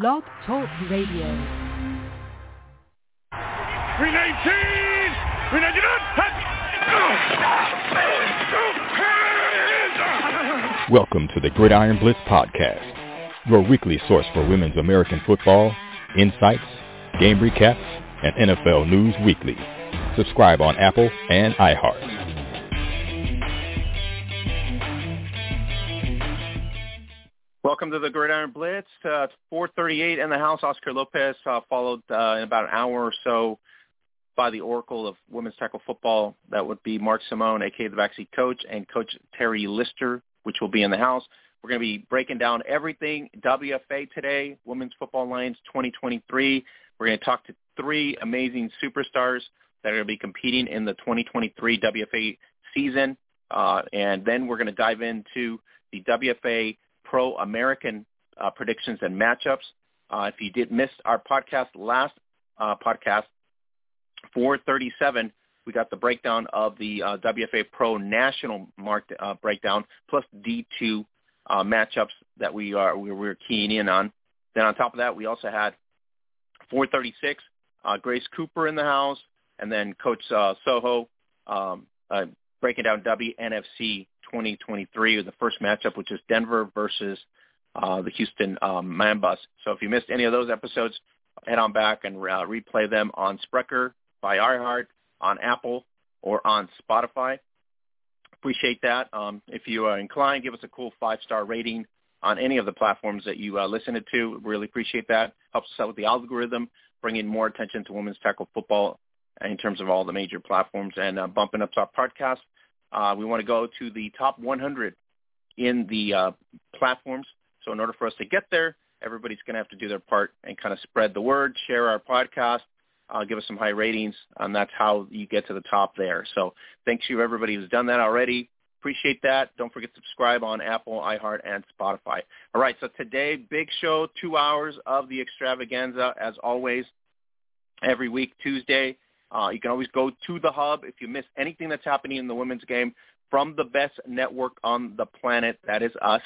Blog Talk Radio. 319! 399! Welcome to the Gridiron Blitz Podcast, your weekly source for women's American football, insights, game recaps, and NFL news weekly. Subscribe on Apple and iHeart. Welcome to the Gridiron Blitz. Uh, 438 in the house. Oscar Lopez uh, followed uh, in about an hour or so by the oracle of women's tackle football. That would be Mark Simone, aka the backseat coach, and Coach Terry Lister, which will be in the house. We're going to be breaking down everything WFA today, Women's Football Alliance 2023. We're going to talk to three amazing superstars that are going to be competing in the 2023 WFA season. Uh, and then we're going to dive into the WFA Pro American uh, predictions and matchups. Uh, if you did miss our podcast last uh, podcast, 437, we got the breakdown of the uh, WFA Pro National marked uh, breakdown plus D2 uh, matchups that we are we were keying in on. Then on top of that, we also had 436 Grace Cooper in the house, and then Coach Soho um, breaking down WNFC 2023, or the first matchup, which is Denver versus uh, the Houston um, Mambas. So if you missed any of those episodes, head on back and uh, replay them on Spreaker, by iHeart, on Apple, or on Spotify. Appreciate that. Um, if you are inclined, give us a cool five-star rating on any of the platforms that you uh, listen to. Really appreciate that. Helps us out with the algorithm, bringing more attention to women's tackle football in terms of all the major platforms and uh, bumping up our podcast uh, we want to go to the top 100 in the uh, platforms. So in order for us to get there, everybody's going to have to do their part and kind of spread the word, share our podcast, uh, give us some high ratings, and that's how you get to the top there. So thanks to everybody who's done that already. Appreciate that. Don't forget to subscribe on Apple, iHeart, and Spotify. All right, so today, big show, two hours of the extravaganza, as always, every week, Tuesday. Uh, you can always go to the hub if you miss anything that's happening in the women's game from the best network on the planet. That is us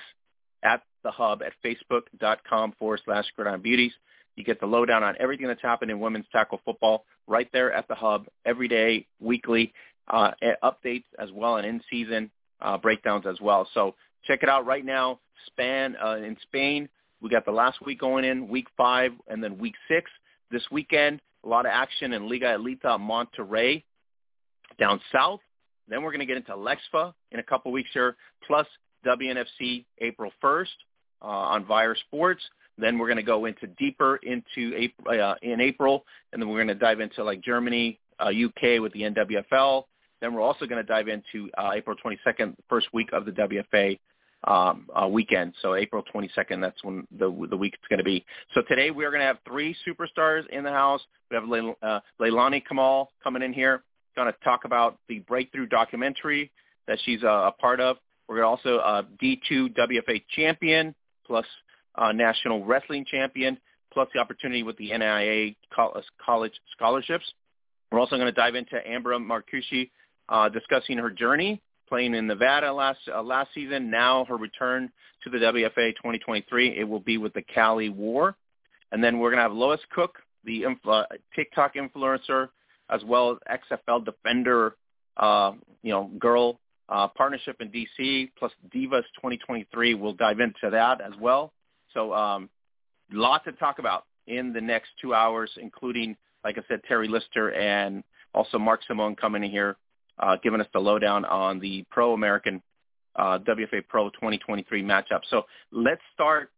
at the hub at facebook.com forward slash gridiron beauties. You get the lowdown on everything that's happened in women's tackle football right there at the hub every day, weekly, uh, updates as well and in-season uh, breakdowns as well. So check it out right now. Span uh, in Spain, we got the last week going in, week five, and then week six. This weekend, a lot of action in Liga Elita Monterrey down south. Then we're going to get into Lexfa in a couple weeks here, plus WNFC April 1st uh, on Vire Sports. Then we're going to go into deeper into April, uh, in April, and then we're going to dive into like Germany, uh, UK with the NWFL. Then we're also going to dive into uh, April 22nd, first week of the WFA um, uh, weekend. So April 22nd, that's when the the week is going to be. So today we are going to have three superstars in the house. We have Le, uh, Leilani Caamal coming in here, going to talk about the breakthrough documentary that she's uh, a part of. We're also uh, D2 WFA champion plus uh, national wrestling champion plus the opportunity with the NAIA college scholarships. We're also going to dive into Ambra Marcucci uh, discussing her journey playing in Nevada last uh, last season. Now her return to the WFA 2023, it will be with the Cali War. And then we're going to have Lois Cook, the influ- TikTok influencer, as well as XFL defender, uh, you know, girl uh, partnership in DC, plus Divas 2023. We'll dive into that as well. So um, lots to talk about in the next two hours, including, like I said, Terry Lister and also Mark Simone coming in here uh, giving us the lowdown on the Pro American uh, WFA Pro 2023 matchup. So let's start.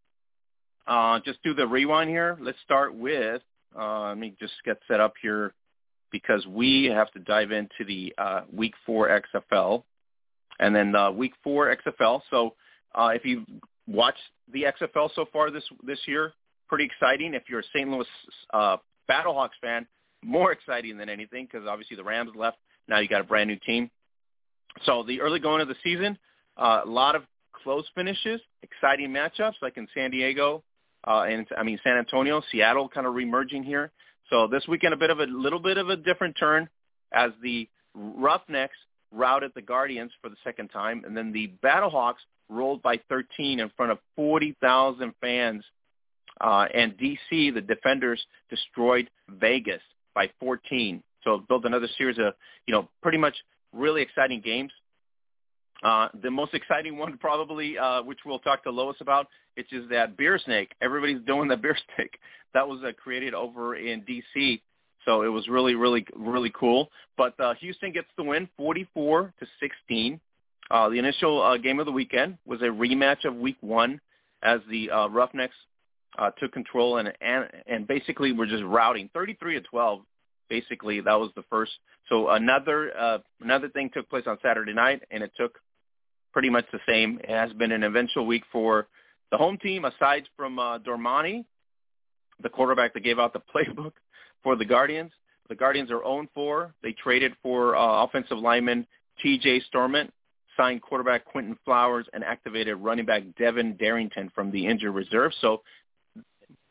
Uh, just do the rewind here. Let's start with. Uh, let me just get set up here because we have to dive into the uh, Week Four XFL, and then Week Four XFL. So uh, if you watched the XFL so far this this year, pretty exciting. If you're a St. Louis Battlehawks fan, more exciting than anything because obviously the Rams left now you got a brand new team. So the early going of the season, uh, a lot of close finishes, exciting matchups like in San Diego uh, and I mean San Antonio, Seattle kind of remerging here. So this weekend a bit of a little bit of a different turn as the Roughnecks routed the Guardians for the second time, and then the Battlehawks rolled by 13 in front of 40,000 fans Uh, and DC, the defenders destroyed Vegas by 14. So built another series of, you know, pretty much really exciting games. Uh, the most exciting one probably, uh, which we'll talk to Lois about, which is that beer snake. Everybody's doing the beer snake. That was uh, created over in D.C. So it was really, really, really cool. But uh, Houston gets the win, 44 to 16. Uh, the initial uh, game of the weekend was a rematch of Week One, as the uh, Roughnecks uh, took control and, and and basically were just routing 33 to 12. Basically, that was the first. So another uh, another thing took place on Saturday night, and it took pretty much the same. It has been an eventual week for the home team, aside from uh, Dormani, the quarterback that gave out the playbook for the Guardians. The Guardians are 0-4. They traded for uh, offensive lineman T.J. Stormont, signed quarterback Quinton Flowers, and activated running back Devin Darrington from the injured reserve. So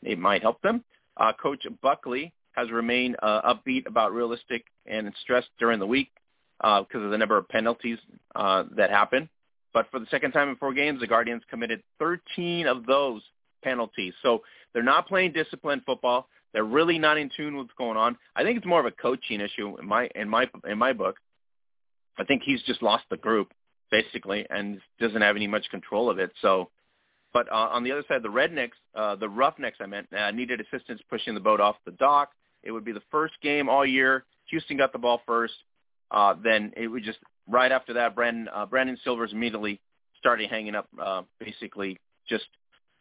it might help them. Uh, Coach Buckley has remained uh, upbeat about realistic and stressed during the week because uh, of the number of penalties uh, that happen. But for the second time in four games, the Guardians committed 13 of those penalties. So they're not playing disciplined football. They're really not in tune with what's going on. I think it's more of a coaching issue in my in my in my book. I think he's just lost the group basically and doesn't have any much control of it. So, but uh, on the other side, the Rednecks, uh, the Roughnecks, I meant, uh, needed assistance pushing the boat off the dock. It would be the first game all year. Houston got the ball first. Uh, then it would just right after that, Brandon uh, Brandon Silvers immediately started hanging up uh, basically just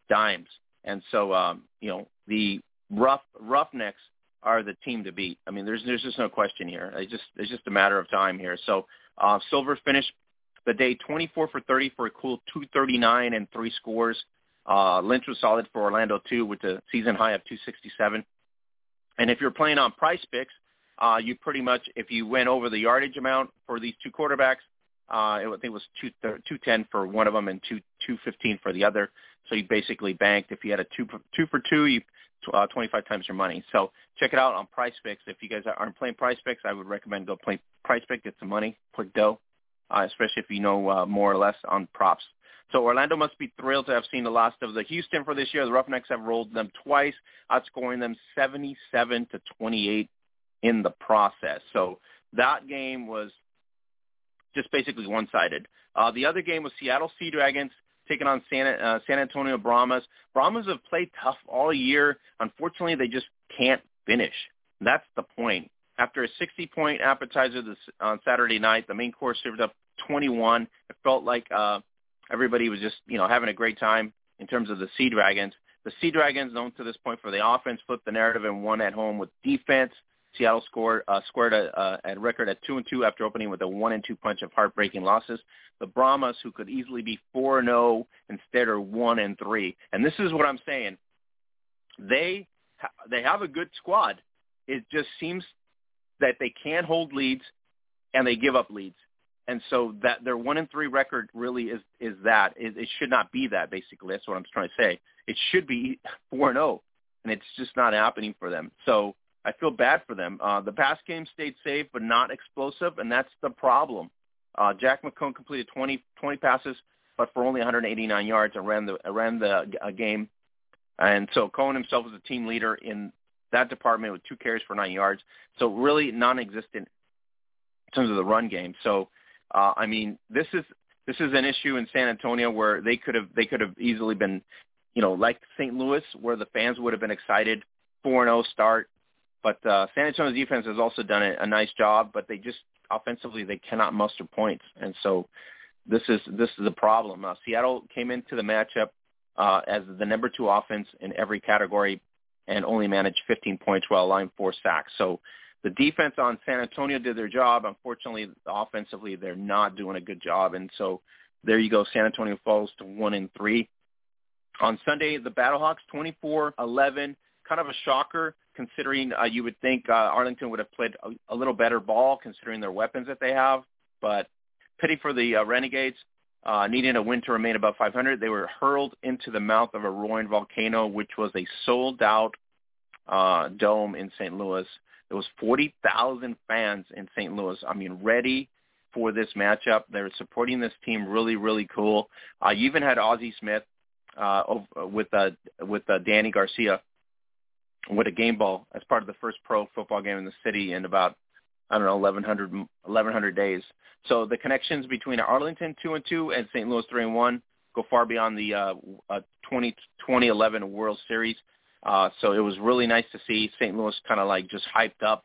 dimes. And so, um, you know, the rough Roughnecks are the team to beat. I mean, there's there's just no question here. It's just it's just a matter of time here. So uh, Silver finished the day 24 for 30 for a cool 239 and three scores. Uh, Lynch was solid for Orlando too with a season high of 267. And if you're playing on PrizePicks, uh, you pretty much if you went over the yardage amount for these two quarterbacks, uh, I think it was two two ten for one of them and two two fifteen for the other. So you basically banked if you had a two two for two, you uh, 25 times your money. So check it out on Price Picks. If you guys aren't playing PrizePicks, I would recommend go play PrizePick, get some money, quick dough, uh, especially if you know uh, more or less on props. So Orlando must be thrilled to have seen the last of the Houston for this year. The Roughnecks have rolled them twice, outscoring them 77 to 28 in the process. So that game was just basically one-sided. Uh, the other game was Seattle Sea Dragons taking on San, uh, San Antonio Brahmas. Brahmas have played tough all year. Unfortunately, they just can't finish. That's the point. After a 60-point appetizer this, on Saturday night, the main course served up 21. It felt like uh, everybody was just, you know, having a great time in terms of the Sea Dragons. The Sea Dragons, known to this point for the offense, flipped the narrative and won at home with defense. Seattle scored uh, squared a, uh, a record at two and two after opening with a one and two punch of heartbreaking losses. The Brahmas, who could easily be four and zero, oh, instead are one and three. And this is what I'm saying. They ha- they have a good squad. It just seems that they can't hold leads, and they give up leads. And so that their one and three record really is is that it, it should not be that. Basically, that's what I'm trying to say. It should be four and zero, oh, and it's just not happening for them. So I feel bad for them. Uh, the pass game stayed safe, but not explosive, and that's the problem. Uh, Jack Coan completed 20, 20 passes, but for only 189 yards and ran the ran the uh, game. And so Coan himself was a team leader in that department with two carries for nine yards. So really non-existent in terms of the run game. So uh, I mean, this is this is an issue in San Antonio where they could have they could have easily been, you know, like St. Louis, where the fans would have been excited, four and zero oh start, but uh, San Antonio's defense has also done a, a nice job, but they just offensively they cannot muster points, and so this is this is a problem. Uh, Seattle came into the matchup uh, as the number two offense in every category, and only managed 15 points while allowing four sacks. So the defense on San Antonio did their job. Unfortunately, offensively they're not doing a good job, and so there you go. San Antonio falls to one and three. On Sunday, the Battlehawks 24-11, kind of a shocker considering uh, you would think uh, Arlington would have played a, a little better ball considering their weapons that they have. But pity for the uh, Renegades. Uh, needing a win to remain above 500, they were hurled into the mouth of a roaring volcano, which was a sold-out uh, dome in St. Louis. There was 40,000 fans in St. Louis. I mean, ready for this matchup. They're supporting this team really, really cool. Uh, you even had Ozzie Smith uh, with uh, with uh, Dany Garcia with a game ball as part of the first pro football game in the city in about I don't know 1100 1100 days. So the connections between Arlington two and two and St. Louis three and one go far beyond the uh, uh, 20, 2011 World Series. Uh, so it was really nice to see St. Louis kind of like just hyped up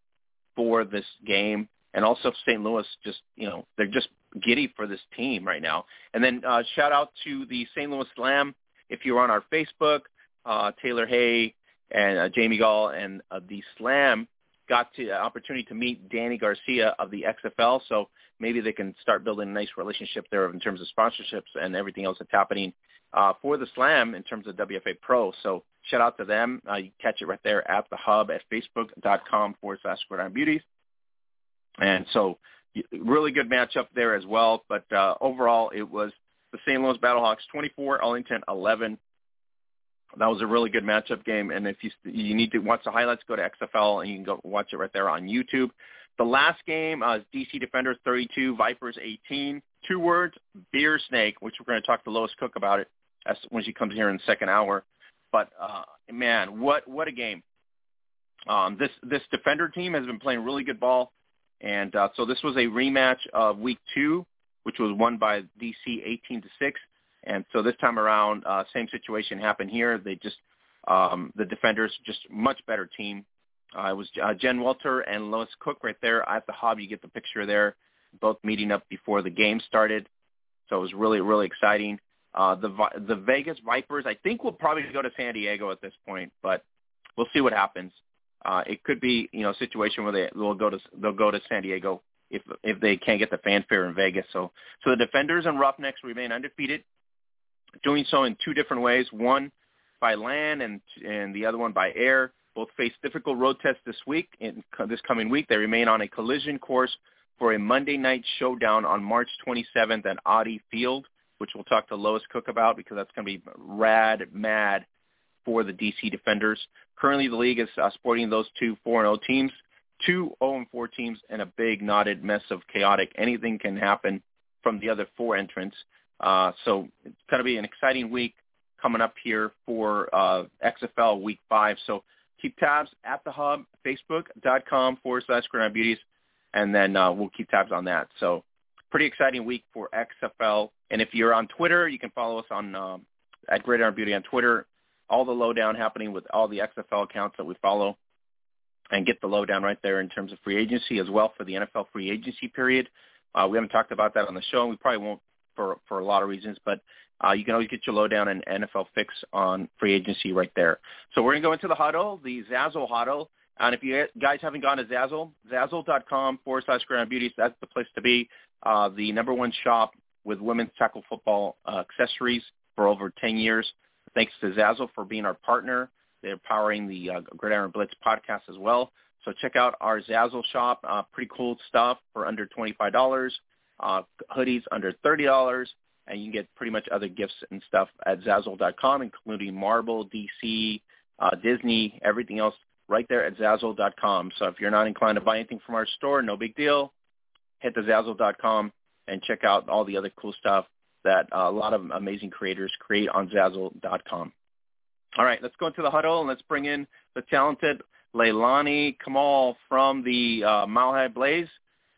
for this game, and also St. Louis just you know they're just giddy for this team right now. And then uh, shout out to the St. Louis Slam. If you're on our Facebook, uh, Taylor Hay and uh, Jamie Gall and uh, the Slam got the uh, opportunity to meet Dany Garcia of the XFL. So maybe they can start building a nice relationship there in terms of sponsorships and everything else that's happening uh, for the Slam in terms of WFA Pro. So shout out to them. Uh, you catch it right there at the hub at facebook.com forward slash Gridiron Beauties. And so really good matchup there as well. But uh, overall, it was the St. Louis Battlehawks 24, Arlington 11 that was a really good matchup game. And if you you need to watch the highlights, go to XFL and you can go watch it right there on YouTube. The last game uh, is DC Defenders 32, Vipers 18. Two words, beer snake, which we're going to talk to Lois Cook about it as when she comes here in the second hour. But uh, man, what what a game! Um, this this Defender team has been playing really good ball, and uh, so this was a rematch of Week Two, which was won by DC 18 to six. And so this time around, uh, same situation happened here. They just um, the defenders just much better team. Uh, it was uh, Jen Welter and Lois Cook right there at the hub. You get the picture there, both meeting up before the game started. So it was really really exciting. Uh, the the Vegas Vipers, I think, we'll probably go to San Diego at this point, but we'll see what happens. Uh, it could be you know a situation where they will go to they'll go to San Diego if if they can't get the fanfare in Vegas. So so the Defenders and Roughnecks remain undefeated doing so in two different ways, one by land and, and the other one by air. Both face difficult road tests this week. In this coming week, they remain on a collision course for a Monday night showdown on March 27th at Audi Field, which we'll talk to Lois Cook about because that's going to be rad, mad for the DC Defenders. Currently, the league is uh, sporting those two 4-0 teams, two 0-4 teams, and a big knotted mess of chaotic. Anything can happen from the other four entrants. Uh, so it's going to be an exciting week coming up here for uh, XFL Week 5. So keep tabs at the hub, facebook.com forward slash Gridiron Beauties, and then uh, we'll keep tabs on that. So pretty exciting week for XFL. And if you're on Twitter, you can follow us on um, at Gridiron Beauty on Twitter. All the lowdown happening with all the XFL accounts that we follow and get the lowdown right there in terms of free agency as well for the NFL free agency period. Uh, we haven't talked about that on the show, and we probably won't for for a lot of reasons, but uh, you can always get your lowdown and NFL fix on free agency right there. So we're going to go into the huddle, the Zazzle huddle. And if you guys haven't gone to Zazzle, Zazzle.com forward slash Gridiron Beauties, that's the place to be. Uh, the number one shop with women's tackle football uh, accessories for over 10 years. Thanks to Zazzle for being our partner. They're powering the uh, Gridiron Blitz podcast as well. So check out our Zazzle shop. Uh, pretty cool stuff for under $25 uh, hoodies under $30, and you can get pretty much other gifts and stuff at Zazzle.com, including Marvel, DC, uh, Disney, everything else right there at Zazzle.com. So if you're not inclined to buy anything from our store, no big deal. Hit the Zazzle.com and check out all the other cool stuff that uh, a lot of amazing creators create on Zazzle.com. All right, let's go into the huddle and let's bring in the talented Leilani Caamal from the uh, Mile High Blaze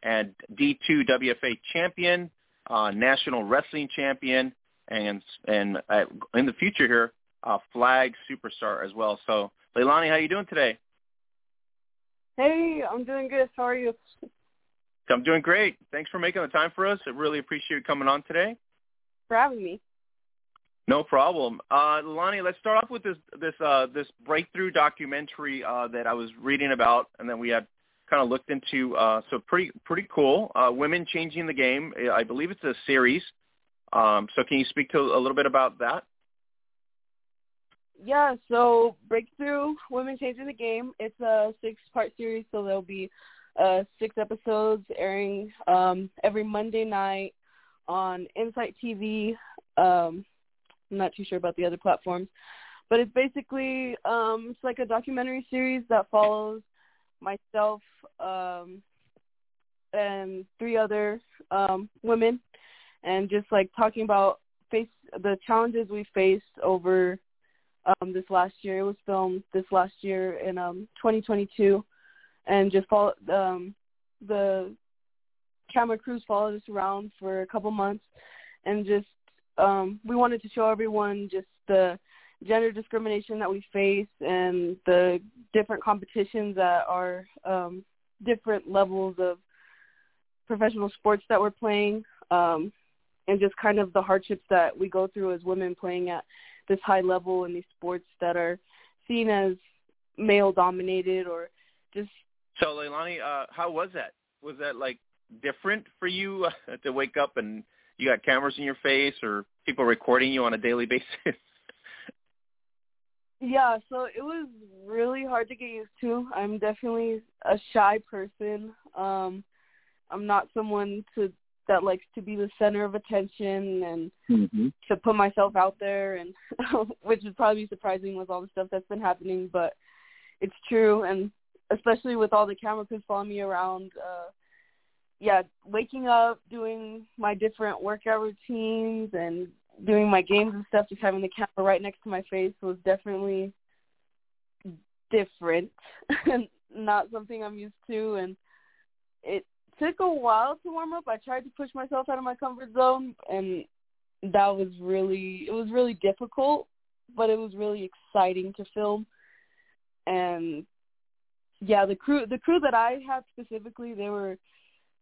and D2 WFA champion, uh, national wrestling champion, and and uh, in the future here, uh, flag superstar as well. So, Leilani, how you doing today? Hey, I'm doing good. How are you? I'm doing great. Thanks for making the time for us. I really appreciate you coming on today. For having me. No problem. Uh, Leilani, let's start off with this this uh, this breakthrough documentary uh, that I was reading about, and then we had kind of looked into. Uh, so pretty pretty cool. Uh, Women changing the game. I believe it's a series. Um, so can you speak to a little bit about that? Yeah. So Breakthrough Women Changing the Game. It's a six-part series, so there'll be uh, six episodes airing um, every Monday night on Insight TV. Um, I'm not too sure about the other platforms, but it's basically um, it's like a documentary series that follows myself, um, and three other um, women, and just like talking about faced the challenges we faced over um, this last year. It was filmed this last year in um, 2022, and just follow, um, the camera crews followed us around for a couple months, and just um, we wanted to show everyone just the gender discrimination that we face and the different competitions that are um, different levels of professional sports that we're playing, um, and just kind of the hardships that we go through as women playing at this high level in these sports that are seen as male dominated or just. So, Leilani, uh, how was that? Was that like different for you uh, to wake up and you got cameras in your face or people recording you on a daily basis? Yeah, so it was really hard to get used to. I'm definitely a shy person. Um I'm not someone to that likes to be the center of attention and mm-hmm. to put myself out there and which would probably be surprising with all the stuff that's been happening, but it's true and especially with all the camera crews following me around, uh yeah, waking up, doing my different workout routines and doing my games and stuff, just having the camera right next to my face was definitely different. and Not something I'm used to and it took a while to warm up. I tried to push myself out of my comfort zone and that was really it was really difficult, but it was really exciting to film. And yeah, the crew the crew that I had specifically, they were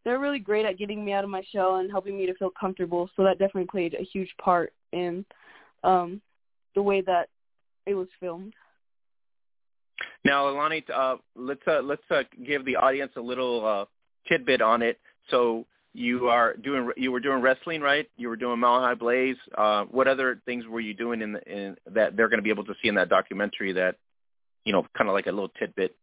they're really great at getting me out of my shell and helping me to feel comfortable. So that definitely played a huge part in um, the way that it was filmed. Now, Alani, uh, let's uh, let's uh, give the audience a little uh, tidbit on it. So you are doing you were doing wrestling, right? You were doing Mile High Blaze. Uh, what other things were you doing in, the, in that they're going to be able to see in that documentary? That you know, kind of like a little tidbit.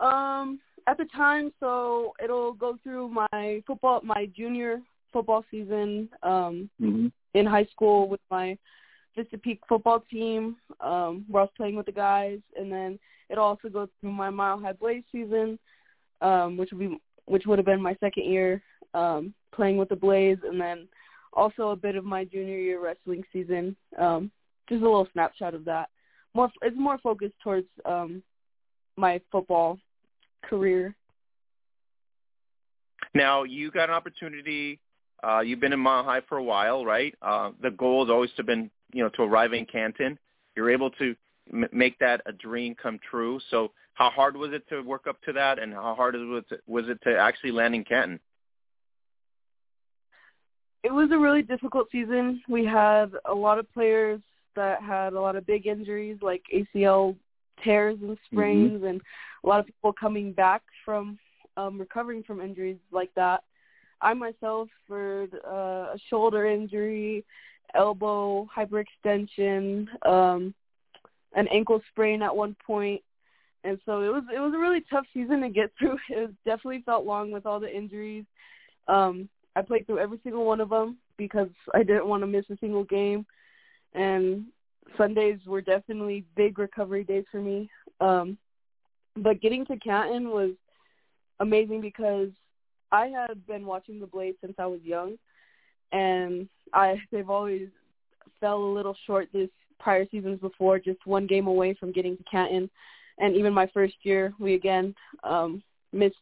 Um, at the time, so it'll go through my football, my junior football season um, mm-hmm. in high school with my Vista Peak football team, um, where I was playing with the guys, and then it'll also go through my Mile High Blaze season, um, which would be which would have been my second year um, playing with the Blaze, and then also a bit of my junior year wrestling season. Um, just a little snapshot of that. More, it's more focused towards um, my football career. Now you got an opportunity. Uh, you've been in Mile High for a while, right? Uh, the goal has always to been, you know, to arrive in Canton. You're able to m- make that a dream come true. So, how hard was it to work up to that, and how hard was it, was it to actually land in Canton? It was a really difficult season. We had a lot of players that had a lot of big injuries, like ACL tears and sprains, mm-hmm. and a lot of people coming back from um, recovering from injuries like that. I myself suffered uh, a shoulder injury, elbow hyperextension, um, an ankle sprain at one point. and so it was it was a really tough season to get through. It definitely felt long with all the injuries. Um, I played through every single one of them because I didn't want to miss a single game, and Sundays were definitely big recovery days for me. Um, but getting to Canton was amazing because I had been watching the Blaze since I was young, and I they've always fell a little short this prior seasons before, just one game away from getting to Canton. And even my first year, we again um, missed.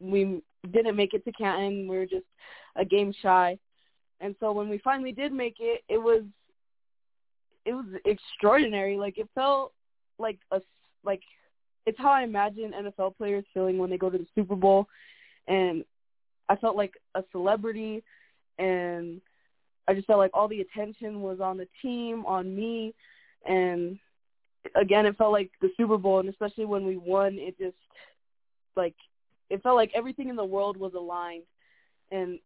We didn't make it to Canton. We were just a game shy. And so when we finally did make it, it was it was extraordinary. Like it felt like a like it's how I imagine NFL players feeling when they go to the Super Bowl, and I felt like a celebrity, and I just felt like all the attention was on the team, on me, and again, it felt like the Super Bowl, and especially when we won, it just like it felt like everything in the world was aligned, and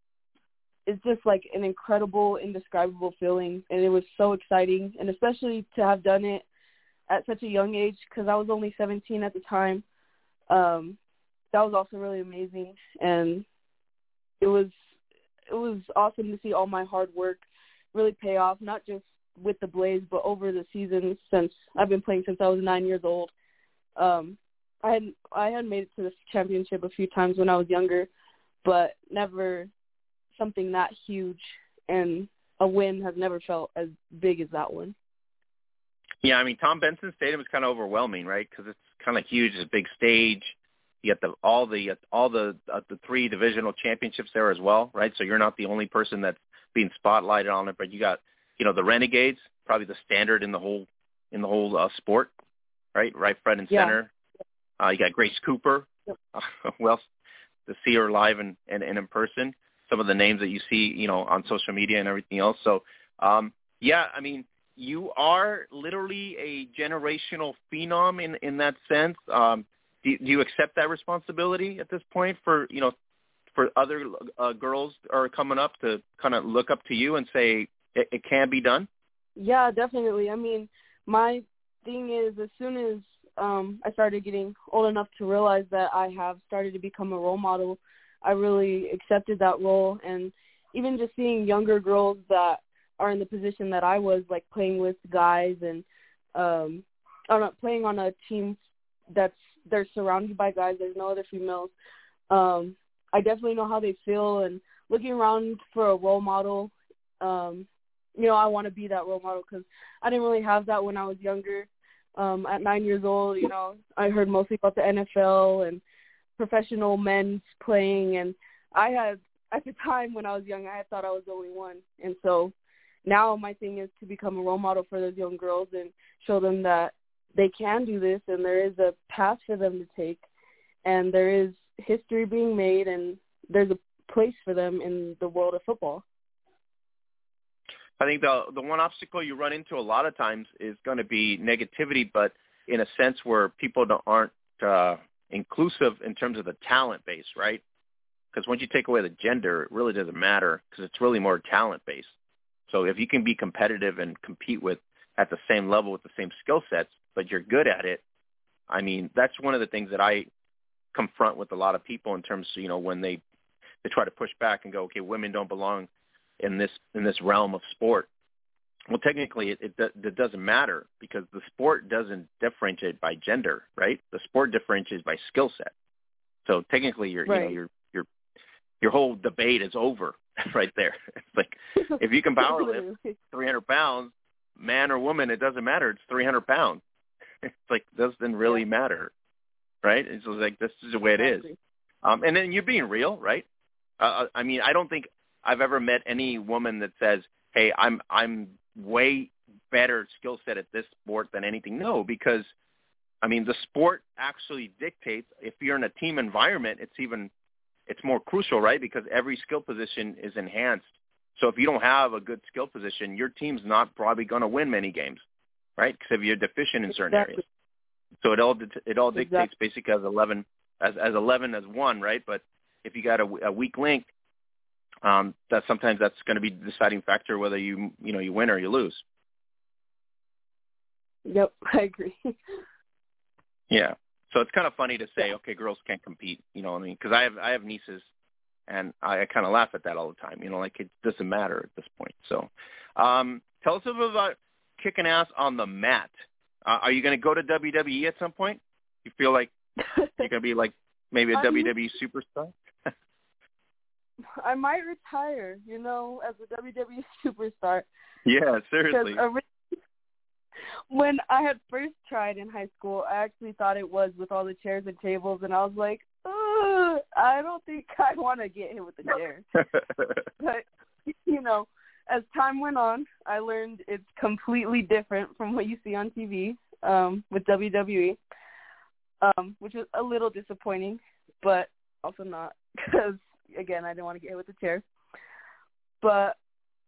it's just like an incredible, indescribable feeling, and it was so exciting, and especially to have done it at such a young age because I was only 17 at the time. Um, that was also really amazing, and it was it was awesome to see all my hard work really pay off, not just with the Blaze, but over the seasons since I've been playing since I was nine years old. Um, I had I had made it to the championship a few times when I was younger, but never something that huge. And a win has never felt as big as that one. Yeah, I mean Tom Benson Stadium is kind of overwhelming, right? Because it's kind of huge. It's a big stage. You get the all the all the uh, the three divisional championships there as well, right? So you're not the only person that's being spotlighted on it, but you got you know the Renegades, probably the standard in the whole in the whole uh, sport, right? Right, front and center. Yeah. Uh, you got Grace Cooper. Yep. Uh, well, to see her live and, and, and in person. Some of the names that you see, you know, on social media and everything else. So, um, yeah, I mean, you are literally a generational phenom in in that sense. Um, do, do you accept that responsibility at this point for you know for other uh, girls are coming up to kind of look up to you and say it, it can be done? Yeah, definitely. I mean, my thing is as soon as um I started getting old enough to realize that I have started to become a role model, I really accepted that role and even just seeing younger girls that are in the position that I was like playing with guys and um or not playing on a team that's they're surrounded by guys, there's no other females. Um I definitely know how they feel and looking around for a role model um you know, I want to be that role model because I didn't really have that when I was younger. Um, at nine years old, you know, I heard mostly about the NFL and professional men playing, and I had at the time when I was young, I had thought I was the only one, and so now my thing is to become a role model for those young girls and show them that they can do this and there is a path for them to take and there is history being made and there's a place for them in the world of football. I think the the one obstacle you run into a lot of times is going to be negativity, but in a sense where people don't, aren't uh, inclusive in terms of the talent base, right? Because once you take away the gender, it really doesn't matter because it's really more talent based. So if you can be competitive and compete with at the same level with the same skill sets, but you're good at it, I mean that's one of the things that I confront with a lot of people in terms of you know when they they try to push back and go, okay, women don't belong in this in this realm of sport. Well, technically, it, it, it doesn't matter because the sport doesn't differentiate by gender, right? The sport differentiates by skill set. So technically, your right. you know your your your whole debate is over right there. It's like if you can power lift 300 pounds, man or woman, it doesn't matter. It's 300 pounds. It's like doesn't really yeah. matter, right? It's like this is the way it is. Um, and then you're being real, right? Uh, uh, I mean, I don't think I've ever met any woman that says, "Hey, I'm I'm way better skill set at this sport than anything." No, because I mean, the sport actually dictates if you're in a team environment, it's even it's more crucial, right? Because every skill position is enhanced. So if you don't have a good skill position, your team's not probably going to win many games, right? Because if you're deficient in certain exactly. areas. So it all it all dictates exactly. basically as eleven as as eleven as one, right? But if you got a, a weak link, um, that sometimes that's going to be the deciding factor whether you you know you win or you lose. Yep, I agree. yeah, so it's kind of funny to say, okay, girls can't compete. You know, what I mean, because I have I have nieces, and I, I kind of laugh at that all the time. You know, like it doesn't matter at this point. So, um, tell us a bit about kicking ass on the mat. Uh, are you going to go to WWE at some point? You feel like you're going to be like maybe a WWE superstar? I might retire, you know, as a WWE superstar. Yeah, seriously. When I had first tried in high school, I actually thought it was with all the chairs and tables, and I was like, I don't think I want to get hit with the chair. but you know, as time went on, I learned it's completely different from what you see on TV um, with WWE, um, which was a little disappointing, but also not because again, I didn't want to get hit with the chair. But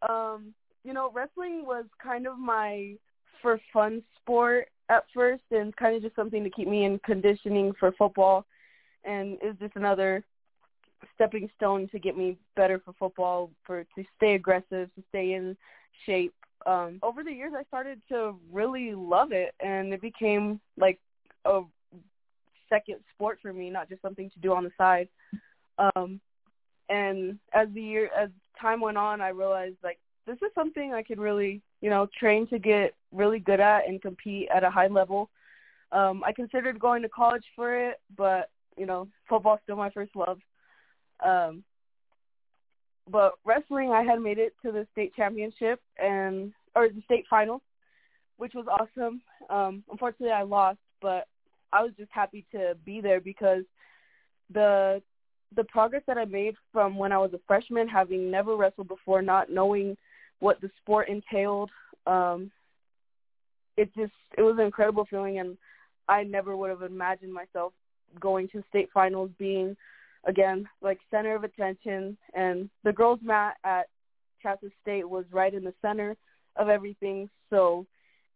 um, you know, wrestling was kind of my for fun sport at first and kind of just something to keep me in conditioning for football. And is just another stepping stone to get me better for football for to stay aggressive to stay in shape. Um over the years i started to really love it and it became like a second sport for me not just something to do on the side. Um and as the year as time went on i realized like this is something i could really you know train to get really good at and compete at a high level um i considered going to college for it but you know football's still my first love um but wrestling, I had made it to the state championship and or the state finals, which was awesome. Um, unfortunately, I lost, but I was just happy to be there because the the progress that I made from when I was a freshman, having never wrestled before, not knowing what the sport entailed, um, it just it was an incredible feeling, and I never would have imagined myself going to state finals, being again like center of attention, and the girls' mat at Shasta State was right in the center of everything, so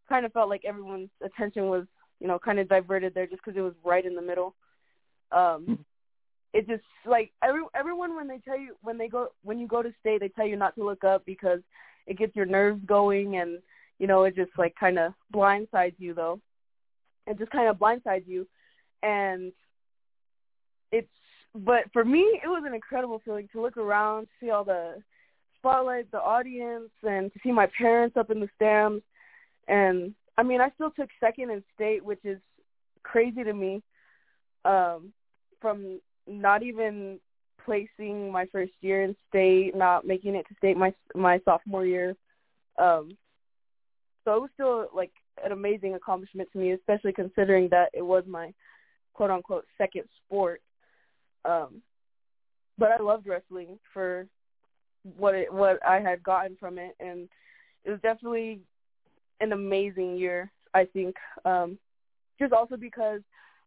kind of felt like everyone's attention was you know kind of diverted there just because it was right in the middle. Um, it just like every everyone when they tell you when they go when you go to state they tell you not to look up because it gets your nerves going and you know it just like kind of blindsides you though. It just kind of blindsides you. And it's but for me it was an incredible feeling to look around see all the spotlight the audience and to see my parents up in the stands. And i mean i still took second in state which is crazy to me um from not even placing my first year in state, not making it to state my my sophomore year. Um, so it was still like an amazing accomplishment to me, especially considering that it was my quote unquote second sport. Um, but I loved wrestling for what it what I had gotten from it, and it was definitely an amazing year. I think, um, just also because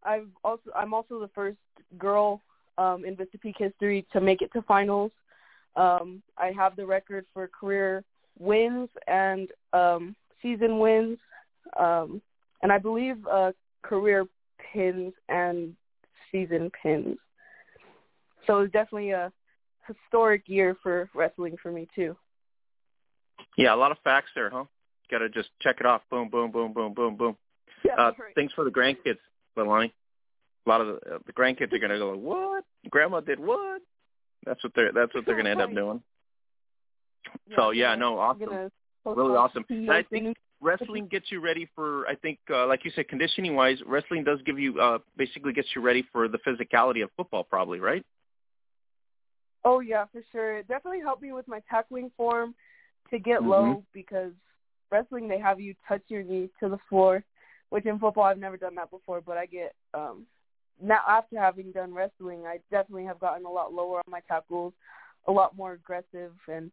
I've also I'm also the first girl um, in Vista Peak history to make it to finals. Um, I have the record for career wins and um, season wins, um, and I believe uh, career pins and season pins. So it was definitely a historic year for wrestling for me too. Yeah, a lot of facts there, huh? Got to just check it off. Boom, boom, boom, boom, boom, boom. Yeah, uh, right. Thanks for the grandkids, Leilani a lot of the, uh, the grandkids are going to go, "What? Grandma did what?" That's what they're that's what they're going to end up doing. so yeah, no, awesome, really awesome. And I think wrestling gets you ready for. I think, uh, like you said, conditioning wise, wrestling does give you uh, basically gets you ready for the physicality of football, probably, right? Oh yeah, for sure. It definitely helped me with my tackling form to get Mhm. low because wrestling they have you touch your knee to the floor, which in football I've never done that before, but I get um now after having done wrestling, I definitely have gotten a lot lower on my tackles, a lot more aggressive, and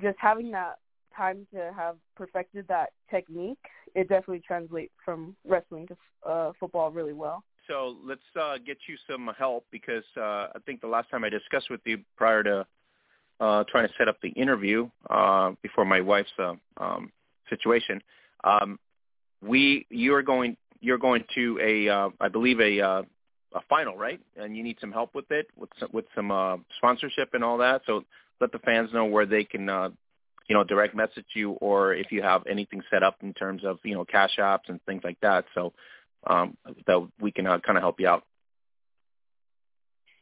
just having that time to have perfected that technique, it definitely translates from wrestling to uh, football really well. So let's uh, get you some help because uh, I think the last time I discussed with you prior to uh, trying to set up the interview uh, before my wife's uh, um, situation, um, we you're going you're going to a uh, I believe a uh, a final, right? And you need some help with it, with some, with some uh, sponsorship and all that. So let the fans know where they can, uh, you know, direct message you, or if you have anything set up in terms of you know cash apps and things like that. So um, that we can uh, kind of help you out.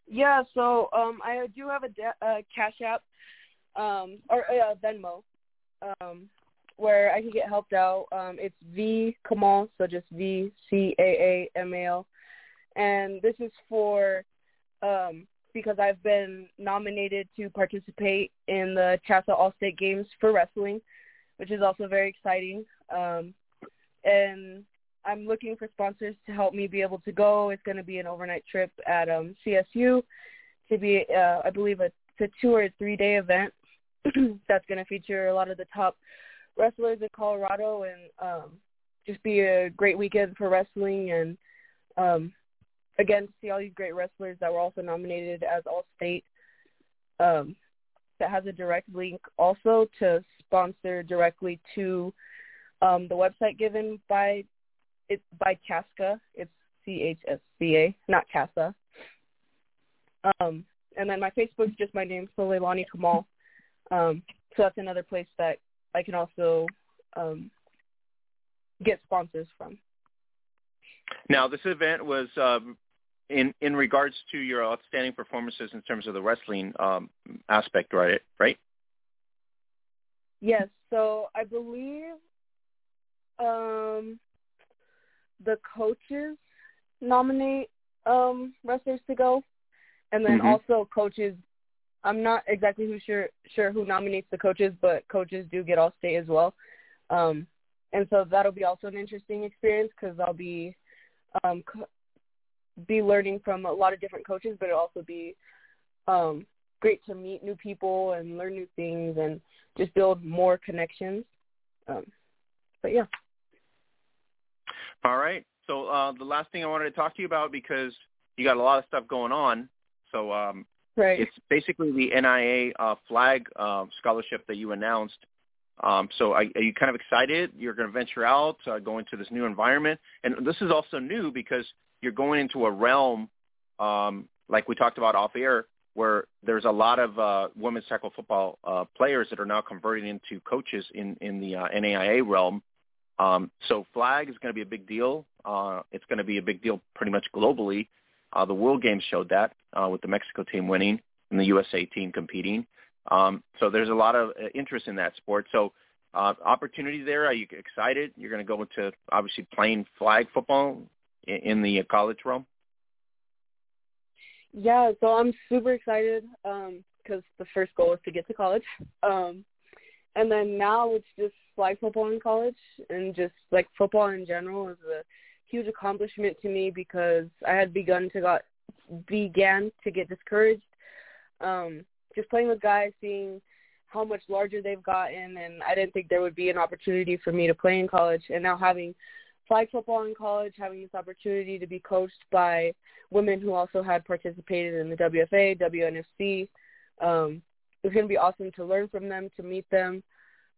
Yeah, so um, I do have a de- uh, Cash App um, or uh, Venmo um, where I can get helped out. Um, it's V Caamal, so just V C A A M A L, and this is for um, because I've been nominated to participate in the Chassa All State Games for wrestling, which is also very exciting. Um, and I'm looking for sponsors to help me be able to go. It's going to be an overnight trip at um, CSU to be, uh, I believe, a, it's a two or three day event that's going to feature a lot of the top wrestlers in Colorado and um, just be a great weekend for wrestling and um, again see all these great wrestlers that were also nominated as All State. Um, that has a direct link also to sponsor directly to um, the website given by by Casca. It's C H S C A, not Casa. Um, and then my Facebook's just my name, Soleilani Caamal. Um, so that's another place that I can also um, get sponsors from. Now, this event was uh, in in regards to your outstanding performances in terms of the wrestling um, aspect, right? Right. Yes. So I believe um, the coaches nominate um, wrestlers to go, and then Mhm. also coaches I'm not exactly who sure sure who nominates the coaches, but coaches do get all state as well. Um, and so that'll be also an interesting experience because I'll be um, co- be learning from a lot of different coaches, but it'll also be um, great to meet new people and learn new things and just build more connections. Um, but yeah. All right. So uh, the last thing I wanted to talk to you about because you got a lot of stuff going on. So um, right. it's basically the NAIA uh, flag uh, scholarship that you announced. Um, so are, are you kind of excited? You're going to venture out, uh, go into this new environment, and this is also new because you're going into a realm, um, like we talked about off air, where there's a lot of uh, women's tackle football uh, players that are now converting into coaches in in the uh, NAIA realm. Um, so flag is going to be a big deal. Uh, it's going to be a big deal pretty much globally. Uh, the World Games showed that uh, with the Mexico team winning and the USA team competing. Um, so there's a lot of uh, interest in that sport. So uh, opportunity there. Are you excited? You're going to go into obviously playing flag football in, in the college realm. Yeah, so I'm super excited because um, the first goal is to get to college, um, and then now it's just flag football in college and just like football in general is a huge accomplishment to me because I had begun to got began to get discouraged. Um, just playing with guys, seeing how much larger they've gotten, and I didn't think there would be an opportunity for me to play in college. And now having flag football in college, having this opportunity to be coached by women who also had participated in the WFA, WNFC, um, it's going to be awesome to learn from them, to meet them,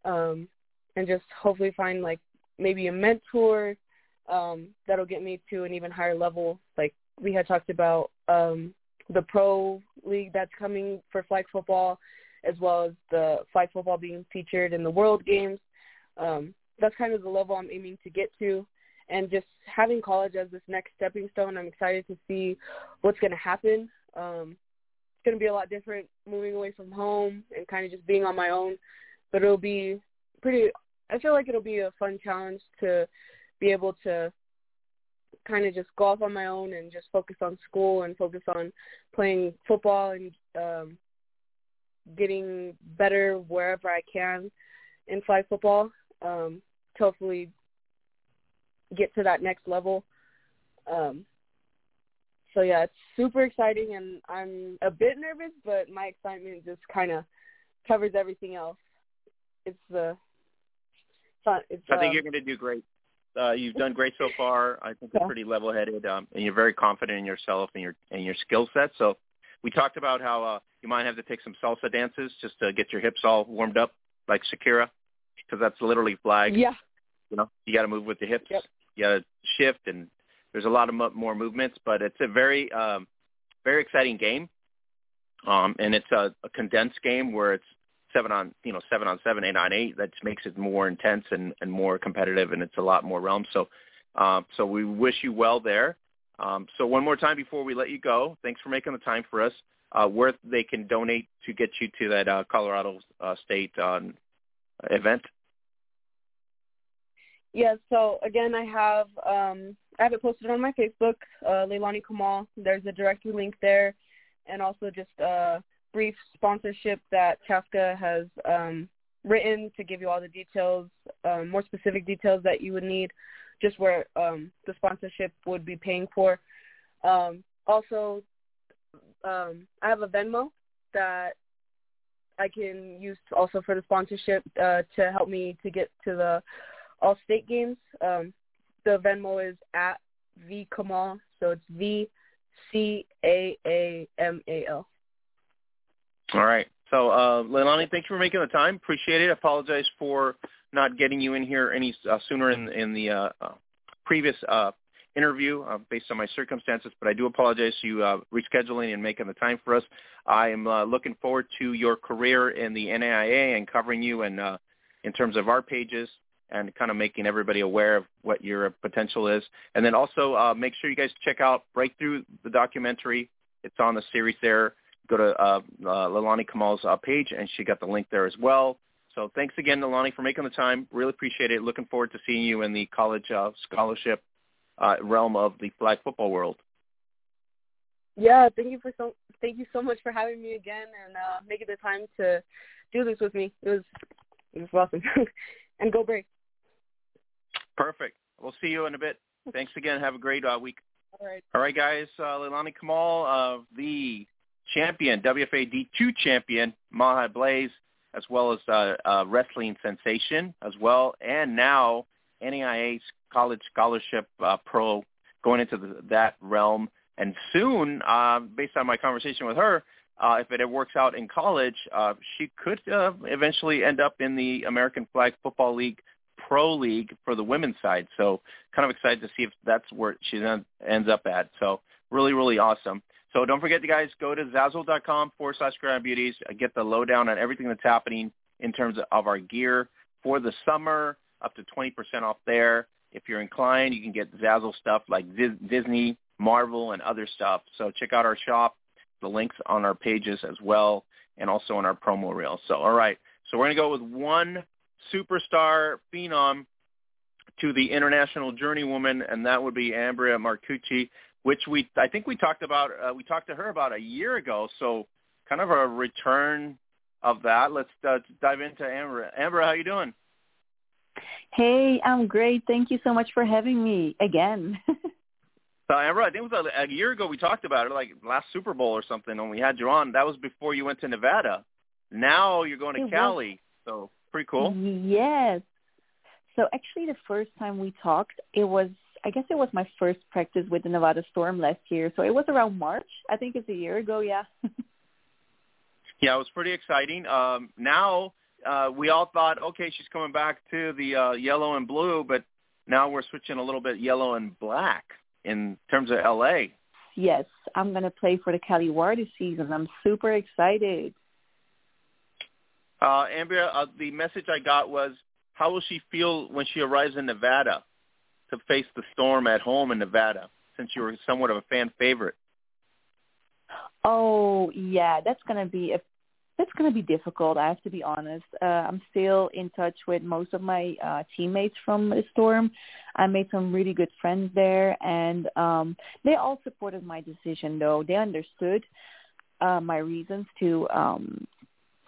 um, and just hopefully find like maybe a mentor um, that'll get me to an even higher level. Like we had talked about um, the pro league that's coming for flag football, as well as the flag football being featured in the World Games. Um, that's kind of the level I'm aiming to get to. And just having college as this next stepping stone, I'm excited to see what's going to happen. Um, it's going to be a lot different moving away from home and kind of just being on my own. But it'll be pretty. I feel like it'll be a fun challenge to be able to kind of just go off on my own and just focus on school and focus on playing football and um, getting better wherever I can in flag football um, to hopefully get to that next level. Um, so yeah, it's super exciting, and I'm a bit nervous, but my excitement just kind of covers everything else. It's the uh, it's, I think uh, you're going to do great. Uh, you've done great so far. I think you're pretty level-headed, um, and you're very confident in yourself and your and your skill set. So, we talked about how uh, you might have to take some salsa dances just to get your hips all warmed up, like Shakira, because that's literally flag. Yeah. You know, you got to move with the hips. Yep. You got to shift, and there's a lot of mo- more movements. But it's a very, um, very exciting game, um, and it's a, a condensed game where it's seven on you know seven on seven, eight on eight. That makes it more intense and, and more competitive, and it's a lot more realm. So, uh, so we wish you well there. Um, so one more time before we let you go, thanks for making the time for us. Uh, where they can donate to get you to that uh, Colorado uh, State um, event. Yeah. So again, I have um, I have it posted on my Facebook, uh, Leilani Caamal. There's a direct link there, and also just uh, brief sponsorship that Kafka has um, written to give you all the details, um, more specific details that you would need, just where um, the sponsorship would be paying for. Um, also, um, I have a Venmo that I can use also for the sponsorship uh, to help me to get to the all state games. Um, the Venmo is at V Caamal, so it's V C A A M A L. All right. So, uh, Leilani, thank you for making the time. Appreciate it. I apologize for not getting you in here any uh, sooner in, in the uh, uh, previous uh, interview uh, based on my circumstances, but I do apologize to you uh, rescheduling and making the time for us. I am uh, looking forward to your career in the NAIA and covering you and uh, in terms of our pages and kind of making everybody aware of what your potential is. And then also uh, make sure you guys check out Breakthrough, the documentary. It's on the series there go to uh, uh, Leilani Caamal's uh, page, and she got the link there as well. So thanks again, Leilani, for making the time. Really appreciate it. Looking forward to seeing you in the college uh, scholarship uh, realm of the flag football world. Yeah, thank you for so thank you so much for having me again and uh, making the time to do this with me. It was it was awesome. and go break. Perfect. We'll see you in a bit. Thanks again. Have a great uh, week. All right. All right, guys. Uh, Leilani Kamal of the champion, WFA D2 champion, Maha Blaze, as well as uh, uh, wrestling sensation as well, and now NAIA college scholarship uh, pro going into the, that realm. And soon, uh, based on my conversation with her, uh, if it works out in college, uh, she could uh, eventually end up in the American Flag Football League Pro League for the women's side. So kind of excited to see if that's where she ends up at. So really, really awesome. So don't forget, you guys, go to Zazzle.com forward slash Gridiron Beauties. Uh, get the lowdown on everything that's happening in terms of our gear for the summer, up to 20% off there. If you're inclined, you can get Zazzle stuff like Disney, Marvel, and other stuff. So check out our shop. The links on our pages as well, and also on our promo reel. So all right, so we're gonna go with one superstar phenom to the international journeywoman, and that would be Ambra Marcucci which we I think we talked about uh, we talked to her about a year ago. So kind of a return of that. Let's uh, dive into Amber. Amber, how you doing? Hey, I'm great. Thank you so much for having me again. so Amber, I think it was a, a year ago we talked about it, like last Super Bowl or something, and we had you on. That was before you went to Nevada. Now you're going to it Cali, was. so pretty cool. Yes. So actually, the first time we talked, it was I guess it was my first practice with the Nevada Storm last year. So it was around March. I think it's a year ago. Yeah. yeah, it was pretty exciting. Um, now uh, we all thought, okay, she's coming back to the uh, yellow and blue, but now we're switching a little bit yellow and black in terms of LA. Yes, I'm going to play for the Cali War this season. I'm super excited. Uh, Ambra, uh, the message I got was, how will she feel when she arrives in Nevada? To face the storm at home in Nevada since you were somewhat of a fan favorite? Oh yeah, that's gonna be a that's gonna be difficult. I have to be honest. Uh, I'm still in touch with most of my uh, teammates from the storm. I made some really good friends there, and um, they all supported my decision. Though they understood uh, my reasons to um,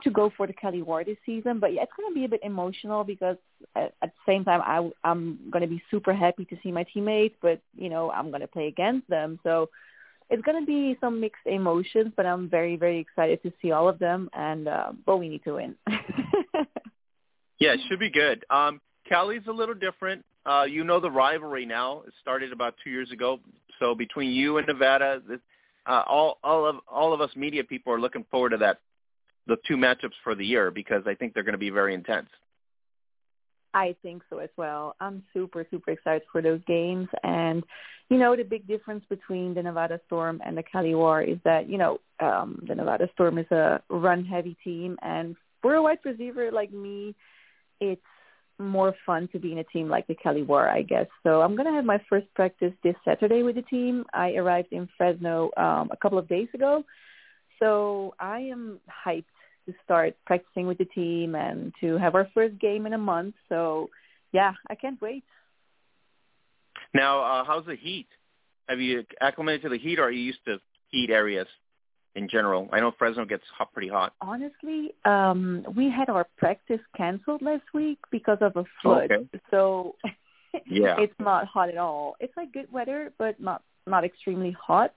to go for the Cali War this season. But yeah, it's going to be a bit emotional because at, at the same time, I, I'm going to be super happy to see my teammates, but you know, I'm going to play against them. So it's going to be some mixed emotions, but I'm very, very excited to see all of them. And uh, but we need to win. yeah, it should be good. Um, Cali's a little different. Uh, you know the rivalry now. It started about two years ago. So between you and Nevada, this, uh, all all of all of us media people are looking forward to that the two matchups for the year because I think they're going to be very intense. I think so as well. I'm super, super excited for those games. And, you know, the big difference between the Nevada Storm and the Cali War is that, you know, um, the Nevada Storm is a run-heavy team. And for a wide receiver like me, it's more fun to be in a team like the Cali War, I guess. So I'm going to have my first practice this Saturday with the team. I arrived in Fresno um, a couple of days ago. So I am hyped to start practicing with the team and to have our first game in a month. So yeah, I can't wait. Now, uh, how's the heat? Have you acclimated to the heat, or are you used to heat areas in general? I know Fresno gets hot, pretty hot. Honestly, um, we had our practice canceled last week because of a flood. Okay. So yeah, it's not hot at all. It's like good weather, but not not extremely hot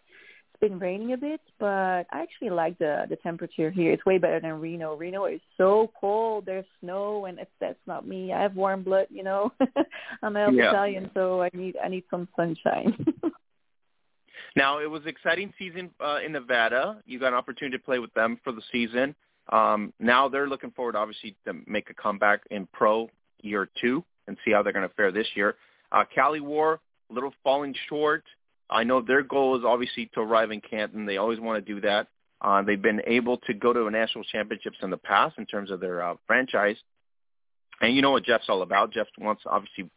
been raining a bit, but I actually like the the temperature here. It's way better than Reno. Reno is so cold. There's snow, and if that's not me, I have warm blood. You know, I'm half yeah. Italian, so I need I need some sunshine. now it was exciting season uh, in Nevada. You got an opportunity to play with them for the season. Um, now they're looking forward, obviously, to make a comeback in pro year two and see how they're going to fare this year. Uh, Cali War, a little falling short. I know their goal is obviously to arrive in Canton. They always want to do that. Uh, they've been able to go to national championships in the past in terms of their uh, franchise. And you know what Jeff's all about. Jeff wants obviously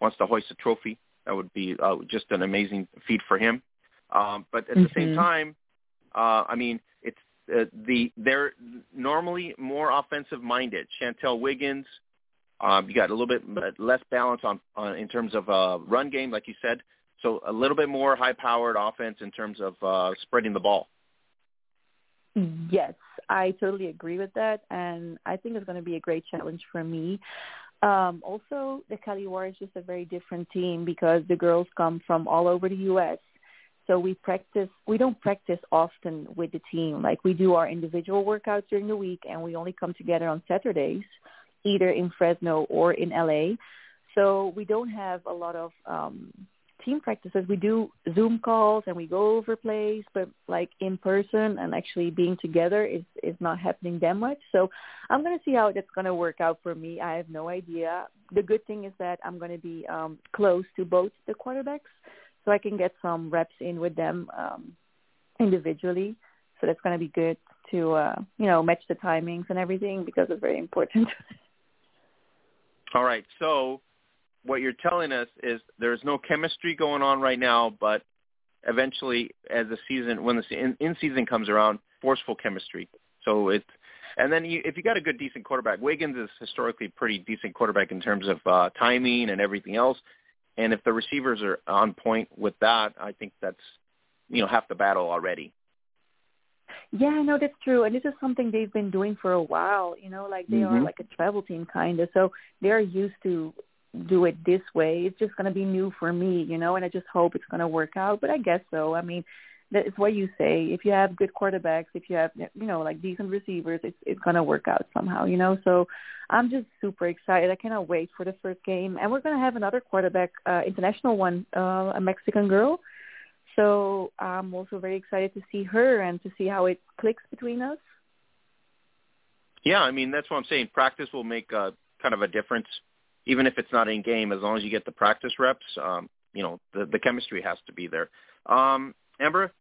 wants to hoist a trophy. That would be uh, just an amazing feat for him. Um, but at mm-hmm. the same mm-hmm. time, uh, I mean, it's uh, the they're normally more offensive minded. Chantel Wiggins, um, you got a little bit less balance on, on in terms of uh, run game, like you said. So a little bit more high-powered offense in terms of uh, spreading the ball. Yes, I totally agree with that, and I think it's going to be a great challenge for me. Um, also, the Cali War is just a very different team because the girls come from all over the U.S. So we practice. We don't practice often with the team. Like we do our individual workouts during the week, and we only come together on Saturdays, either in Fresno or in LA. So we don't have a lot of um, team practices. We do Zoom calls and we go over plays, but like in person and actually being together is is not happening that much. So I'm gonna see how that's gonna work out for me. I have no idea. The good thing is that I'm gonna be um, close to both the quarterbacks, so I can get some reps in with them um, individually. So that's gonna be good to uh, you know match the timings and everything because it's very important. All right, so what you're telling us is there's no chemistry going on right now, but eventually, as the season when the in, in season comes around, forceful chemistry. So it's and then you, if you got a good decent quarterback, Wiggins is historically pretty decent quarterback in terms of uh, timing and everything else. And if the receivers are on point with that, I think that's you know half the battle already. Yeah, no, that's true. And this is something they've been doing for a while, you know, like they mm-hmm. are like a travel team kind of. So they're used to do it this way. It's just going to be new for me, you know, and I just hope it's going to work out. But I guess so. I mean, that's what you say. If you have good quarterbacks, if you have, you know, like decent receivers, it's it's going to work out somehow, you know. So I'm just super excited. I cannot wait for the first game, and we're going to have another quarterback, uh, international one, uh, a Mexican girl. So I'm also very excited to see her and to see how it clicks between us. Yeah, I mean that's what I'm saying. Practice will make uh, kind of a difference even if it's not in game, as long as you get the practice reps, um, you know, the, the chemistry has to be there. Um, Amber,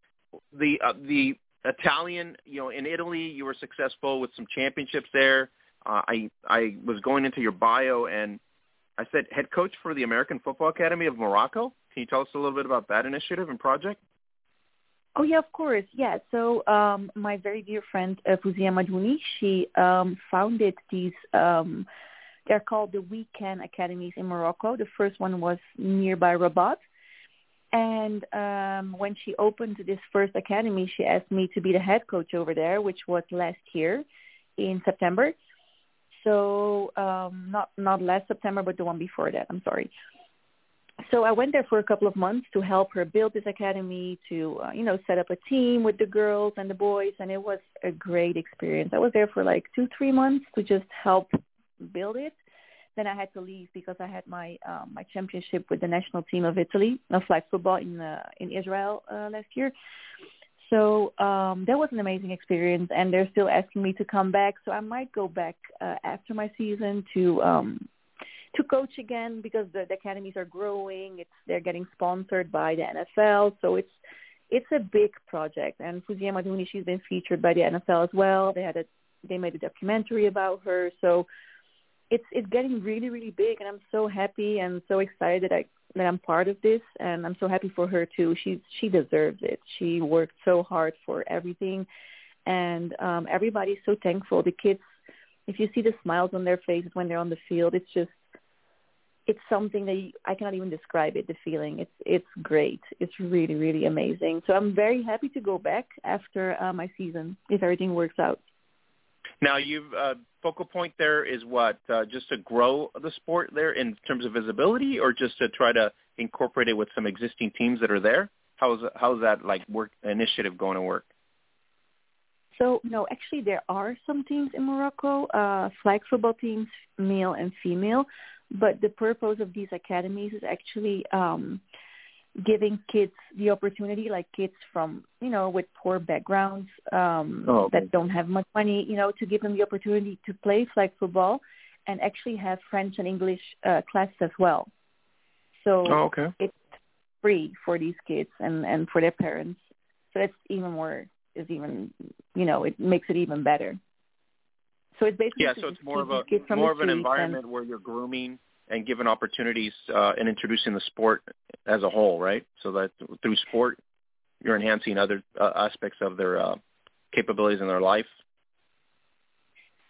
the uh, the Italian, you know, in Italy, you were successful with some championships there. Uh, I I was going into your bio and I said head coach for the American Football Academy of Morocco. Can you tell us a little bit about that initiative and project? Oh yeah, of course. Yeah. So um, my very dear friend uh, Fuzia Maduni, she um, founded these um, they're called the Weekend Academies in Morocco. The first one was nearby Rabat. And um, when she opened this first academy, she asked me to be the head coach over there, which was last year in September. So um, not not last September, but the one before that. I'm sorry. So I went there for a couple of months to help her build this academy, to uh, you know set up a team with the girls and the boys, and it was a great experience. I was there for like two three months to just help build it. Then I had to leave because I had my um, my championship with the national team of Italy of flag football in uh, in Israel uh, last year. So um, that was an amazing experience, and they're still asking me to come back. So I might go back uh, after my season to um, to coach again because the, the academies are growing. It's they're getting sponsored by the NFL, so it's it's a big project. And Fuzia Maduni, she's been featured by the NFL as well. They had a they made a documentary about her. So it's it's getting really really big and i'm so happy and so excited that i that i'm part of this and i'm so happy for her too she she deserves it she worked so hard for everything and um everybody's so thankful the kids if you see the smiles on their faces when they're on the field it's just it's something that you, I cannot even describe it. The feeling, it's it's great. It's really really amazing. So I'm very happy to go back after uh, my season if everything works out. Now, you've uh, focal point there is what uh, just to grow the sport there in terms of visibility, or just to try to incorporate it with some existing teams that are there. How's how's that like work initiative going to work? So no, actually there are some teams in Morocco, uh, flag football teams, male and female. But the purpose of these academies is actually um, giving kids the opportunity, like kids from you know with poor backgrounds um, oh, okay. that don't have much money, you know, to give them the opportunity to play flag football and actually have French and English uh, classes as well. So oh, okay. it's free for these kids and and for their parents. So that's even more is even you know it makes it even better. So it's basically yeah. So it's more of a more of an environment where you're grooming and given opportunities uh, and introducing the sport as a whole, right? So that through sport, you're enhancing other uh, aspects of their uh, capabilities in their life.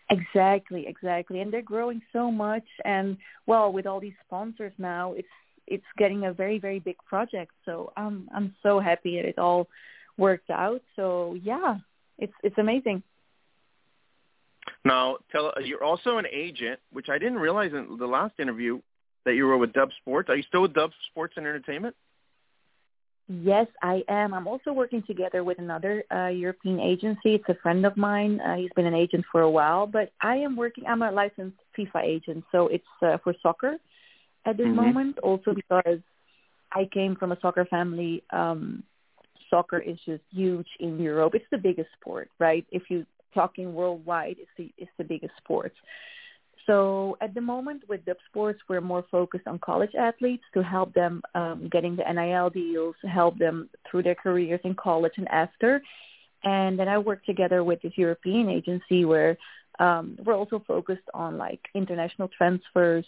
Exactly, exactly, and they're growing so much. And well, with all these sponsors now, it's it's getting a very very big project. So I'm I'm so happy that it all worked out. So yeah, it's it's amazing. Now, tell you're also an agent, which I didn't realize in the last interview that you were with Dub Sports. Are you still with Dub Sports and Entertainment? Yes, I am. I'm also working together with another uh, European agency. It's a friend of mine. Uh, he's been an agent for a while, but I am working. I'm a licensed FIFA agent, so it's uh, for soccer at this mm-hmm. moment. Also because I came from a soccer family. Um, soccer is just huge in Europe. It's the biggest sport, right? If you're talking worldwide, it's the it's the biggest sport. So at the moment with Dub Sports, we're more focused on college athletes to help them um, getting the NIL deals, help them through their careers in college and after. And then I work together with this European agency where um, we're also focused on like international transfers.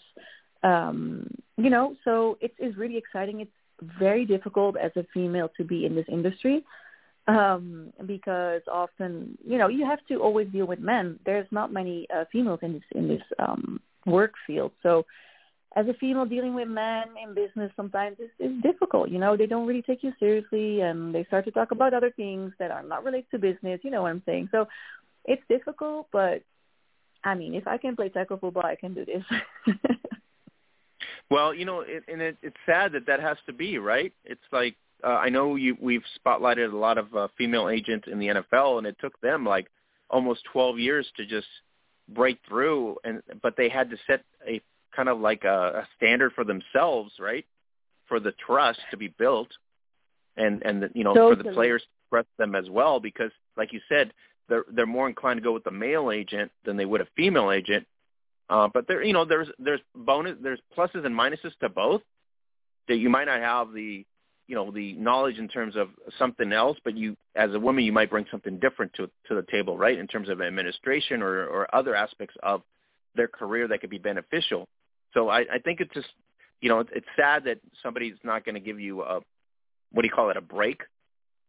Um, you know, so it is really exciting. It's very difficult as a female to be in this industry um, because often, you know, you have to always deal with men. There's not many uh, females in this in this um, work field. So, as a female dealing with men in business, sometimes it's, it's difficult. You know, they don't really take you seriously, and they start to talk about other things that are not related to business. You know what I'm saying? So, it's difficult, but I mean, if I can play tackle football, I can do this. well, you know, it, and it, it's sad that that has to be right. It's like uh, I know you, we've spotlighted a lot of uh, female agents in the NFL, and it took them like almost 12 years to just break through. And but they had to set a kind of like a, a standard for themselves, right? For the trust to be built, and and the, you know totally. for the players to trust them as well, because like you said, they're they're more inclined to go with the male agent than they would a female agent. Uh, but there, you know, there's there's bonus, there's pluses and minuses to both. That you might not have the you know the knowledge in terms of something else, but you as a woman you might bring something different to to the table, right? In terms of administration or or other aspects of their career that could be beneficial. So I, I think it's just you know it's it's sad that somebody's not going to give you a what do you call it a break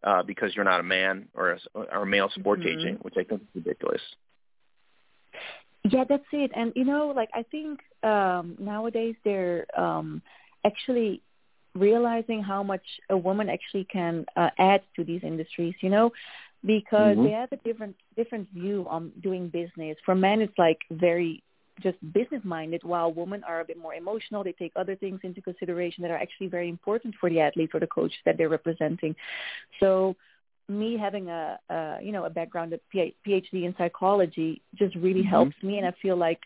uh, because you're not a man or a, or a male sports mm-hmm. agent, which I think is ridiculous. Yeah, that's it. And you know, like I think um nowadays they're um actually realizing how much a woman actually can uh, add to these industries, you know, because mm-hmm. they have a different different view on doing business. For men, it's like very just business minded, while women are a bit more emotional. They take other things into consideration that are actually very important for the athlete or the coach that they're representing. So me having a, a you know a background of PhD in psychology just really mm-hmm. helps me, and I feel like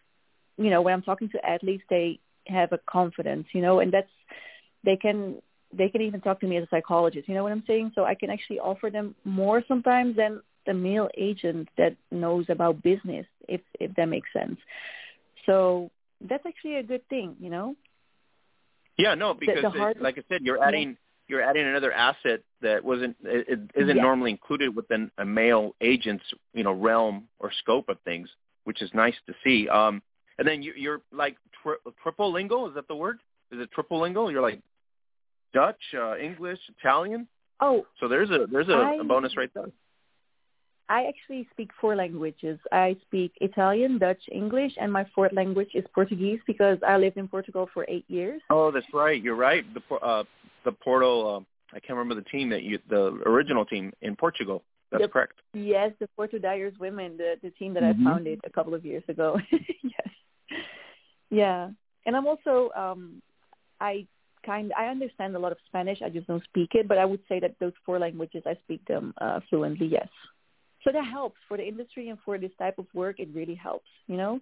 you know when I'm talking to athletes, they have a confidence, you know, and that's they can they can even talk to me as a psychologist. You know what I'm saying? So I can actually offer them more sometimes than the male agent that knows about business, if if that makes sense. So that's actually a good thing, you know. Yeah, no, because the, the hard, it, like I said, you're adding yeah. you're adding another asset that wasn't it, it isn't yeah. normally included within a male agent's you know realm or scope of things, which is nice to see. Um, and then you, you're like tri- triple lingual. Is that the word? Is it triple lingual? You're like Dutch, uh, English, Italian. Oh, so there's a there's a, I, a bonus right there. I actually speak four languages. I speak Italian, Dutch, English, and my fourth language is Portuguese because I lived in Portugal for eight years. Oh, that's right. You're right. The uh, the Porto. Uh, I can't remember the team that you the original team in Portugal. That's the, correct. Yes, the Porto Dyers women, the the team that mm-hmm. I founded a couple of years ago. yes. Yeah, and I'm also um I kind I understand a lot of Spanish. I just don't speak it, but I would say that those four languages I speak them uh, fluently. Yes. So that helps for the industry and for this type of work. It really helps, you know.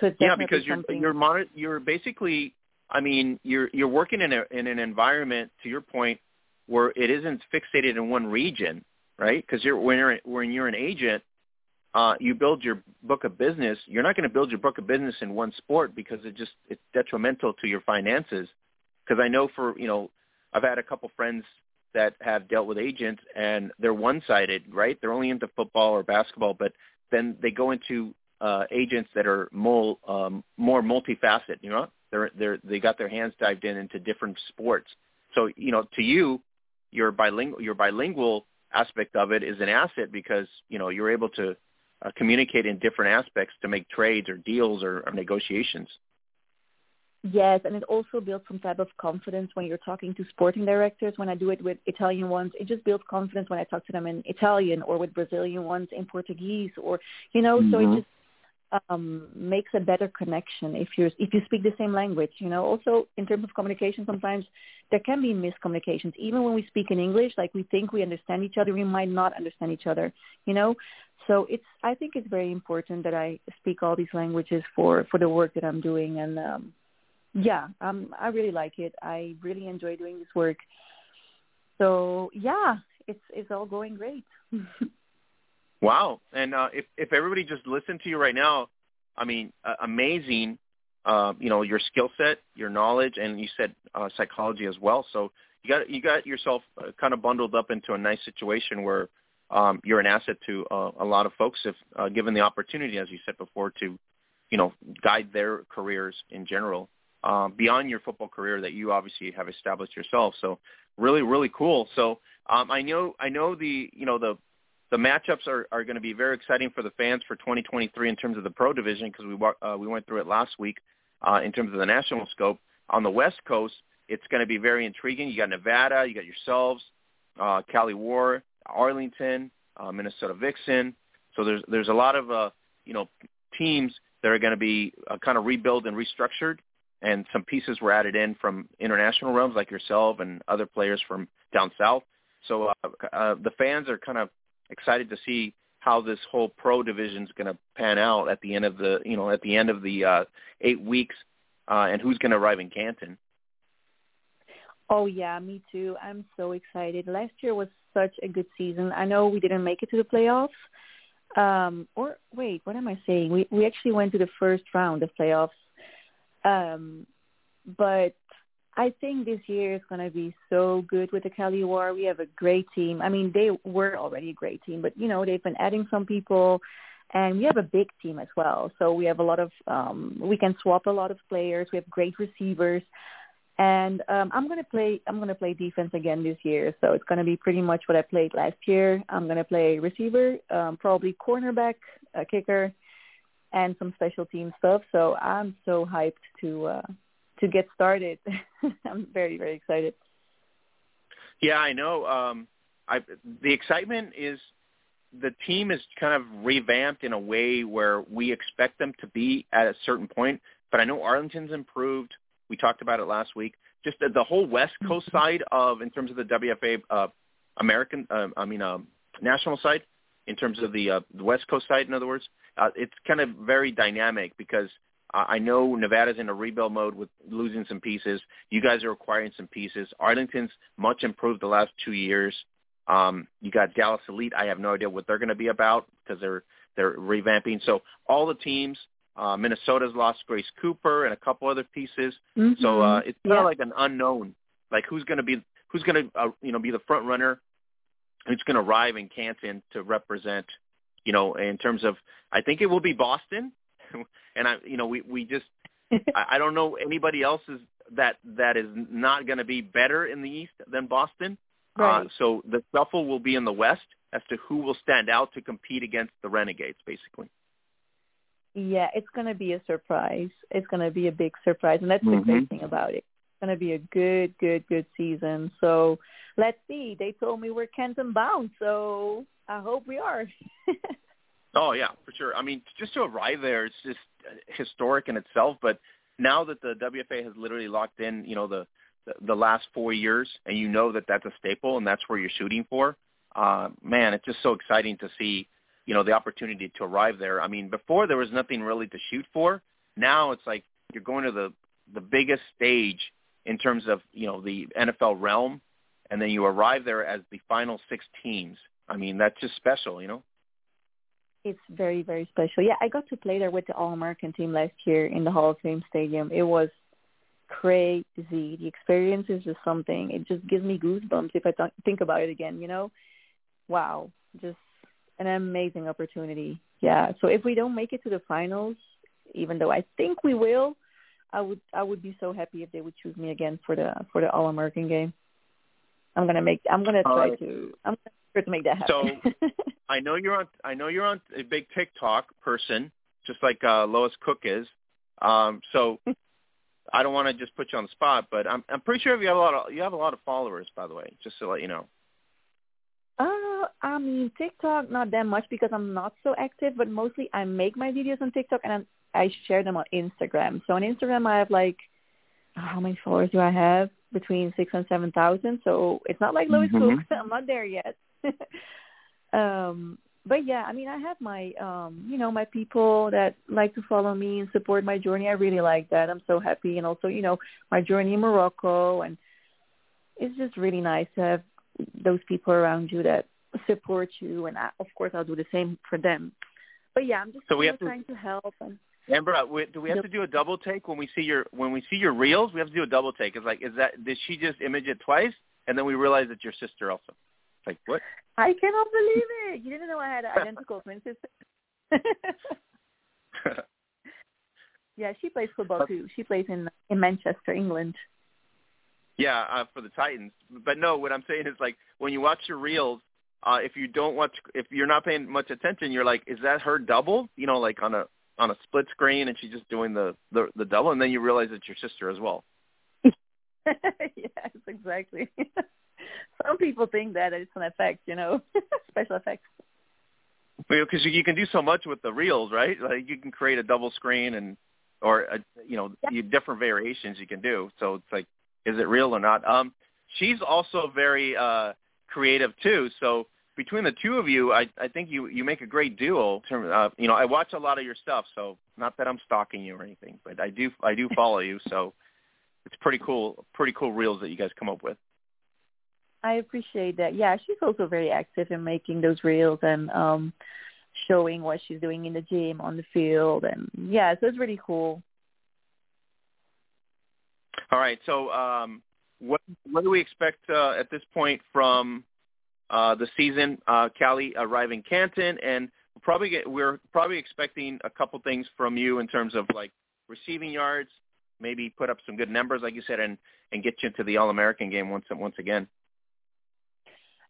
So yeah, because you're something... you're you're basically, I mean, you're you're working in a in an environment to your point where it isn't fixated in one region, right? Because you're when you're when you're an agent, uh, you build your book of business, you're not going to build your book of business in one sport because it just it's detrimental to your finances. Because I know for you know, I've had a couple friends that have dealt with agents and they're one-sided, right? They're only into football or basketball, but then they go into uh, agents that are more um, more multifaceted. You know, they're they're they got their hands dived in into different sports. So you know, to you, your bilingual your bilingual aspect of it is an asset because you know you're able to uh, communicate in different aspects to make trades or deals or, or negotiations. Yes, and it also builds some type of confidence when you're talking to sporting directors. When I do it with Italian ones, it just builds confidence when I talk to them in Italian or with Brazilian ones in Portuguese or you know, mm-hmm. so it mm-hmm. just um, makes a better connection if you if you speak the same language. You know, also in terms of communication, sometimes there can be miscommunications. Even when we speak in English, like we think we understand each other, we might not understand each other. You know, so it's I think it's very important that I speak all these languages for for the work that I'm doing and. um yeah, um, I really like it. I really enjoy doing this work. So yeah, it's it's all going great. wow! And uh, if if everybody just listened to you right now, I mean, uh, amazing. Uh, you know your skill set, your knowledge, and you said uh, psychology as well. So you got you got yourself uh, kind of bundled up into a nice situation where um, you're an asset to uh, a lot of folks if uh, given the opportunity, as you said before, to you know guide their careers in general um, beyond your football career that you obviously have established yourself. So really, really cool. So um, I know I know the you know the the matchups are, are going to be very exciting for the fans for 2023 in terms of the pro division because we uh, we went through it last week uh, in terms of the national scope. On the West Coast, it's going to be very intriguing. You got Nevada, you got yourselves, uh, Cali War, Arlington, uh, Minnesota Vixen. So there's there's a lot of uh, you know teams that are going to be uh, kind of rebuilt and restructured and some pieces were added in from international realms like yourself and other players from down south. So uh, uh, the fans are kind of excited to see how this whole pro division is going to pan out at the end of the you know at the end of the uh, eight weeks, uh, and who's going to arrive in Canton. Oh yeah, me too. I'm so excited. Last year was such a good season. I know we didn't make it to the playoffs. Um, or wait, what am I saying? We we actually went to the first round of playoffs um, but I think this year is going to be so good with the Cali War. We have a great team. I mean, they were already a great team, but you know they've been adding some people, and we have a big team as well. So we have a lot of um, we can swap a lot of players. We have great receivers, and um, I'm to play I'm to play defense again this year. So it's to be pretty much what I played last year. I'm to play receiver, um, probably cornerback, a kicker, and some special team stuff. So I'm so hyped to uh, to get started. I'm very very excited. Yeah, I know. Um, I the excitement is the team is kind of revamped in a way where we expect them to be at a certain point. But I know Arlington's improved. We talked about it last week. Just the, the whole West Coast mm-hmm. side of, in terms of the WFA uh, American, uh, I mean, um, national side, in terms of the, uh, the West Coast side, in other words, uh, it's kind of very dynamic because I know Nevada's in a rebuild mode with losing some pieces. You guys are acquiring some pieces. Arlington's much improved the last two years. Um, you got Dallas Elite. I have no idea what they're going to be about because they're they're revamping. So all the teams. Uh, Minnesota's lost Grace Cooper and a couple other pieces. Mm-hmm. So uh, it's kind of yeah. like an unknown, like who's going to be who's going to uh, you know be the front runner, who's going to arrive in Canton to represent you know, in terms of, I think it will be Boston, and I, you know, we we just, I, I don't know anybody else is that that is not going to be better in the East than Boston. Uh, right. Uh, so the shuffle will be in the West as to who will stand out to compete against the Renegades, basically. Yeah, it's going to be a surprise. It's going to be a big surprise, and that's mm-hmm. the great thing about it. It's going to be a good, good, good season. So let's see. They told me we're Canton bound, so I hope we are. oh yeah, for sure. I mean, just to arrive there, it's just historic in itself. But now that the WFA has literally locked in, you know, the the, the last four years, and you know that that's a staple, and that's where you're shooting for. Uh, man, it's just so exciting to see, you know, the opportunity to arrive there. I mean, before there was nothing really to shoot for. Now it's like you're going to the the biggest stage in terms of you know the NFL realm, and then you arrive there as the final six teams I mean, that's just special, you know? It's very, very special. Yeah, I got to play there with the All-American team last year in the Hall of Fame Stadium. It was crazy. The experience is just something. It just gives me goosebumps if I th- think about it again, you know? Wow. Just an amazing opportunity. Yeah. So if we don't make it to the finals, even though I think we will, I would I would be so happy if they would choose me again for the for the All American game. I'm gonna make I'm gonna try right. to I'm gonna to make that happen. So I know you're on. I know you're on a big TikTok person, just like uh, Lois Cook is. Um, so I don't want to just put you on the spot, but I'm I'm pretty sure you have a lot of you have a lot of followers, by the way, just to let you know. I mean TikTok not that much because I'm not so active, but mostly I make my videos on TikTok and I'm, I share them on Instagram. So on Instagram I have like how many followers do I have? Between six and seven thousand. So it's not like Lois Mhm. Cooks. I'm not there yet. um, but yeah, I mean, I have my, um, you know, my people that like to follow me and support my journey. I really like that. I'm so happy, and also, you know, my journey in Morocco, and it's just really nice to have those people around you that support you. And I, of course, I'll do the same for them. But yeah, I'm just So we have trying to help. And Amber, uh, we- do we have to do a double take when we see your when we see your reels? We have to do a double take. It's like, is that did she just image it twice, and then we realize it's your sister also? It's like what? I cannot believe it. You didn't know I had an identical twin sister. yeah, she plays football too. She plays in in Manchester, England. yeah, uh, for the Titans. But no, what I'm saying is like when you watch your reels, uh, if you don't watch, if you're not paying much attention, you're like, is that her double? You know, like on a on a split screen, and she's just doing the the, the double, and then you realize it's your sister as well. yes, exactly. Some people think that it's an effect, you know, special effects. Because you can do so much with the reels, right? Like you can create a double screen and or a, you know you different variations you can do. So it's like, is it real or not? Um, she's also very uh, creative too. So between the two of you, I I think you you make a great duo. in Uh, you know, I watch a lot of your stuff, so not that I'm stalking you or anything, but I do I do follow you. So it's pretty cool, pretty cool reels that you guys come up with. I appreciate that. Yeah, she's also very active in making those reels and um showing what she's doing in the gym, on the field, and yeah, so it's really cool. All right. So, um, what what do we expect uh, at this point from uh, the season? Uh, Cali arriving Canton, and probably get, we're probably expecting a couple things from you in terms of like receiving yards, maybe put up some good numbers, like you said, and and get you into the All American game once once again.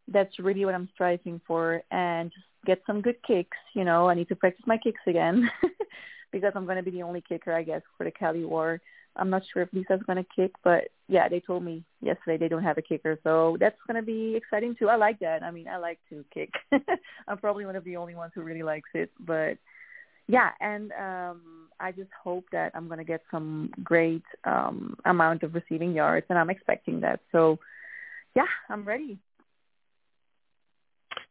That's really what I'm striving for, and get some good kicks. You know, I need to practice my kicks again because I'm going to be the only kicker, I guess, for the Cali War. I'm not sure if Lisa's going to kick, but yeah, they told me yesterday they don't have a kicker, so that's going to be exciting too. I like that. I mean, I like to kick. I'm probably one of the only ones who really likes it, but yeah, and um I just hope that I'm going to get some great um amount of receiving yards, and I'm expecting that. So yeah, I'm ready.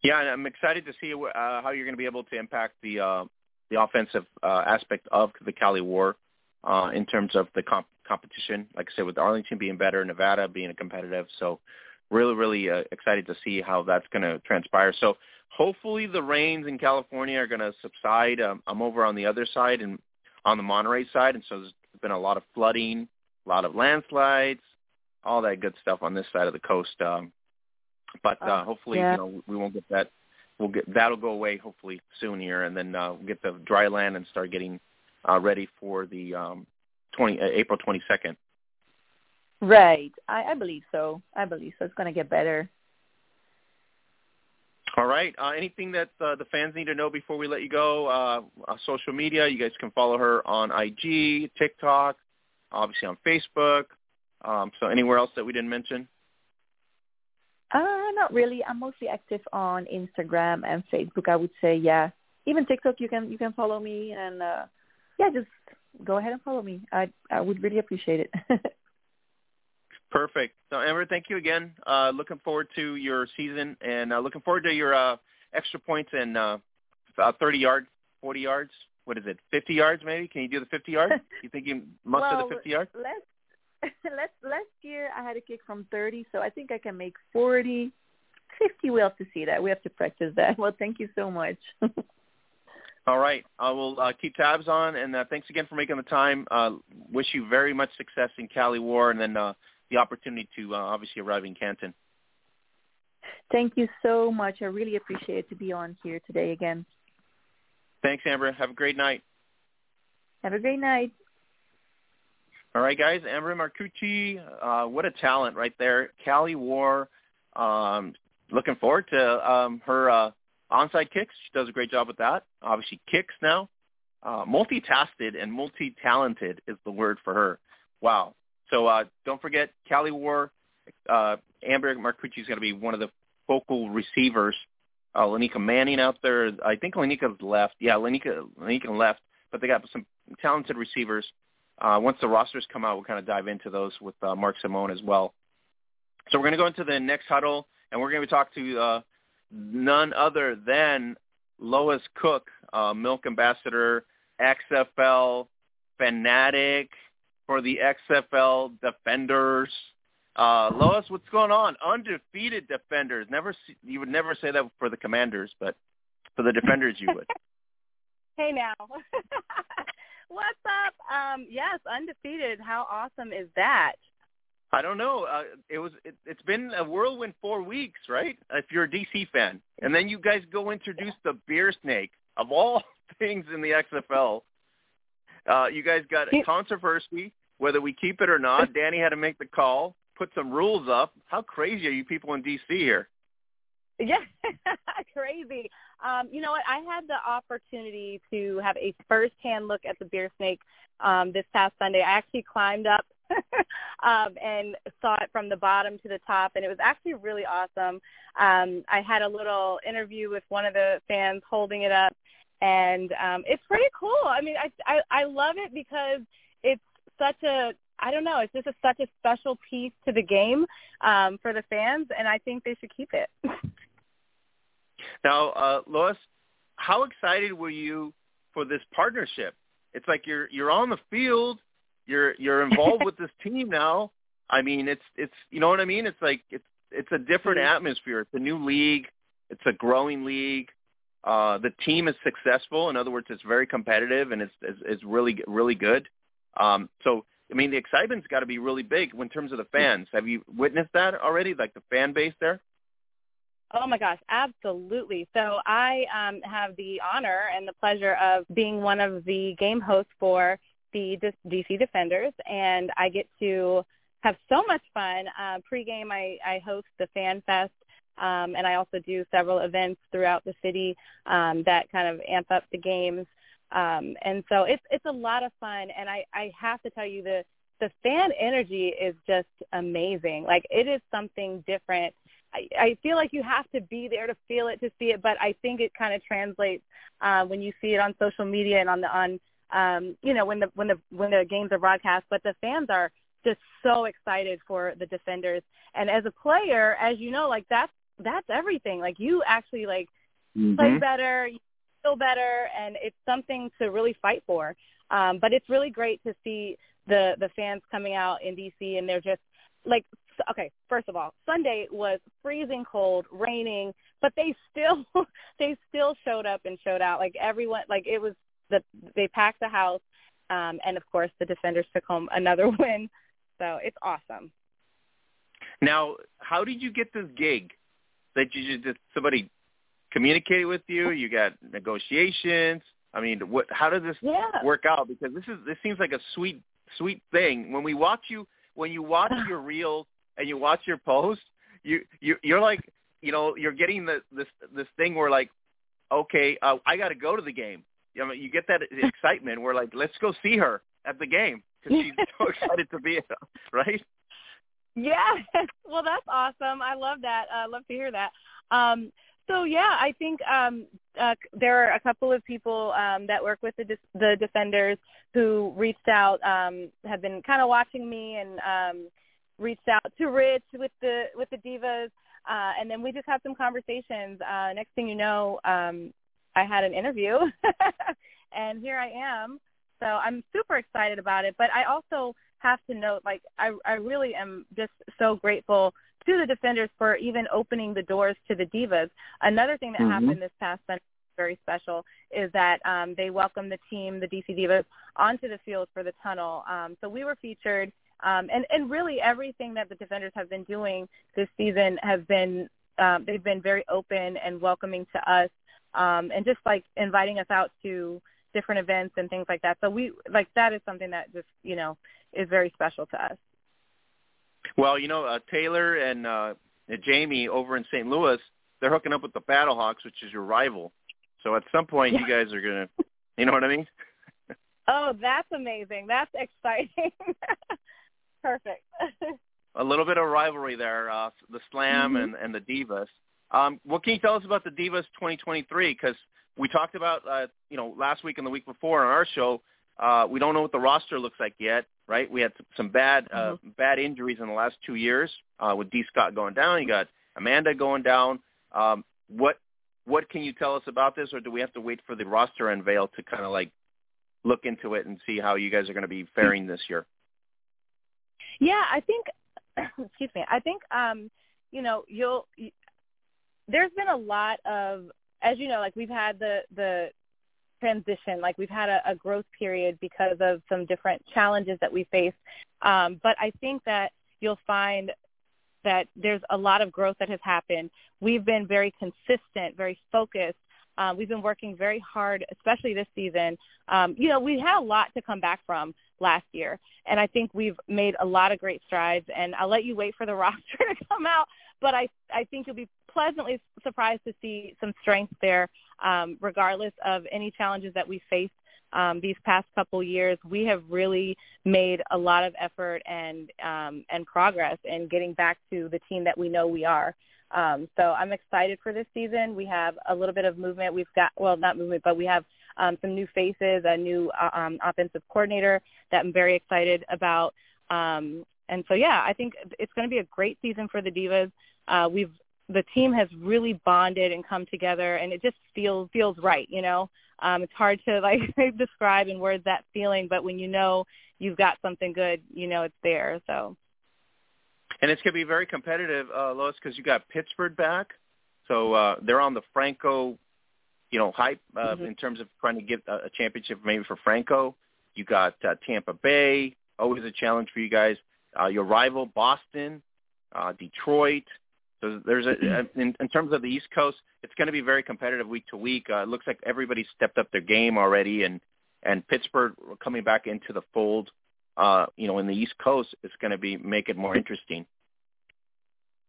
Yeah, and I'm excited to see uh, how you're going to be able to impact the uh, the offensive uh, aspect of the Cali War uh, in terms of the comp- competition. Like I said, with Arlington being better, Nevada being competitive, so really, really uh, excited to see how that's going to transpire. So hopefully the rains in California are going to subside. Um, I'm over on the other side and on the Monterey side, and so there's been a lot of flooding, a lot of landslides, all that good stuff on this side of the coast. Um, but uh, Oh, hopefully, yeah. you know, we won't get that. We'll get that'll go away hopefully soon here, and then uh, we'll get the dry land and start getting uh, ready for the um, 20 uh, April 22nd. Right. I, I believe so. I believe so. It's going to get better. All right. Uh, anything that uh, the fans need to know before we let you go? Uh, uh, social media. You guys can follow her on IG, TikTok, obviously on Facebook. Um, so anywhere else that we didn't mention? Uh, not really. I'm mostly active on Instagram and Facebook. I would say, yeah. Even TikTok, you can you can follow me, and uh yeah, just go ahead and follow me. I I would really appreciate it. Perfect. So Amber, thank you again. Uh, looking forward to your season and uh, looking forward to your uh, extra points and uh, uh, 30 yards, 40 yards. What is it? 50 yards maybe? Can you do the 50 yards? You think you muster well, the 50 yards? last last last year I had a kick from 30, so I think I can make 40. 50, we have to see that. We have to practice that. Well, thank you so much. All right. I will uh, keep tabs on, and uh, thanks again for making the time. Uh, wish you very much success in Cali War, and then uh, the opportunity to uh, obviously arrive in Canton. thank you so much. I really appreciate to be on here today again. Thanks, Amber. Have a great night. Have a great night. All right, guys. Amber Marcucci, uh, what a talent right there. Cali War. Um, looking forward to um, her uh, onside kicks. She does a great job with that. Obviously, kicks now. Uh, and multi-talented is the word for her. wow. So uh, don't forget, Cali War, uh, Amber Marcucci is going to be one of the focal receivers. Uh, Lanika Manning out there. I think Lanika's left. Yeah, Lanika, Lanika left, but they got some talented receivers. Uh, once the rosters come out, we'll kind of dive into those with uh, Mark Simone as well. So we're going to go into the next huddle, and we're going to talk to uh, none other than Lois Cook, uh, Milk Ambassador, XFL fanatic for the XFL Defenders. Uh, Lois, what's going on? Undefeated Defenders. Never, see, you would never say that for the Commanders, but for the Defenders, you would. hey now, what's up? Um, yes, undefeated. How awesome is that? I don't know. Uh, it was. It, it's been a whirlwind four weeks, right? If you're a DC fan, and then you guys go introduce the beer snake of all things in the XFL. Uh, you guys got a controversy whether we keep it or not. Dany had to make the call, put some rules up. How crazy are you people in DC here? Yeah, crazy. Um, you know what? I had the opportunity to have a first-hand look at the beer snake um, this past Sunday. I actually climbed up um, and saw it from the bottom to the top, and it was actually really awesome. Um, I had a little interview with one of the fans holding it up, and um, it's pretty cool. I mean, I, I I love it because it's such a I don't know, it's just a, such a special piece to the game um, for the fans, and I think they should keep it. now, uh, Lois, how excited were you for this partnership? It's like you're you're on the field you're you're involved with this team now. I mean, it's it's you know what I mean. It's like it's it's a different mm-hmm. atmosphere. It's a new league. It's a growing league. Uh, the team is successful. In other words, it's very competitive and it's it's, it's really really good. Um, so I mean, the excitement's got to be really big in terms of the fans. Have you witnessed that already? Like the fan base there? Oh my gosh, absolutely. So I um, have the honor and the pleasure of being one of the game hosts for the DC Defenders, and I get to have so much fun. Uh, pre-game, I, I host the Fan Fest, um, and I also do several events throughout the city um, that kind of amp up the games. Um, and so it's it's a lot of fun, and I, I have to tell you the the fan energy is just amazing. Like it is something different. I, I feel like you have to be there to feel it to see it, but I think it kind of translates uh, when you see it on social media and on the on um, you know, when the when the when the games are broadcast, but the fans are just so excited for the defenders. And as a player, as you know, like that's that's everything. Like you actually like mm-hmm. play better, you feel better, and it's something to really fight for. Um, but it's really great to see the the fans coming out in DC, and they're just like okay first of all sunday was freezing cold raining but they still they still showed up and showed out like everyone like it was the they packed the house, um, and of course the defenders took home another win. So it's awesome. Now, how did you get this gig? That you just somebody communicated with you? You got negotiations? I mean, what? How did this yeah. work out? Because this is this seems like a sweet sweet thing. When we watch you, when you watch your reels and you watch your posts, you you you're like you know you're getting the this this thing where like okay uh, I got to go to the game you know, you get that excitement. We're like, let's go see her at the game because she's so excited to be, it. right? Yeah. Well, that's awesome. I love that. I uh, love to hear that. Um, so yeah, I think um, uh, there are a couple of people um, that work with the the defenders who reached out, um, have been kind of watching me and um, reached out to Rich with the with the divas, uh, and then we just had some conversations. Uh, next thing you know, um, I had an interview, and here I am. So I'm super excited about it. But I also have to note, like, I, I really am just so grateful to the defenders for even opening the doors to the divas. Another thing that mm-hmm. happened this past Sunday very special is that um, they welcomed the team, the DC Divas, onto the field for the tunnel. Um, so we were featured, um, and and really everything that the defenders have been doing this season has been um, they've been very open and welcoming to us um, and just like inviting us out to different events and things like that. So we like that is something that just you know is very special to us. Well, you know, uh, Taylor and uh, Jamie over in St. Louis, they're hooking up with the Battlehawks, which is your rival. So at some point, yeah. you guys are gonna, you know what I mean? oh, that's amazing! That's exciting. perfect. a little bit of rivalry there, uh, the Slam Mhm. and, and the Divas. Um, what can you tell us about the Divas 2023? Because we talked about, uh, you know, last week and the week before on our show. Uh, we don't know what the roster looks like yet, right? We had some bad, uh, bad injuries in the last two years uh, with D. Scott going down. You got Amanda going down. Um, what what can you tell us about this, or do we have to wait for the roster unveil to kind of like look into it and see how you guys are going to be faring this year? Yeah, I think. Excuse me. I think um, you know you'll. There's been a lot of, as you know, like we've had the the transition, like we've had a, a growth period because of some different challenges that we face. Um, but I think that you'll find that there's a lot of growth that has happened. We've been very consistent, very focused. Um, we've been working very hard, especially this season. Um, you know, we had a lot to come back from last year, and I think we've made a lot of great strides. And I'll let you wait for the roster to come out, but I I think you'll be pleasantly surprised to see some strength there, um, regardless of any challenges that we faced um, these past couple years. We have really made a lot of effort and um, and progress in getting back to the team that we know we are. Um, so I'm excited for this season. We have a little bit of movement. We've got, well, not movement, but we have um, some new faces, a new uh, um, offensive coordinator that I'm very excited about. Um, and so, yeah, I think it's going to be a great season for the Divas. Uh, we've the team has really bonded and come together, and it just feels feels right. You know, um, it's hard to like describe in words that feeling, but when you know you've got something good, you know it's there. So And it's going to be very competitive, uh, Lois, because you got Pittsburgh back, so uh, they're on the Franco, you know, hype uh, Mhm. in terms of trying to get a, a championship maybe for Franco. You got uh, Tampa Bay, always a challenge for you guys. Uh, your rival Boston, uh, Detroit. So there's a in, in terms of the East Coast, it's going to be very competitive week to week. Uh, it looks like everybody's stepped up their game already, and and Pittsburgh coming back into the fold. Uh, you know, in the East Coast, it's going to be make it more interesting.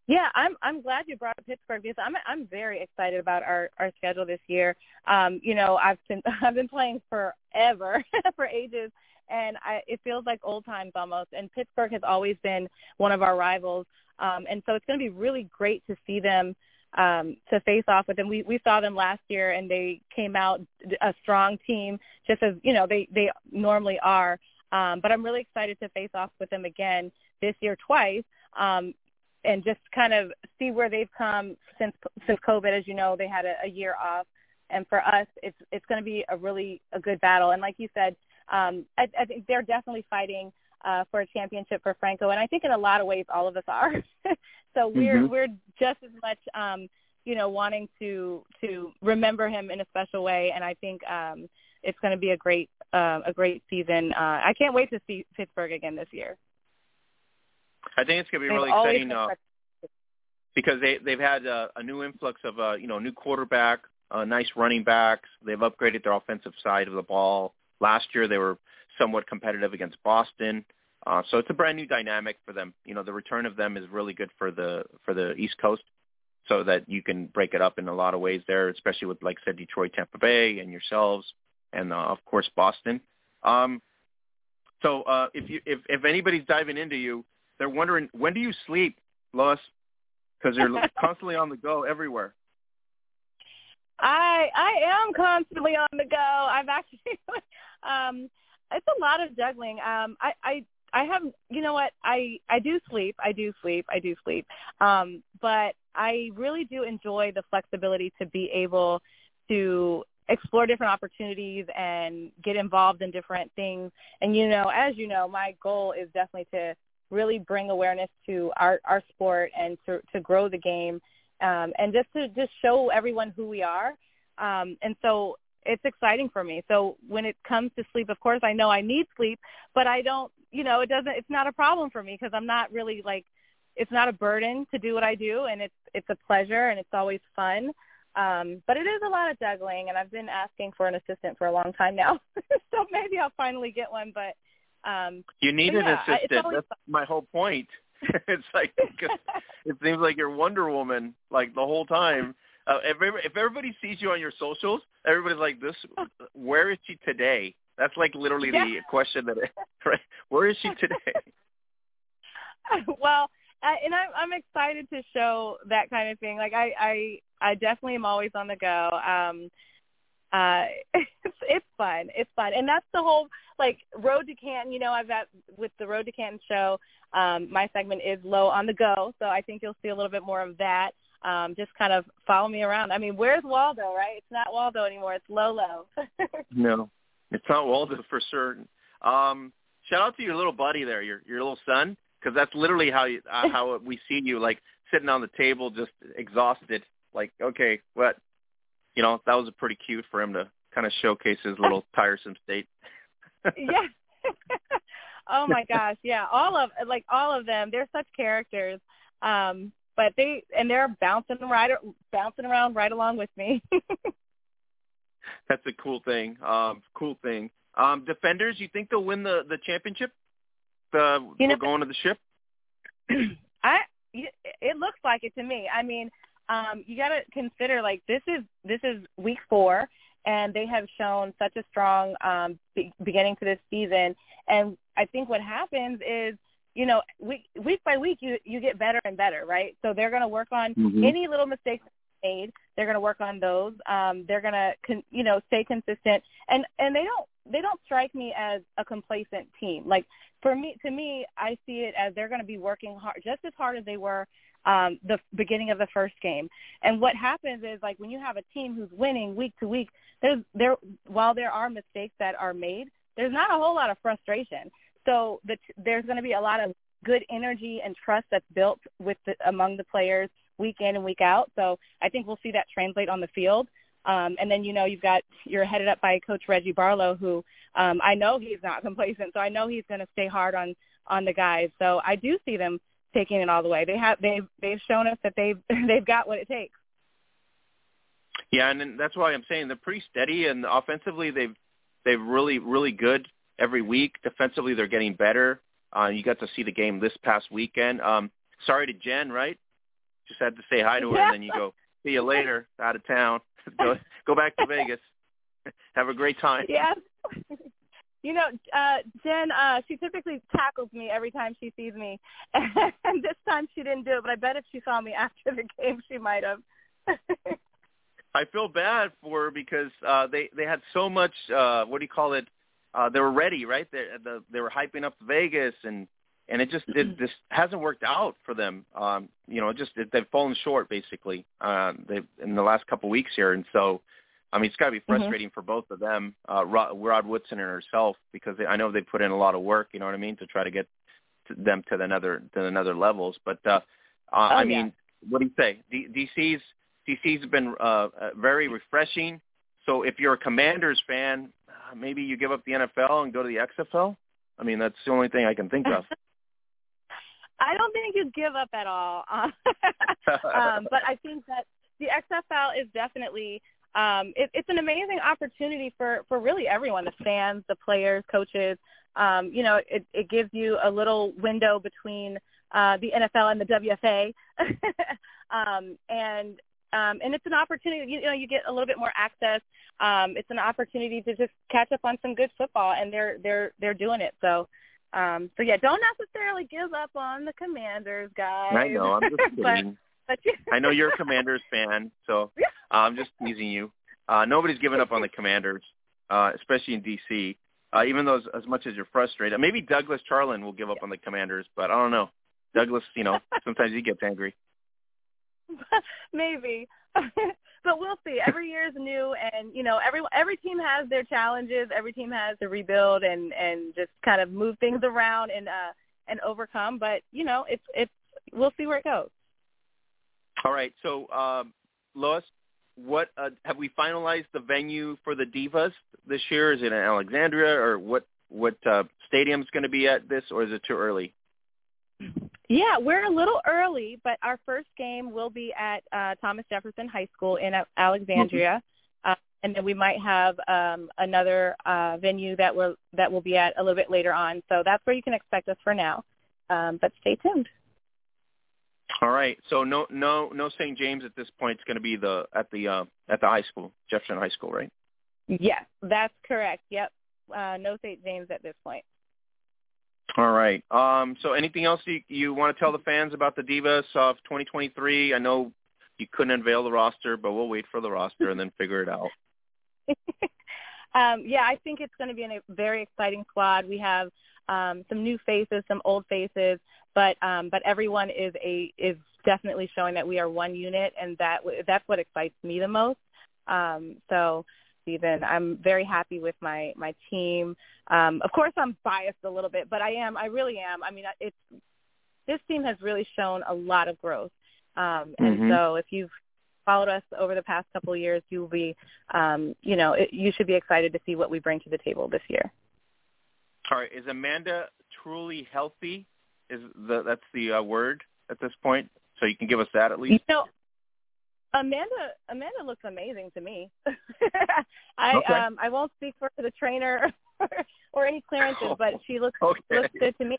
Yeah, I'm I'm glad you brought up Pittsburgh because I'm I'm very excited about our our schedule this year. Um, you know, I've been I've been playing forever, for ages, and I it feels like old times almost. And Pittsburgh has always been one of our rivals, um, and so it's going to be really great to see them um, to face off with them. We we saw them last year, and they came out a strong team, just as you know they they normally are. Um, but I'm really excited to face off with them again this year twice. Um, and just kind of see where they've come since since COVID. As you know, they had a, a year off, and for us, it's it's going to be a really a good battle. And like you said, um, I, I think they're definitely fighting uh, for a championship for Franco, and I think in a lot of ways, all of us are. so we're Mhm. we're just as much, um, you know, wanting to to remember him in a special way, and I think um, it's going to be a great uh, a great season. Uh, I can't wait to see Pittsburgh again this year. I think it's going to be They've really exciting been uh, because they they've had uh, a new influx of uh, you know new quarterback, uh, nice running backs. They've upgraded their offensive side of the ball. Last year they were somewhat competitive against Boston, uh, so it's a brand new dynamic for them. You know the return of them is really good for the for the East Coast, so that you can break it up in a lot of ways there, especially with like I said Detroit, Tampa Bay, and yourselves, and uh, of course Boston. Um, so uh, if you if if anybody's diving into you, they're wondering when do you sleep, Lois? Because you're constantly on the go everywhere. I I am constantly on the go. I've actually um it's a lot of juggling. Um I I I have you know what? I I do sleep. I do sleep. I do sleep. Um but I really do enjoy the flexibility to be able to explore different opportunities and get involved in different things. And you know, as you know, my goal is definitely to really bring awareness to our our sport and to to grow the game um, and just to just show everyone who we are. Um, and so it's exciting for me. So when it comes to sleep, of course, I know I need sleep, but I don't, you know, it doesn't, it's not a problem for me because I'm not really like, it's not a burden to do what I do, and it's it's a pleasure and it's always fun. Um, but it is a lot of juggling, and I've been asking for an assistant for a long time now. so maybe I'll finally get one. But um, You need an yeah, assistant. That's my whole point. it's like 'cause it seems like you're Wonder Woman like the whole time. Uh, if if everybody sees you on your socials, everybody's like, "This, where is she today?" That's like literally the question that. Right? Where is she today? well, uh, and I'm I'm excited to show that kind of thing. Like I I I definitely am always on the go. Um, uh, it's it's fun. It's fun, and that's the whole like Road to Canton. You know, I've got with the Road to Canton show. Um, my segment is low on the go, so I think you'll see a little bit more of that. Um, just kind of follow me around. I mean, where's Waldo? Right? It's not Waldo anymore. It's Lolo. no, it's not Waldo for certain. Um, shout out to your little buddy there, your your little son, because that's literally how you uh, how we see you, like sitting on the table, just exhausted. Like, okay, what? You know, that was pretty cute for him to kind of showcase his little tiresome state. yeah. oh my gosh, yeah. All of like all of them, they're such characters. Um, but they and they're bouncing right bouncing around right along with me. That's a cool thing. Um, cool thing. Um, defenders, you think they'll win the the championship? The you know, going to the ship. I it looks like it to me. I mean, um, you got to consider like this is this is week four, and they have shown such a strong um, be- beginning to this season. And I think what happens is you know, week week by week, you you get better and better, right? So they're going to work on mm-hmm. any little mistakes made. They're going to work on those. Um, they're going to, con- you know, stay consistent, and and they don't they don't strike me as a complacent team. Like for me, to me, I see it as they're going to be working hard, just as hard as they were um, the beginning of the first game. And what happens is like when you have a team who's winning week to week, there's there while there are mistakes that are made, there's not a whole lot of frustration. So the, there's going to be a lot of good energy and trust that's built with the, among the players week in and week out. So I think we'll see that translate on the field. Um, and then you know you've got you're headed up by Coach Reggie Barlow, who um, I know he's not complacent, so I know he's going to stay hard on on the guys. So I do see them taking it all the way. They have they've they've shown us that they've they've got what it takes. Yeah, and that's why I'm saying they're pretty steady, and offensively they've they've really really good every week. Defensively, they're getting better. Uh, you got to see the game this past weekend. Um, sorry to Jen, right? Just had to say hi to her, yeah. and then you go, see you later, out of town. go go back to Vegas. Have a great time. Yes. You know, uh, Jen, uh, she typically tackles me every time she sees me, and this time she didn't do it. But I bet if she saw me after the game, she might have. I feel bad for her because uh, they they had so much. Uh, what do you call it? Uh, they were ready, right? They, the, they were hyping up Vegas, and and it just it just hasn't worked out for them. Um, you know, just it, they've fallen short basically. Uh, they in the last couple of weeks here, and so I mean, it's got to be frustrating mm-hmm. for both of them, uh, Rod, Rod Woodson and herself, because they, I know they put in a lot of work. You know what I mean to try to get to them to the another to another levels. But uh, uh, oh, I mean, what do you say? D- DC's DC's been uh, uh, very refreshing. So if you're a Commanders fan, maybe you give up the NFL and go to the XFL? I mean, that's the only thing I can think of. I don't think you give up at all. um, but I think that the XFL is definitely um, it, it's an amazing opportunity for for really everyone, the fans, the players, coaches. Um, you know, it, it gives you a little window between uh, the NFL and the WFA, um, and um, and it's an opportunity. You know, you get a little bit more access. Um, it's an opportunity to just catch up on some good football, and they're they're they're doing it. So, um, so yeah, don't necessarily give up on the Commanders, guys. I know. I'm just kidding. but, but I know you're a Commanders fan, so uh, I'm just teasing you. Uh, nobody's giving up on the Commanders, uh, especially in DC. Uh, even though as, as much as you're frustrated, maybe Douglas Charlin will give up on the Commanders, but I don't know. Douglas, you know, sometimes he gets angry. maybe. but we'll see. Every year is new, and you know, every every team has their challenges. Every team has to rebuild and and just kind of move things around and uh and overcome. But you know, it's it's we'll see where it goes. All right. So, um, Lois, what uh, have we finalized the venue for the Divas this year? Is it in Alexandria, or what? What uh, stadium's going to be at this, or is it too early? Yeah, we're a little early, but our first game will be at uh, Thomas Jefferson High School in Alexandria, mm-hmm. uh, and then we might have um, another uh, venue that will that will be at a little bit later on. So that's where you can expect us for now. Um, but stay tuned. All right. So no no no St. James at this point. It's going to be the at the uh, at the high school, Jefferson High School, right? Yes, that's correct. Yep. Uh, no St. James at this point. All right. Um, so anything else you, you want to tell the fans about the Divas of 2023? I know you couldn't unveil the roster, but we'll wait for the roster and then figure it out. um, yeah, I think it's going to be a very exciting squad. We have um, some new faces, some old faces, but um, but everyone is a is definitely showing that we are one unit, and that that's what excites me the most. Um, so Stephen. I'm very happy with my my team. Um, of course, I'm biased a little bit, but I am. I really am. I mean, it's this team has really shown a lot of growth, um, and Mhm. so if you've followed us over the past couple of years, you'll be, um, you know, it, you should be excited to see what we bring to the table this year. All right. Is Amanda truly healthy? Is the that's the uh, word at this point? So you can give us that at You least. know, Amanda Amanda looks amazing to me. I Okay. um I won't speak for the trainer or any clearances, but she looks Okay. looks good to me.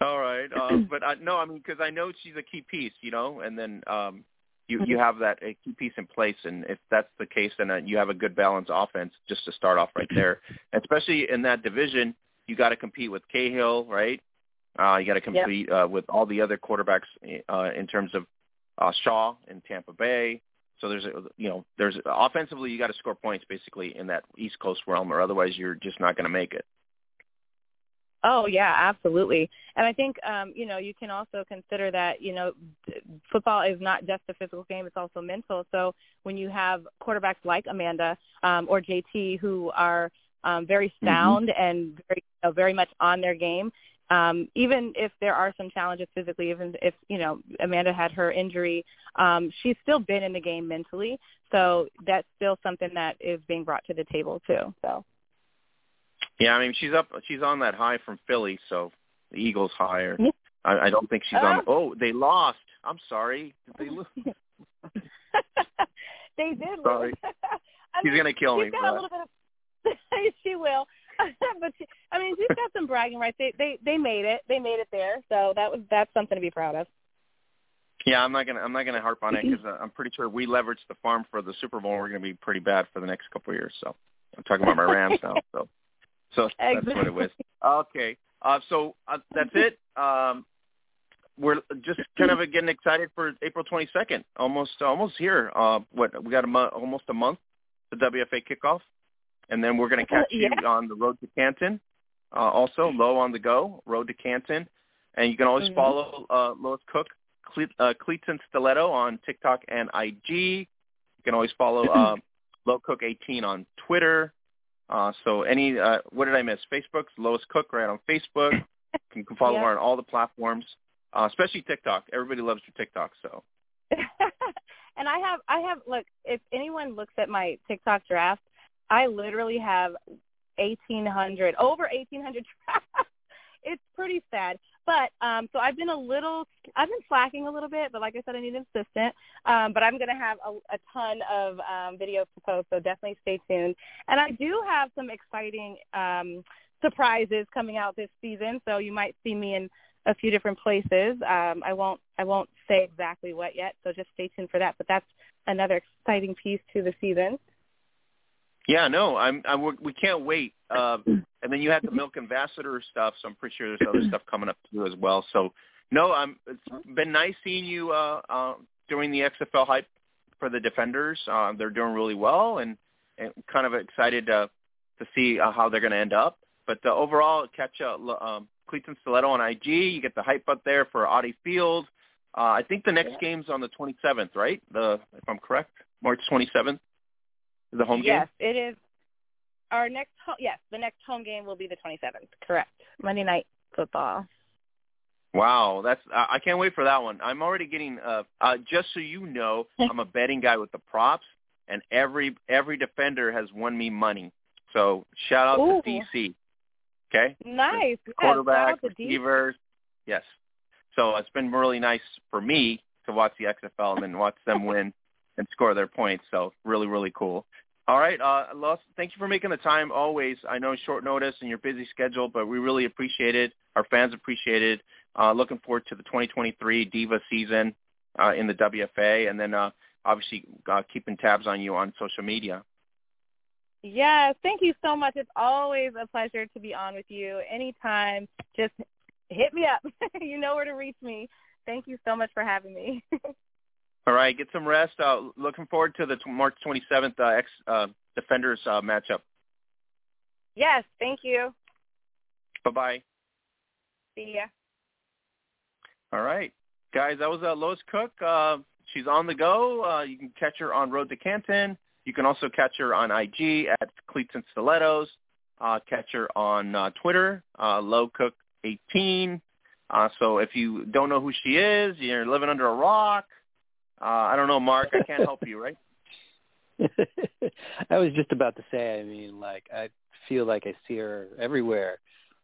All right. Uh, but uh, no, I mean because I know she's a key piece, you know, and then um, you you have that a key piece in place, and if that's the case, then uh, you have a good balanced offense just to start off right there. Especially in that division, you got to compete with Cahill, right? Uh, you got to compete uh, with all the other quarterbacks uh, in terms of uh, Shaw in Tampa Bay. So there's a you know there's offensively you got to score points basically in that East Coast realm, or otherwise you're just not going to make it. Oh yeah, absolutely. And I think um, you know you can also consider that you know football is not just a physical game; it's also mental. So when you have quarterbacks like Amanda um, or JT who are um, very sound and very you know, very much on their game, um, even if there are some challenges physically, even if you know Amanda had her injury, um, she's still been in the game mentally. So that's still something that is being brought to the table too. So. Yeah, I mean she's up. She's on that high from Philly, so the Eagles higher. Yeah. I, I don't think she's on. Uh. Oh, they lost. I'm sorry. Did they lose? they did. Sorry. lose. I She's mean, gonna kill me got a little bit of. she will, but she, I mean, she's got some bragging rights. They they they made it. They made it there. So that was that's something to be proud of. Yeah, I'm not gonna. I'm not gonna harp on it because I'm pretty sure we leveraged the farm for the Super Bowl. We're gonna be pretty bad for the next couple of years. So I'm talking about my Rams now. So so that's what it was. Okay. Uh, so uh, that's it. Um, we're just kind of getting excited for April 22nd. Almost almost here. Uh, what we got a mo- almost a month. The WFA kickoff, and then we're going to catch you Yeah. on the road to Canton. Uh, also, low on the go, road to Canton, and you can always Mhm. follow uh, Lois Cook, Cle- uh, Cleats Stiletto on TikTok and IG. You can always follow uh, Low Cook 18 on Twitter. Uh, so any, uh, what did I miss? Facebook's Lois Cook right on Facebook. You can follow Yeah. her on all the platforms, uh, especially TikTok. Everybody loves your TikTok. So and I have I have look if anyone looks at my TikTok draft, I literally have eighteen hundred over eighteen hundred drafts. it's pretty sad. But um so I've been a little I've been slacking a little bit, but like I said I need an assistant. Um but I'm gonna have a, a ton of um videos to post, so definitely stay tuned. And I do have some exciting um surprises coming out this season, so you might see me in a few different places. Um, I won't I won't say exactly what yet, so just stay tuned for that. But that's another exciting piece to the season. Yeah, no, I'm, I'm we can't wait. Um, and then you had the Milk Ambassador stuff, so I'm pretty sure there's other stuff coming up too as well. So no, I'm. It's been nice seeing you uh, uh, during the XFL hype for the Defenders. Uh, they're doing really well, and, and kind of excited to to see uh, how they're going to end up. But uh, overall, catch uh, um, Cleats Stiletto on IG. You get the hype up there for Audi Field. Uh, I think the next Yeah. game's on the 27th, right? The if I'm correct, March 27th is the home yes, it is. Our next ho- yes, the next home game will be the 27th. Correct. Monday night football. Wow, that's I I can't wait for that one. I'm already getting. Uh, uh, just so you know, I'm a betting guy with the props, and every every defender has won me money. So shout out Ooh. to DC. Okay. Nice. Yes, shout quarterback, out to D. receivers. Yes. So it's been really nice for me to watch the XFL and then watch them win and score their points. So really, really cool. All right, uh, Los, thank you for making the time. Always, I know short notice and your busy schedule, but we really appreciate it. Our fans appreciate it. Uh, looking forward to the 2023 Diva season uh, in the WFA, and then uh, obviously uh, keeping tabs on you on social media. Yes, thank you so much. It's always a pleasure to be on with you. Anytime, just hit me up. you know where to reach me. Thank you so much for having me. All right, get some rest. Uh, looking forward to the t- March 27th uh, ex uh, Defenders uh, matchup. Yes, thank you. Bye bye. See ya. All right, guys, that was uh, Lois Cook. Uh, she's on the go. Uh, you can catch her on Road to Canton. You can also catch her on IG at Cleats and Stilettos. Uh, catch her on uh, Twitter, uh, LowCook18. Uh, so if you don't know who she is, you're living under a rock. Uh, I don't know, Mark. I can't help you, right? I was just about to say. I mean, like I feel like I see her everywhere,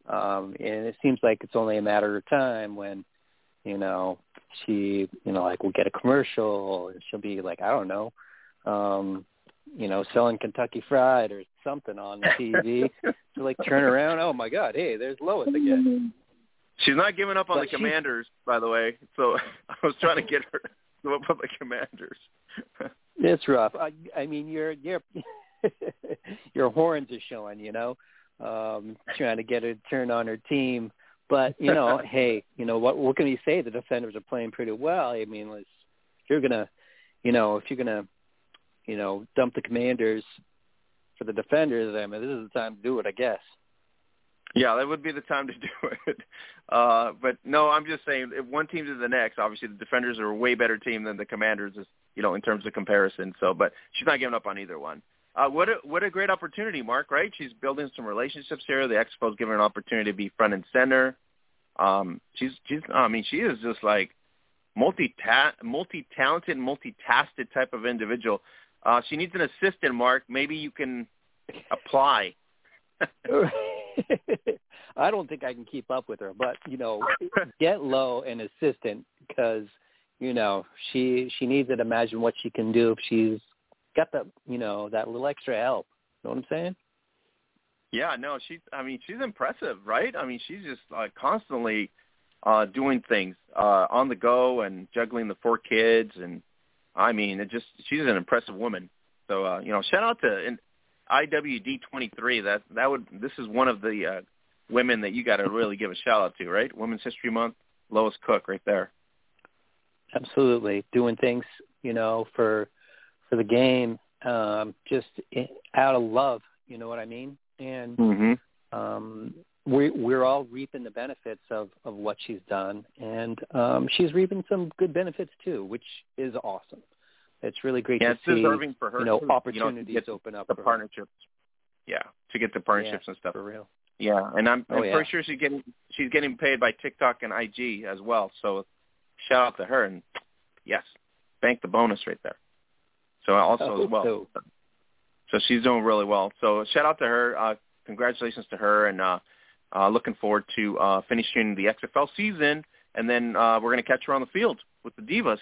um, and it seems like it's only a matter of time when, you know, she, you know, like will get a commercial, and she'll be like, I don't know, um, you know, selling Kentucky Fried or something on TV to like turn around. Oh my God, hey, there's Lois again. She's not giving up on But the she- Commanders, by the way. So I was trying to get her the Commanders. It's rough. I, I mean, your your your horns are showing. You know, um, trying to get her to turn on her team. But you know, hey, you know what? What can you say? The defenders are playing pretty well. I mean, let's, if you're gonna, you know, if you're gonna, you know, dump the commanders for the defenders, I mean, this is the time to do it, I guess. Yeah, that would be the time to do it. Uh, but no, I'm just saying, if one team to the next, obviously the Defenders are a way better team than the Commanders, is, you know, in terms of comparison. So, but she's not giving up on either one. Uh, what a what a great opportunity, Mark. Right? She's building some relationships here. The Expo's giving her an opportunity to be front and center. Um, she's she's. I mean, she is just like multi multi talented, multi-tasted type of individual. Uh, she needs an assistant, Mark. Maybe you can apply. I don't think I can keep up with her, but you know, get low an assistant because you know she she needs it. Imagine what she can do if she's got the you know that little extra help. Know what I'm saying? Yeah, no, she's. I mean, she's impressive, right? I mean, she's just uh, constantly uh, doing things uh, on the go and juggling the four kids, and I mean, it just she's an impressive woman. So uh, you know, shout out to IWD23. That that would this is one of the uh, women that you got to really give a shout out to, right? Women's History Month, Lois Cook, right there. Absolutely, doing things you know for for the game, um, just out of love. You know what I mean? And mm-hmm. um, we we're all reaping the benefits of of what she's done, and um, she's reaping some good benefits too, which is awesome. It's really great Yeah, to it's see deserving for her. you know too, to opportunities get open up the for her. partnerships. Yeah, to get the partnerships and stuff. for real. Yeah, and I'm, Oh, I'm yeah. pretty sure she's getting she's getting paid by TikTok and IG as well. So shout out to her and yes, bank the bonus right there. So also Oh, as well. so- So she's doing really well. So shout out to her. Uh, congratulations to her, and uh, uh, looking forward to uh, finishing the XFL season. And then uh, we're going to catch her on the field with the Divas.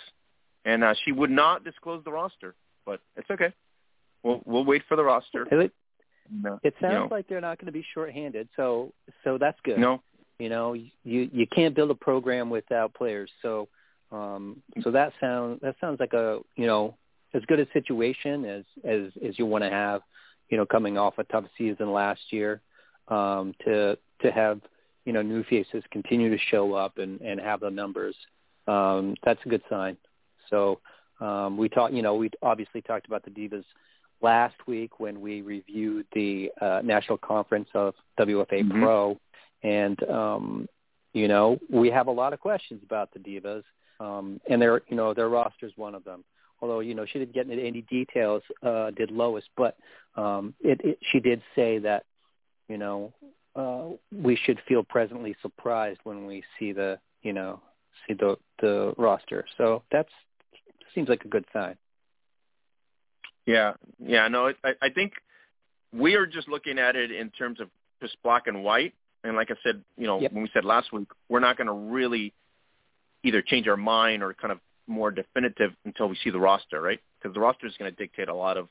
And uh, she would not disclose the roster, but it's okay. We'll we'll wait for the roster. It, No, it sounds you know, like they're not going to be shorthanded, so so that's good. no, You know, you you can't build a program without players. So um so that sounds that sounds like a you know as good a situation as as as you want to have, you know, coming off a tough season last year, um to to have you know new faces continue to show up and and have the numbers. Um that's a good sign. So um we talked you know we obviously talked about the Divas last week when we reviewed the uh, national conference of WFA Mhm. Pro, and um, you know we have a lot of questions about the divas, um, and their you know their roster is one of them. Although you know she didn't get into any details, uh, did Lois, but um, it, it, she did say that you know uh, we should feel presently surprised when we see the you know see the the roster. So that's seems like a good sign. Yeah, yeah, no, I, I think we are just looking at it in terms of just black and white. And like I said, you know, Yep. when we said last week, we're not going to really either change our mind or kind of more definitive until we see the roster, right? Because the roster is going to dictate a lot of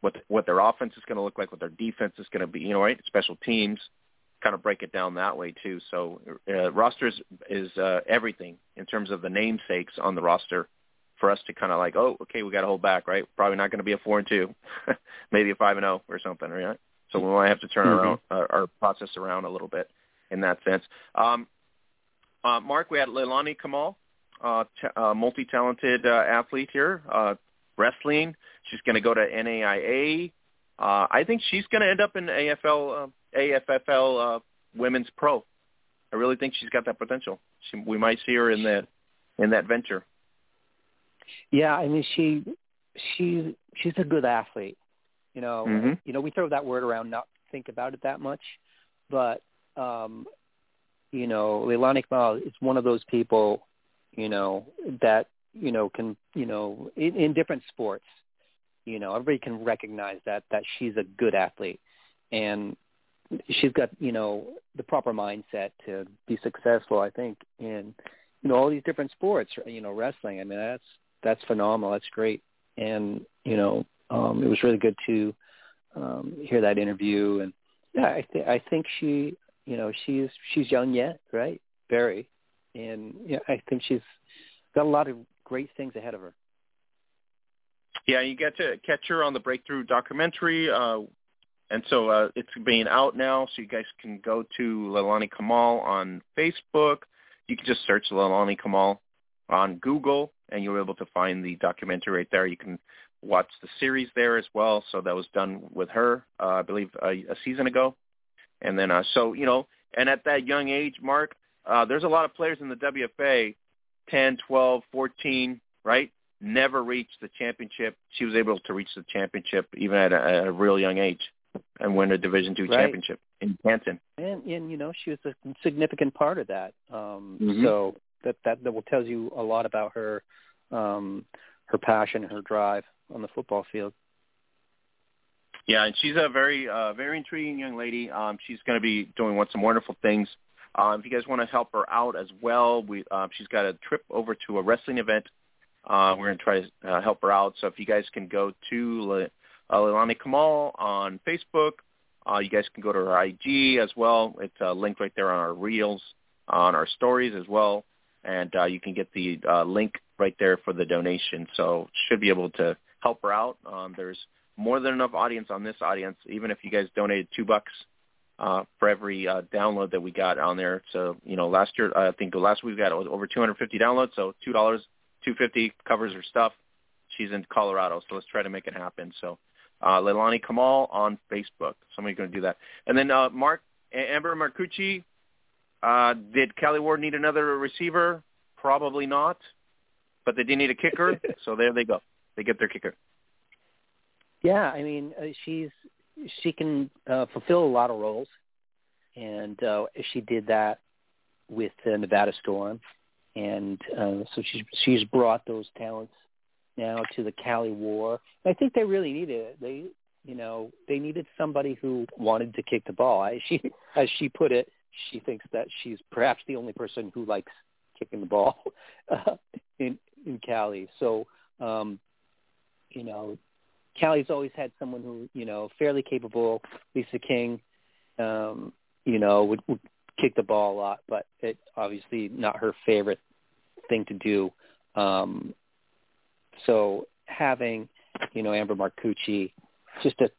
what what their offense is going to look like, what their defense is going to be, you know, right? Special teams, kind of break it down that way too. So uh, roster is, is uh, everything in terms of the namesakes on the roster. For us to kind of like, oh, okay, we got to hold back, right? Probably not going to be a four and two, maybe a five and zero or something, right? So we might have to turn mm-hmm. around our, our process around a little bit in that sense. Um, uh, Mark, we had Leilani Caamal, uh, t- uh, multi-talented uh, athlete here, uh, wrestling. She's going to go to NAIA. Uh, I think she's going to end up in AFL, uh, AFFL uh, Women's Pro. I really think she's got that potential. She, we might see her in that in that venture. Yeah, I mean she she's she's a good athlete. You know, mm-hmm. you know we throw that word around, not think about it that much, but um, you know, Leilani Caamal is one of those people, you know, that you know can you know in, in different sports, you know, everybody can recognize that that she's a good athlete, and she's got you know the proper mindset to be successful. I think in you know all these different sports. You know, wrestling. I mean, that's that's phenomenal. That's great, and you know, um, it was really good to um, hear that interview. And yeah, I, th- I think she, you know, she's she's young yet, right? Very, and yeah, I think she's got a lot of great things ahead of her. Yeah, you get to catch her on the Breakthrough documentary. Uh, and so uh, it's being out now, so you guys can go to Leilani Caamal on Facebook. You can just search Leilani Caamal on Google, and you'll be able to find the documentary right there. You can watch the series there as well. So that was done with her, uh, I believe, a, a season ago. And then, uh, so you know, and at that young age, Mark, uh, there's a lot of players in the WFA, 10, 12, 14, right? Never reached the championship. She was able to reach the championship even at a, at a real young age and win a Division two right. championship in Canton. And and you know she was a significant part of that. Um, mm-hmm. So that that that will tell you a lot about her um, her passion, and her drive on the football field. Yeah, and she's a very uh, very intriguing young lady. Um, she's going to be doing some wonderful things. Um, if you guys want to help her out as well, we uh, she's got a trip over to a wrestling event. Uh, we're going to try to uh, help her out. So if you guys can go to Le- uh, Leilani Caamal on Facebook, uh, you guys can go to her IG as well. It's uh, linked right there on our reels, on our stories as well, and uh, you can get the uh, link right there for the donation. So should be able to help her out. Um, there's more than enough audience on this audience, even if you guys donated two bucks uh, for every uh, download that we got on there. So you know, last year I think last week we got over 250 downloads, so two dollars, 250 covers her stuff. She's in Colorado, so let's try to make it happen. So uh, Leilani Caamal on Facebook. Somebody's going to do that. And then uh, Mark Ambra Marcucci. Uh, did Cali War need another receiver? Probably not, but they did need a kicker, so there they go. They get their kicker. Yeah, I mean uh, she's she can uh, fulfill a lot of roles, and uh, she did that with the Nevada Storm, and uh, so she's she's brought those talents now to the Cali War. I think they really needed it. They, you know, they needed somebody who wanted to kick the ball. I, she, as she put it, she thinks that she's perhaps the only person who likes kicking the ball uh, in in Cali. So, um, you know, Cali's always had someone who, you know, fairly capable. Lisa King, um, you know, would, would kick the ball a lot, but it obviously not her favorite thing to do. Um, so having, you know, Ambra Marcucci just a,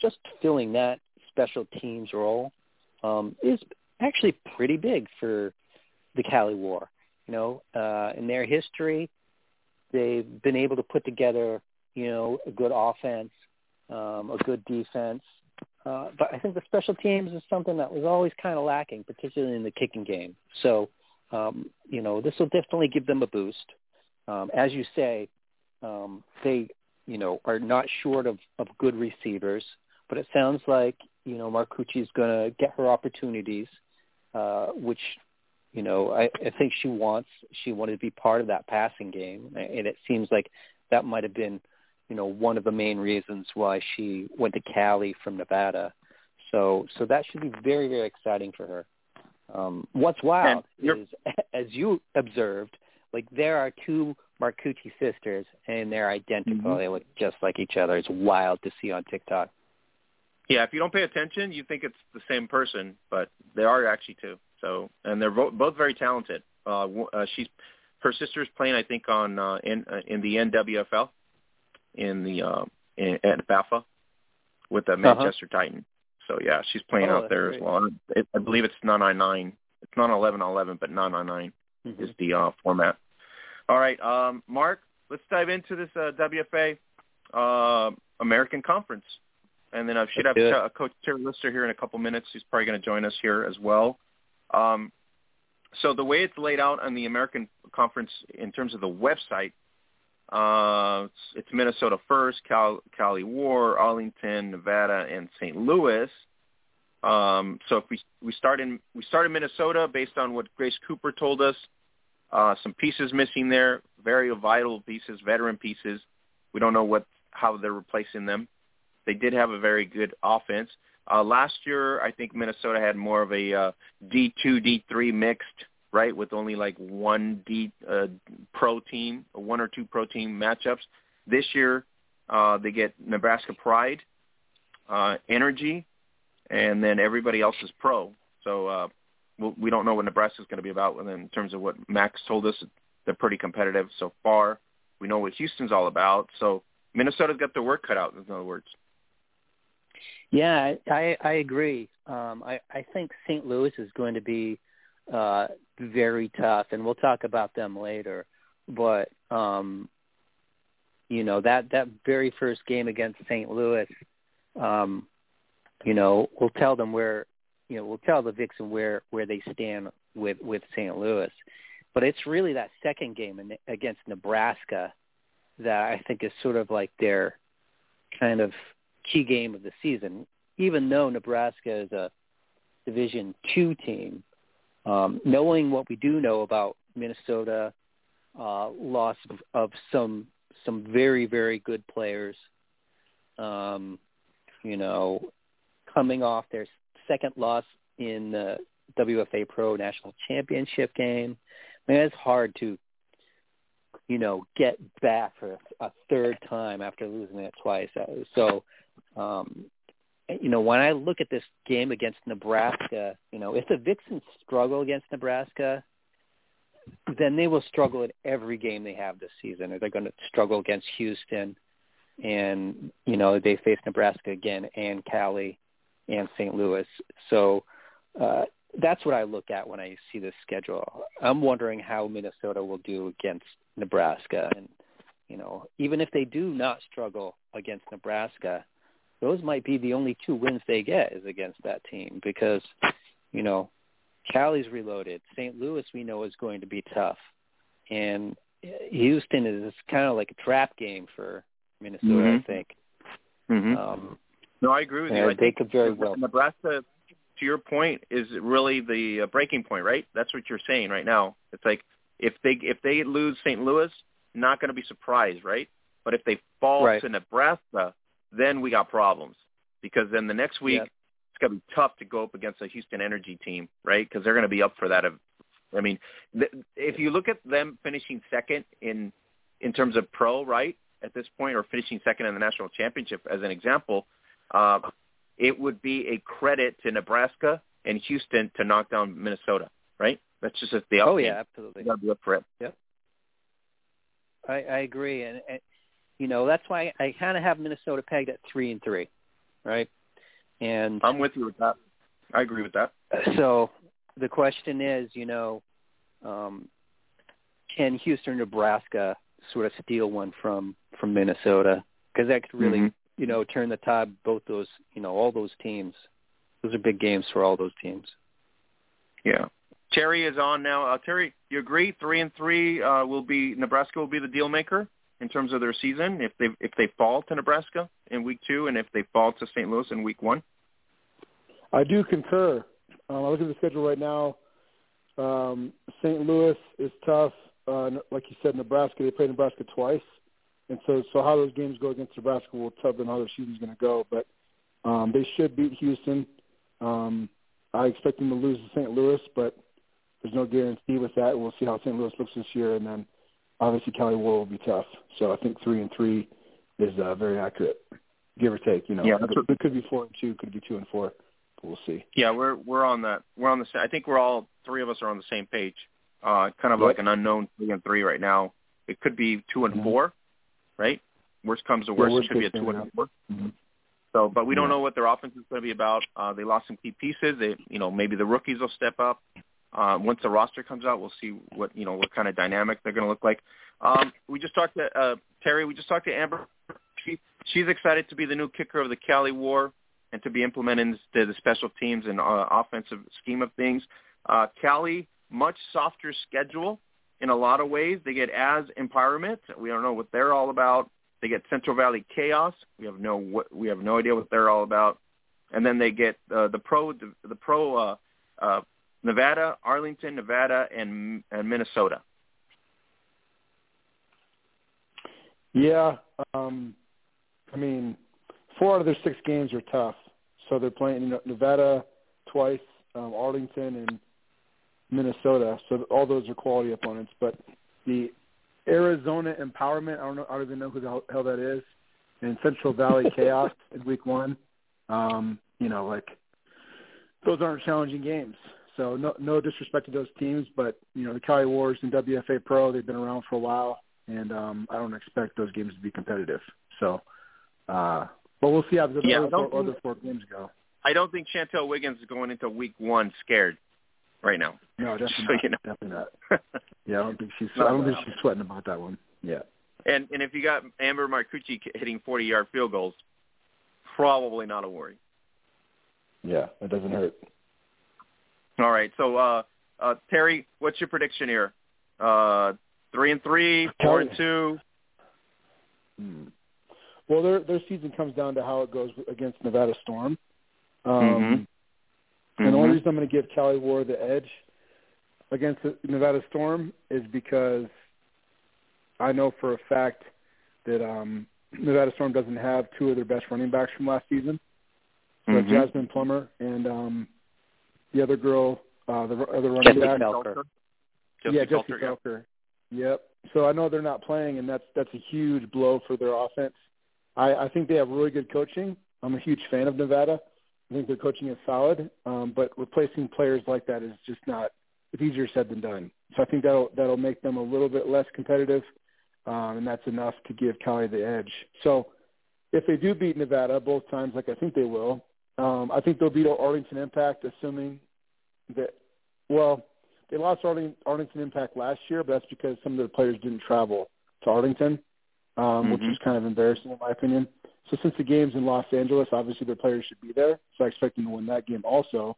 just filling that special teams role um, is actually pretty big for the Cali War. You know, uh, in their history, they've been able to put together, you know, a good offense, um, a good defense. Uh, but I think the special teams is something that was always kind of lacking, particularly in the kicking game. So, um, you know, this will definitely give them a boost. Um, as you say, um, they, you know, are not short of, of good receivers, but it sounds like, you know, Marcucci is going to get her opportunities, which, you know, I, I think she wants. She wanted to be part of that passing game, and it seems like that might have been, you know, one of the main reasons why she went to Cali from Nevada. So, so that should be very, very exciting for her. Um, what's wild is, as you observed, like there are two Marcucci sisters, and they're identical. Mm-hmm. They look just like each other. It's wild to see on TikTok. Yeah, if you don't pay attention, you think it's the same person, but they are actually two. So, and they're both, both very talented. Uh, uh, she's her sister's playing, I think, on uh, in uh, in the NWFL in the uh, in, at BAFA with the Uh-huh. Manchester Titan. So yeah, she's playing Oh, out there that's as well. It, I believe it's 999. It's not 1111, but 999 Mhm. is the uh, format. All right, um, Mark, let's dive into this uh, WFA uh, American Conference, and then I should Let's have it. uh, Coach Terry Lister here in a couple minutes. He's probably going to join us here as well. Um, so the way it's laid out on the American Conference in terms of the website, uh, it's, it's Minnesota first, Cal, Cali War, Arlington, Nevada, and St. Louis. Um, so if we we start in we start in Minnesota based on what Grace Cooper told us, uh, some pieces missing there, very vital pieces, veteran pieces. We don't know what how they're replacing them. They did have a very good offense. Uh, last year, I think Minnesota had more of a uh, D2, D3 mixed, right, with only like one D uh, pro team, one or two pro team matchups. This year, uh, they get Nebraska Pride, uh, Energy, and then everybody else is pro. So uh, we don't know what Nebraska's going to be about. And in terms of what Max told us, they're pretty competitive so far. We know what Houston's all about. So Minnesota's got their work cut out. In other words. Yeah, I I agree. Um, I I think St. Louis is going to be uh, very tough, and we'll talk about them later. But um, you know that that very first game against St. Louis, um, you know, we'll tell them where you know we'll tell the Vixen where where they stand with with St. Louis. But it's really that second game in, against Nebraska that I think is sort of like their kind of key game of the season. Even though Nebraska is a Division two team, um, knowing what we do know about Minnesota, uh, loss of, of some some very very good players, um, you know, coming off their second loss in the WFA Pro National Championship game. I mean, it's hard to, you know, get back for a third time after losing it twice. So, um, you know, when I look at this game against Nebraska, you know, if the Vixens struggle against Nebraska, then they will struggle in every game they have this season. Or they're going to struggle against Houston, and you know they face Nebraska again, and Cali, and St. Louis. So uh, that's what I look at when I see this schedule. I'm wondering how Minnesota will do against Nebraska, and you know, even if they do not struggle against Nebraska, those might be the only two wins they get is against that team because, you know, Cali's reloaded. St. Louis we know is going to be tough, and Houston is kind of like a trap game for Minnesota. Mhm. I think. Mm-hmm. Um, No, I agree with you. I they think could very well. Nebraska, to your point, is really the uh, breaking point, right? That's what you're saying right now. It's like if they if they lose St. Louis, not going to be surprised, right? But if they fall Right. to Nebraska, then we got problems because then the next week Yeah. it's going to be tough to go up against a Houston Energy team, right? Because they're going to be up for that. I mean, th- if you look at them finishing second in in terms of pro, right, at this point, or finishing second in the national championship, as an example, uh, it would be a credit to Nebraska and Houston to knock down Minnesota, right? That's just the Oh yeah, absolutely. You got to be up for it. I, I agree, and, and you know that's why I kind of have Minnesota pegged at three and three, right? And I'm with you with that. I agree with that. so the question is, you know, um, can Houston, Nebraska, sort of steal one from from Minnesota? Because that could really, Mhm. you know, turn the tide. Both those, you know, all those teams. Those are big games for all those teams. Yeah. Terry is on now. Uh, Terry, you agree? Three and three uh, will be Nebraska will be the deal maker in terms of their season if they if they fall to Nebraska in week two and if they fall to St. Louis in week one. I do concur. Um, I look at the schedule right now. Um, St. Louis is tough. Uh, like you said, Nebraska. They played Nebraska twice, and so so how those games go against Nebraska will tell them how their season's going to go. But um, they should beat Houston. Um, I expect them to lose to St. Louis, but there's no guarantee with that. We'll see how St. Louis looks this year, and then obviously Cali War will be tough. So I think three and three is uh, very accurate, give or take. You know, Yeah, it, it could be four and two, could be two and four. But we'll see. Yeah, we're we're on that. We're on the. I think we're all three of us are on the same page uh, kind of Yep. like an unknown three and three right now. It could be two and Mhm. four, right? Worst comes to worst, worst it could be a two and four. Mm-hmm. So, but we don't know what their offense is going to be about. Uh, they lost some key pieces. They, you know, maybe the rookies will step up. Uh, once the roster comes out, we'll see what you know what kind of dynamic they're going to look like. Um, we just talked to uh, Terry. We just talked to Ambra. She, she's excited to be the new kicker of the Cali War and to be implemented into the special teams and uh, offensive scheme of things. Uh, Cali, much softer schedule in a lot of ways. They get as empowerment. We don't know what they're all about. They get Central Valley Chaos. We have no we have no idea what they're all about. And then they get uh, the pro the, the pro uh, uh, Nevada, Arlington, Nevada, and, and Minnesota. Yeah, um, I mean, four out of their six games are tough. So they're playing you know, Nevada twice, um, Arlington, and Minnesota. So all those are quality opponents. But the Arizona Empowerment, I don't know, I don't even know who the hell- hell that is, and Central Valley Chaos in Week One. Um, you know, like those aren't challenging games. So no, no disrespect to those teams, but you know the Cali Wars and WFA Pro, they've been around for a while, and um, I don't expect those games to be competitive. So, uh, but we'll see how the Yeah, other, four, other four games go. I don't think Chantel Wiggins is going into Week One scared right now. No, definitely So, not. you know. Definitely not. Yeah, I don't think she's. I don't think she's sweating about that one. Yeah. and and if you got Ambra Marcucci hitting 40 yard field goals, probably not a worry. Yeah, it doesn't hurt. All right. So, uh, uh, Terry, what's your prediction here? Uh, three and three, four and two. Hmm. Well, their their season comes down to how it goes against Nevada Storm. Um, Mhm. And the only Mhm. reason I'm going to give Cali War the edge against Nevada Storm is because I know for a fact that um, Nevada Storm doesn't have two of their best running backs from last season. So Mhm. Jasmine Plummer and um, the other girl, uh, the other running Jesse back. Felker. Jesse yeah, Jesse Felker, yeah. Yep. So I know they're not playing, and that's that's a huge blow for their offense. I, I think they have really good coaching. I'm a huge fan of Nevada. I think their coaching is solid, um, but replacing players like that is just not. It's easier said than done. So I think that'll that'll make them a little bit less competitive, um, and that's enough to give Cali the edge. So if they do beat Nevada both times, like I think they will, um, I think they'll beat Arlington Impact, assuming that. Well, they lost Arling, Arlington Impact last year, but that's because some of their players didn't travel to Arlington, um, which Mhm. is kind of embarrassing in my opinion. So since the game's in Los Angeles, obviously their players should be there. So I expect them to win that game also.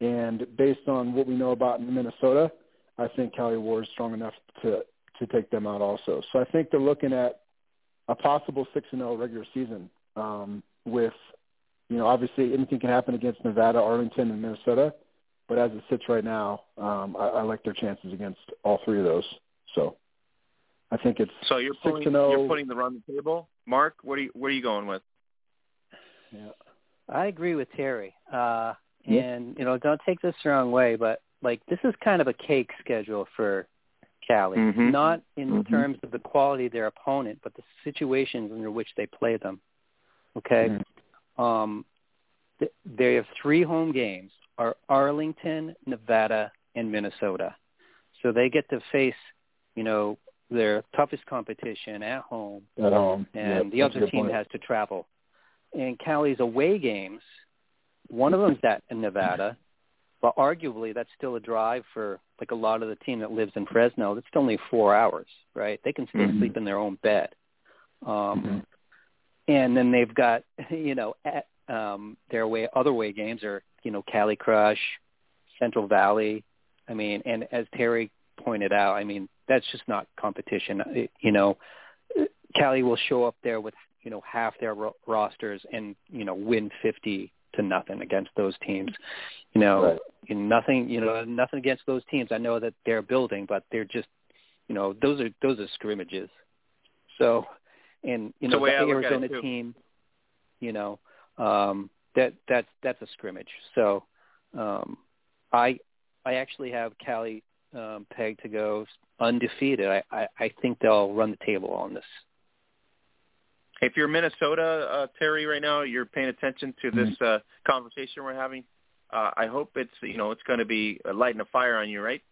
And based on what we know about Minnesota, I think Cali War is strong enough to to take them out also. So I think they're looking at a possible six and zero regular season um, with, you know, obviously anything can happen against Nevada, Arlington, and Minnesota. But as it sits right now, um, I, I like their chances against all three of those. So I think it's So you're six pulling, and oh. you're putting the run on the table. Mark, what are you what are you going with? yeah. I agree with Terry. Uh, Yeah. and you know, don't take this the wrong way, but like this is kind of a cake schedule for Cali. Mhm. Not in Mhm. terms of the quality of their opponent, but the situations under which they play them. Okay. Mhm. Um, th- they have three home games: are Arlington, Nevada, and Minnesota. So they get to face, you know, their toughest competition at home At home. and Yep, the other team point. has to travel. And Cali's away games, one of them's at in Nevada, but arguably that's still a drive for like a lot of the team that lives in Fresno. It's only four hours, right? They can still Mhm. sleep in their own bed. Um, Mhm. And then they've got, you know, at, um, their way other way games are, you know, Cali Crush, Central Valley. I mean, and as Terry pointed out, I mean, that's just not competition. It- you know, Cali will show up there with you know half their ro- rosters and you know win fifty to nothing against those teams. You know, Right. you know, nothing. You know, nothing against those teams. I know that they're building, but they're just you know those are those are scrimmages. So, and you the know the I look at it, Arizona team, you know, um, that that's that's a scrimmage. So, um, I I actually have Cali um, pegged to go undefeated. I, I I think they'll run the table on this. If you're Minnesota, uh, Terry, right now, you're paying attention to this uh, conversation we're having. Uh, I hope it's you know it's going to be uh, lighting a fire on you, right?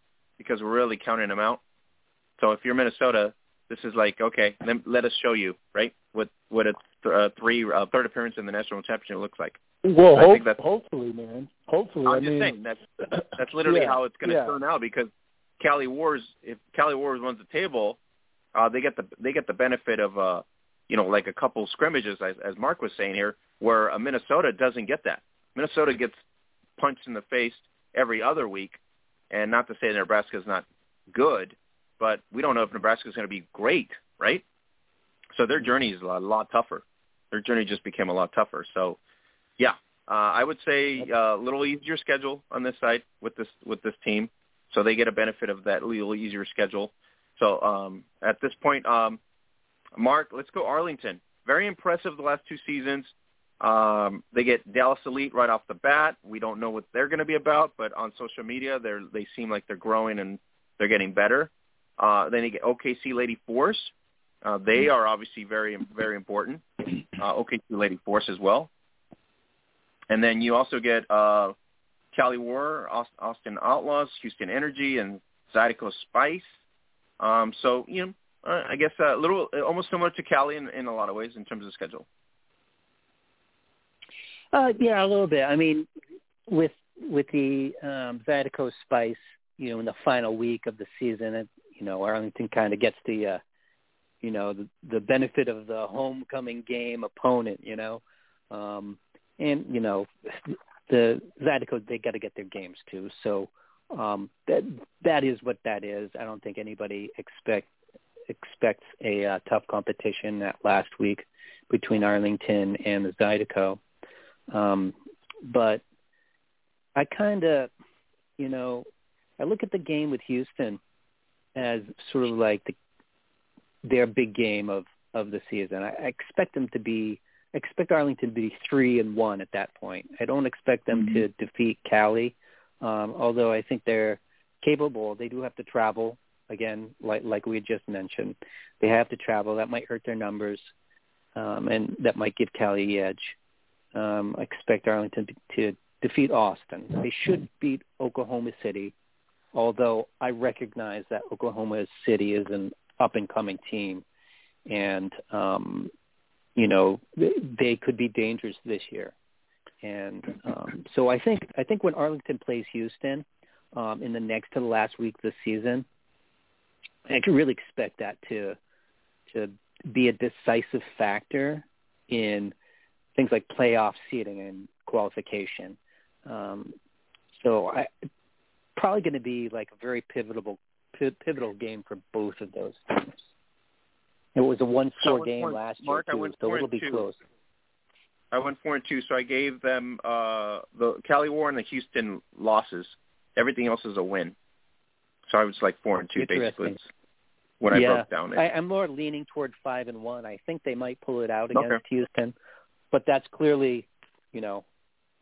because we're really counting them out. So if you're Minnesota, this is like okay, let, let us show you right what what a th- uh, three uh, third appearance in the national championship looks like. Well, I hope, think that's- hopefully, man. Hopefully, I'm I just mean, saying that's that's literally Yeah, how it's going to yeah. turn out because Cali Wars, if Cali Wars runs the table, uh, they get the they get the benefit of uh, you know like a couple scrimmages as, as Mark was saying here, where uh, Minnesota doesn't get that. Minnesota gets punched in the face every other week, and not to say Nebraska's not good, but we don't know if Nebraska's going to be great, right? So their journey is a lot, tougher. Their journey just became a lot tougher. So, yeah, uh, I would say uh, a little easier schedule on this side with this with this team, so they get a benefit of that little easier schedule. So um, at this point, um, Mark, let's go Arlington. Very impressive the last two seasons. Um, they get Dallas Elite right off the bat. We don't know what they're going to be about, but on social media, they they seem like they're growing and they're getting better. Uh, then you get OKC Lady Force. Uh, they are obviously very very important. Uh, OKC Lady Force as well. And then you also get uh, Cali War, Austin Outlaws, Houston Energy, and Zydeco Spice. Um, so you know, uh, I guess a little almost similar to Cali in, in a lot of ways in terms of schedule. Uh, yeah, a little bit. I mean, with with the um, Zydeco Spice, you know, in the final week of the season, it, you know, Arlington kind of gets the, uh, you know, the, the benefit of the homecoming game opponent, you know, um, and you know, the Zydeco they got to get their games too. So um, that that is what that is. I don't think anybody expect expects a uh, tough competition that last week between Arlington and the Zydeco. Um, but I kind of, you know, I look at the game with Houston as sort of like the, their big game of of the season. I, I expect them to be I expect Arlington to be three and one at that point. I don't expect them Mm-hmm. to defeat Cali, um, although I think they're capable. They do have to travel again, like like we had just mentioned. They have to travel. That might hurt their numbers, um, and that might give Cali the edge. Um, I expect Arlington to, to defeat Austin. They should beat Oklahoma City, although I recognize that Oklahoma City is an up and coming team, and um, you know they, could be dangerous this year. And um, so I think I think when Arlington plays Houston um, in the next to the last week of the season, I can really expect that to to be a decisive factor in things like playoff seeding and qualification. Um, so I probably going to be like a very pivotal pivotal game for both of those teams. It was a one score went game last year Mark, I too, went so four it'll be two. close. I went four and two, so I gave them uh, the Cali War and the Houston losses. Everything else is a win. So I was like four and two basically. When I broke down it. I, I'm more leaning toward five and one. I think they might pull it out against Okay. Houston, but that's clearly, you know,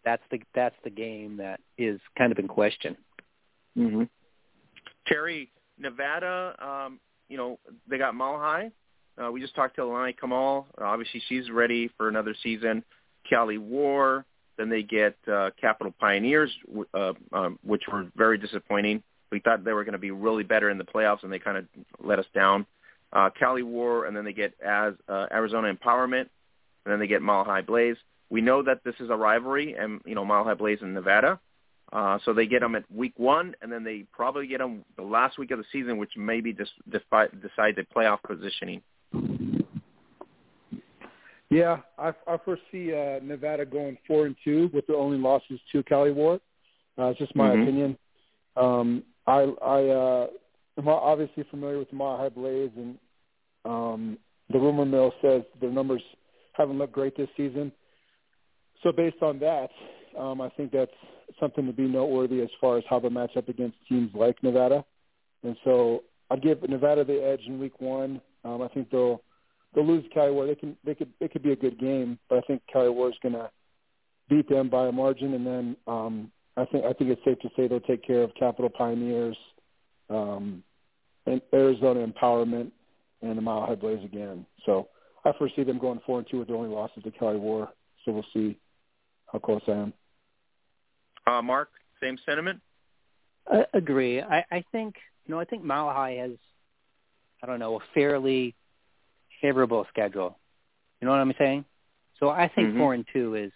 that's the that's the game that is kind of in question. Mm-hmm. Terry, Nevada, um, you know, they got Mile High. Uh, we just talked to Leilani Caamal. Uh, obviously, she's ready for another season. Cali War. Then they get uh, Capital Pioneers, uh, um, which were very disappointing. We thought they were going to be really better in the playoffs, and they kind of let us down. Uh, Cali War, and then they get as uh, Arizona Empowerment, and then they get Mile High Blaze. We know that this is a rivalry, and you know Mile High Blaze in Nevada. Uh, so they get them at week one, and then they probably get them the last week of the season, which maybe just decide the playoff positioning. Yeah, I, I foresee uh, Nevada going four and two with their only losses to Cali War. Uh, it's just my Mhm. opinion. Um, I I uh, am obviously familiar with the Mile High Blaze, and um, the rumor mill says their numbers haven't looked great this season. So based on that, um, I think that's something to be noteworthy as far as how they match up against teams like Nevada. And so I'd give Nevada the edge in week one. Um, I think they'll they'll lose Cali War. They can they could it could be a good game, but I think Cali War is going to beat them by a margin, and then um, I think I think it's safe to say they'll take care of Capital Pioneers, um, and Arizona Empowerment, and the Mile High Blaze again. So I foresee them going four and two with their only losses to Cali War. So we'll see how close I am. Uh, Mark, same sentiment. I agree. I, I think you know, I think Mile High has, I don't know, a fairly favorable schedule. You know what I'm saying? So I think Mhm. four and two is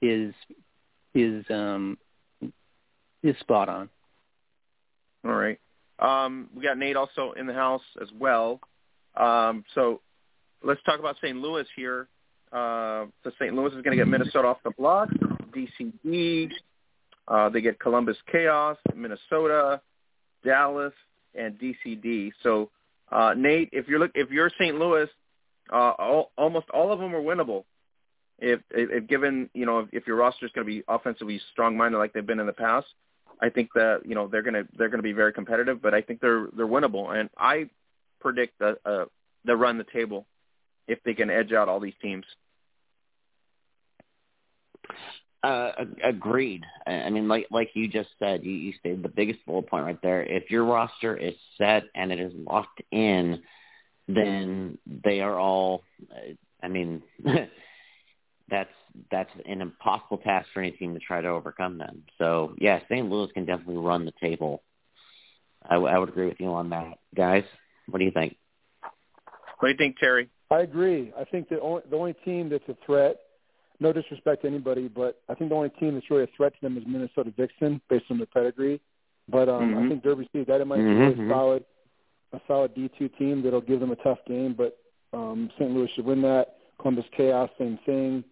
is is um is spot on. All right. Um, we got Nate also in the house as well. Um, so let's talk about St. Louis here. Uh, so St. Louis is going to get Minnesota off the block. DCD. Uh, they get Columbus Chaos, Minnesota, Dallas, and DCD. So uh, Nate, if you're look, if you're St. Louis, uh, all, almost all of them are winnable. If, if, if given, you know, if, if your roster is going to be offensively strong-minded like they've been in the past, I think that you know they're gonna they're gonna be very competitive, but I think they're they're winnable, and I predict that uh, they run the table if they can edge out all these teams. Uh, agreed. I I mean, like like you just said, you, you stated the biggest bullet point right there. If your roster is set and it is locked in, then they are all. uh, I mean, that's that's an impossible task for any team to try to overcome. them. so yeah, St. Louis can definitely run the table. I, w- I would agree with you on that, guys. What do you think? What do you think, Terry? I agree. I think the only the only team that's a threat, no disrespect to anybody, but I think the only team that's really a threat to them is Minnesota Vixen based on their pedigree. But um, I Mhm. think Derby City that might be a Mhm, really mhm. solid, a solid D two team that'll give them a tough game. But um, St. Louis should win that. Columbus Chaos, same thing.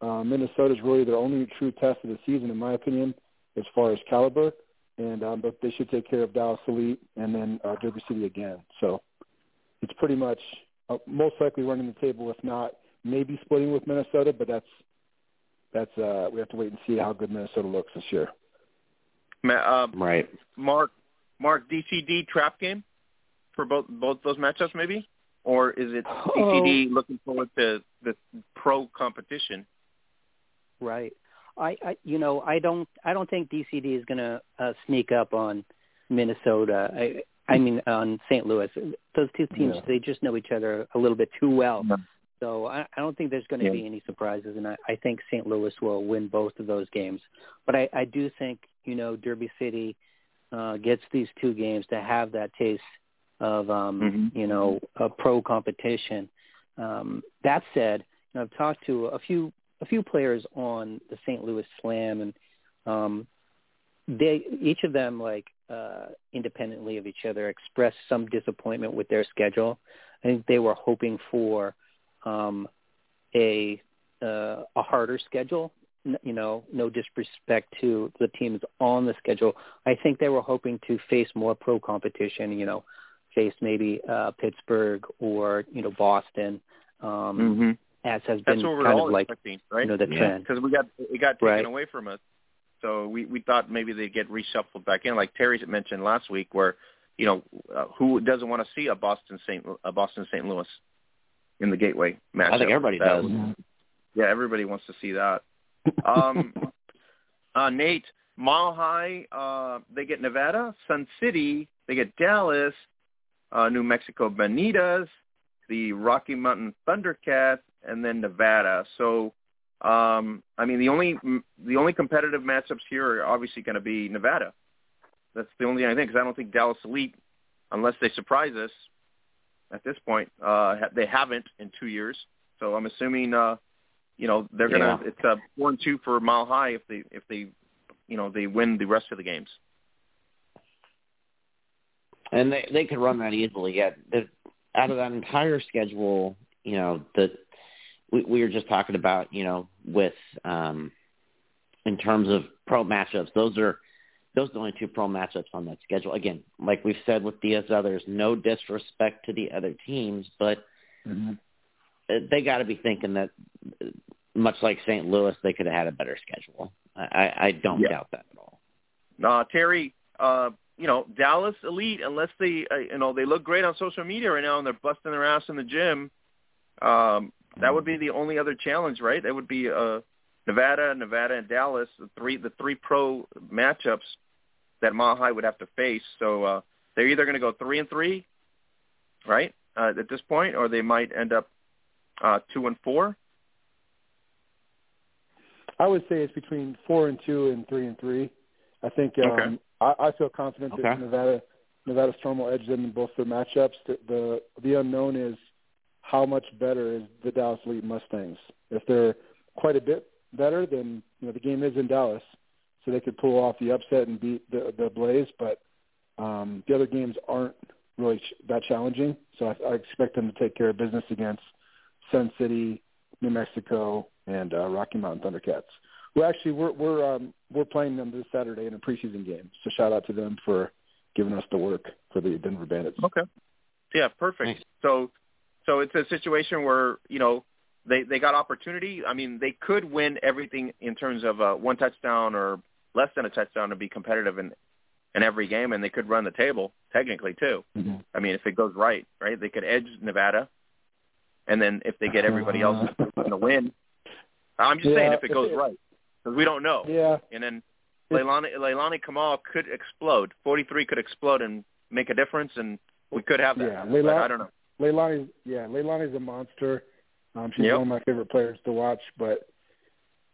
Uh, Minnesota's really their only true test of the season, in my opinion, as far as caliber. And um, but they should take care of Dallas Elite and then uh, Derby City again. So it's pretty much uh, most likely running the table, if not maybe splitting with Minnesota. But that's that's uh, we have to wait and see how good Minnesota looks this year. Ma- uh, Right. Mark, Mark, DCD trap game for both both those matchups, maybe, or is it DCD looking forward to the pro competition? Right. I, I you know I don't I don't think DCD is going to uh, sneak up on Minnesota. I I mean on St. Louis. Those two teams Yeah. they just know each other a little bit too well. Yeah. So I, I don't think there's going to Yeah. be any surprises, and I, I think St. Louis will win both of those games. But I, I do think you know Derby City uh, gets these two games to have that taste of um, Mhm. you know a pro competition. Um, that said, you know, I've talked to a few a few players on the St. Louis Slam, and um, they each of them like uh, independently of each other expressed some disappointment with their schedule. I think they were hoping for um, a uh, a harder schedule. N- You know, no disrespect to the teams on the schedule. I think they were hoping to face more pro competition. You know, face maybe uh, Pittsburgh or you know Boston. Um, Mm-hmm. as has That's been what we're kind all of like expecting, right? you know the Yeah. trend. because we got it got taken Right. away from us. So we we thought maybe they'd get reshuffled back in, like Terry mentioned last week, where you know uh, who doesn't want to see a Boston St. a Boston St. Louis in the Gateway match? I think everybody does. Yeah, everybody wants to see that. Um, uh, Nate, Mile High, uh, they get Nevada. Sun City, they get Dallas. Uh, New Mexico Bonitas, the Rocky Mountain Thundercats, and then Nevada. So, um, I mean, the only the only competitive matchups here are obviously going to be Nevada. That's the only thing I think because I don't think Dallas Elite, unless they surprise us, at this point, uh, they haven't in two years. So I'm assuming, uh, you know, they're gonna Yeah. it's a four and two for Mile High if they if they, you know, they win the rest of the games. and they they could run that easily. Yeah, the, out of that entire schedule, you know, the we, we were just talking about, you know, with um, in terms of pro matchups, those are those are the only two pro matchups on that schedule. Again, like we've said with the others, no disrespect to the other teams, but Mm-hmm. they got to be thinking that, uh, much like St. Louis, they could have had a better schedule. I, I, I don't Yeah. doubt that at all. Uh, Terry, uh, you know, Dallas Elite, unless they, uh, you know, they look great on social media right now and they're busting their ass in the gym, um, that would be the only other challenge, right? That would be uh, Nevada, Nevada, and Dallas, the three the three pro matchups that Mile High would have to face. So uh, they're either going to go three and three, right, uh, at this point, or they might end up uh, two and four. I would say it's between four and two and three and three. I think um, Okay. I, I feel confident Okay. that Nevada Nevada Storm will edge them in both their matchups. The, the the unknown is how much better is the Dallas Elite Mustangs. If they're quite a bit better, then you know the game is in Dallas, so they could pull off the upset and beat the the Blaze. But um, the other games aren't really ch- that challenging, so I, I expect them to take care of business against Sun City, New Mexico, and uh, Rocky Mountain Thundercats. Well, actually, we're we're um, we're playing them this Saturday in a preseason game. So shout out to them for giving us the work for the Denver Bandits. Okay. Yeah, perfect. Nice. So, so it's a situation where you know they they got opportunity. I mean, they could win everything in terms of uh, one touchdown or less than a touchdown to be competitive in in every game, and they could run the table technically too. Mm-hmm. I mean, if it goes right, right, they could edge Nevada, and then if they get everybody else in the win, I'm just saying if it goes it- right, because we don't know. Yeah, And then Leilani, Leilani Caamal could explode. 43 could explode and make a difference, and we could have that. Yeah, Leilani- I don't know. Leilani, yeah, Leilani's a monster. Um, she's Yep. one of my favorite players to watch. But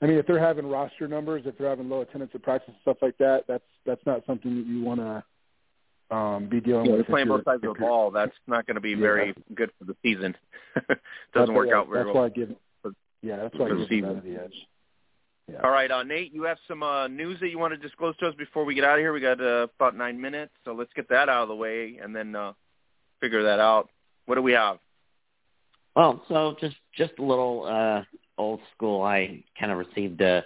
I mean, if they're having roster numbers, if they're having low attendance at practice and stuff like that, that's that's not something that you want to um, be dealing Yeah, with. you're playing both sides of the ball. That's not going to be Yeah. very good for the season. that's Doesn't work why- out very That's well. why I give. for- Yeah, that's why I for the give season. Nevada the edge. Yeah. All right, uh, Nate, you have some uh, news that you want to disclose to us before we get out of here. We got uh, about nine minutes, so let's get that out of the way and then uh, figure that out. What do we have? Well, so just just a little uh old school. I kind of received a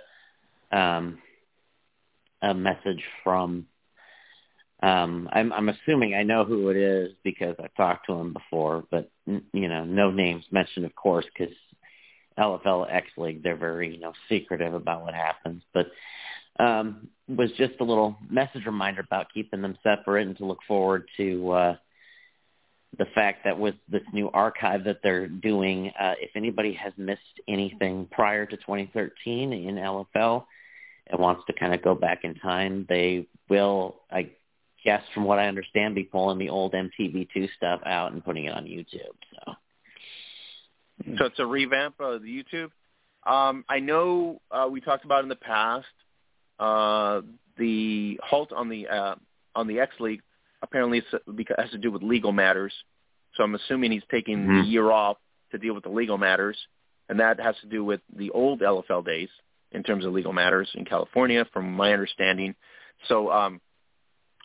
um a message from um I'm I'm assuming I know who it is because I've talked to him before, but you know, no names mentioned of course cuz LFL X League they're very, you know, secretive about what happens, but um was just a little message reminder about keeping them separate and to look forward to uh the fact that with this new archive that they're doing, uh, if anybody has missed anything prior to 2013 in LFL and wants to kind of go back in time, they will, I guess, from what I understand, be pulling the old MTV2 stuff out and putting it on YouTube. So So it's a revamp of the YouTube. Um, I know uh, we talked about in the past uh, the halt on the uh, on the X League apparently it's because it has to do with legal matters. So I'm assuming he's taking the Mhm. year off to deal with the legal matters, and that has to do with the old LFL days in terms of legal matters in California, from my understanding. So um,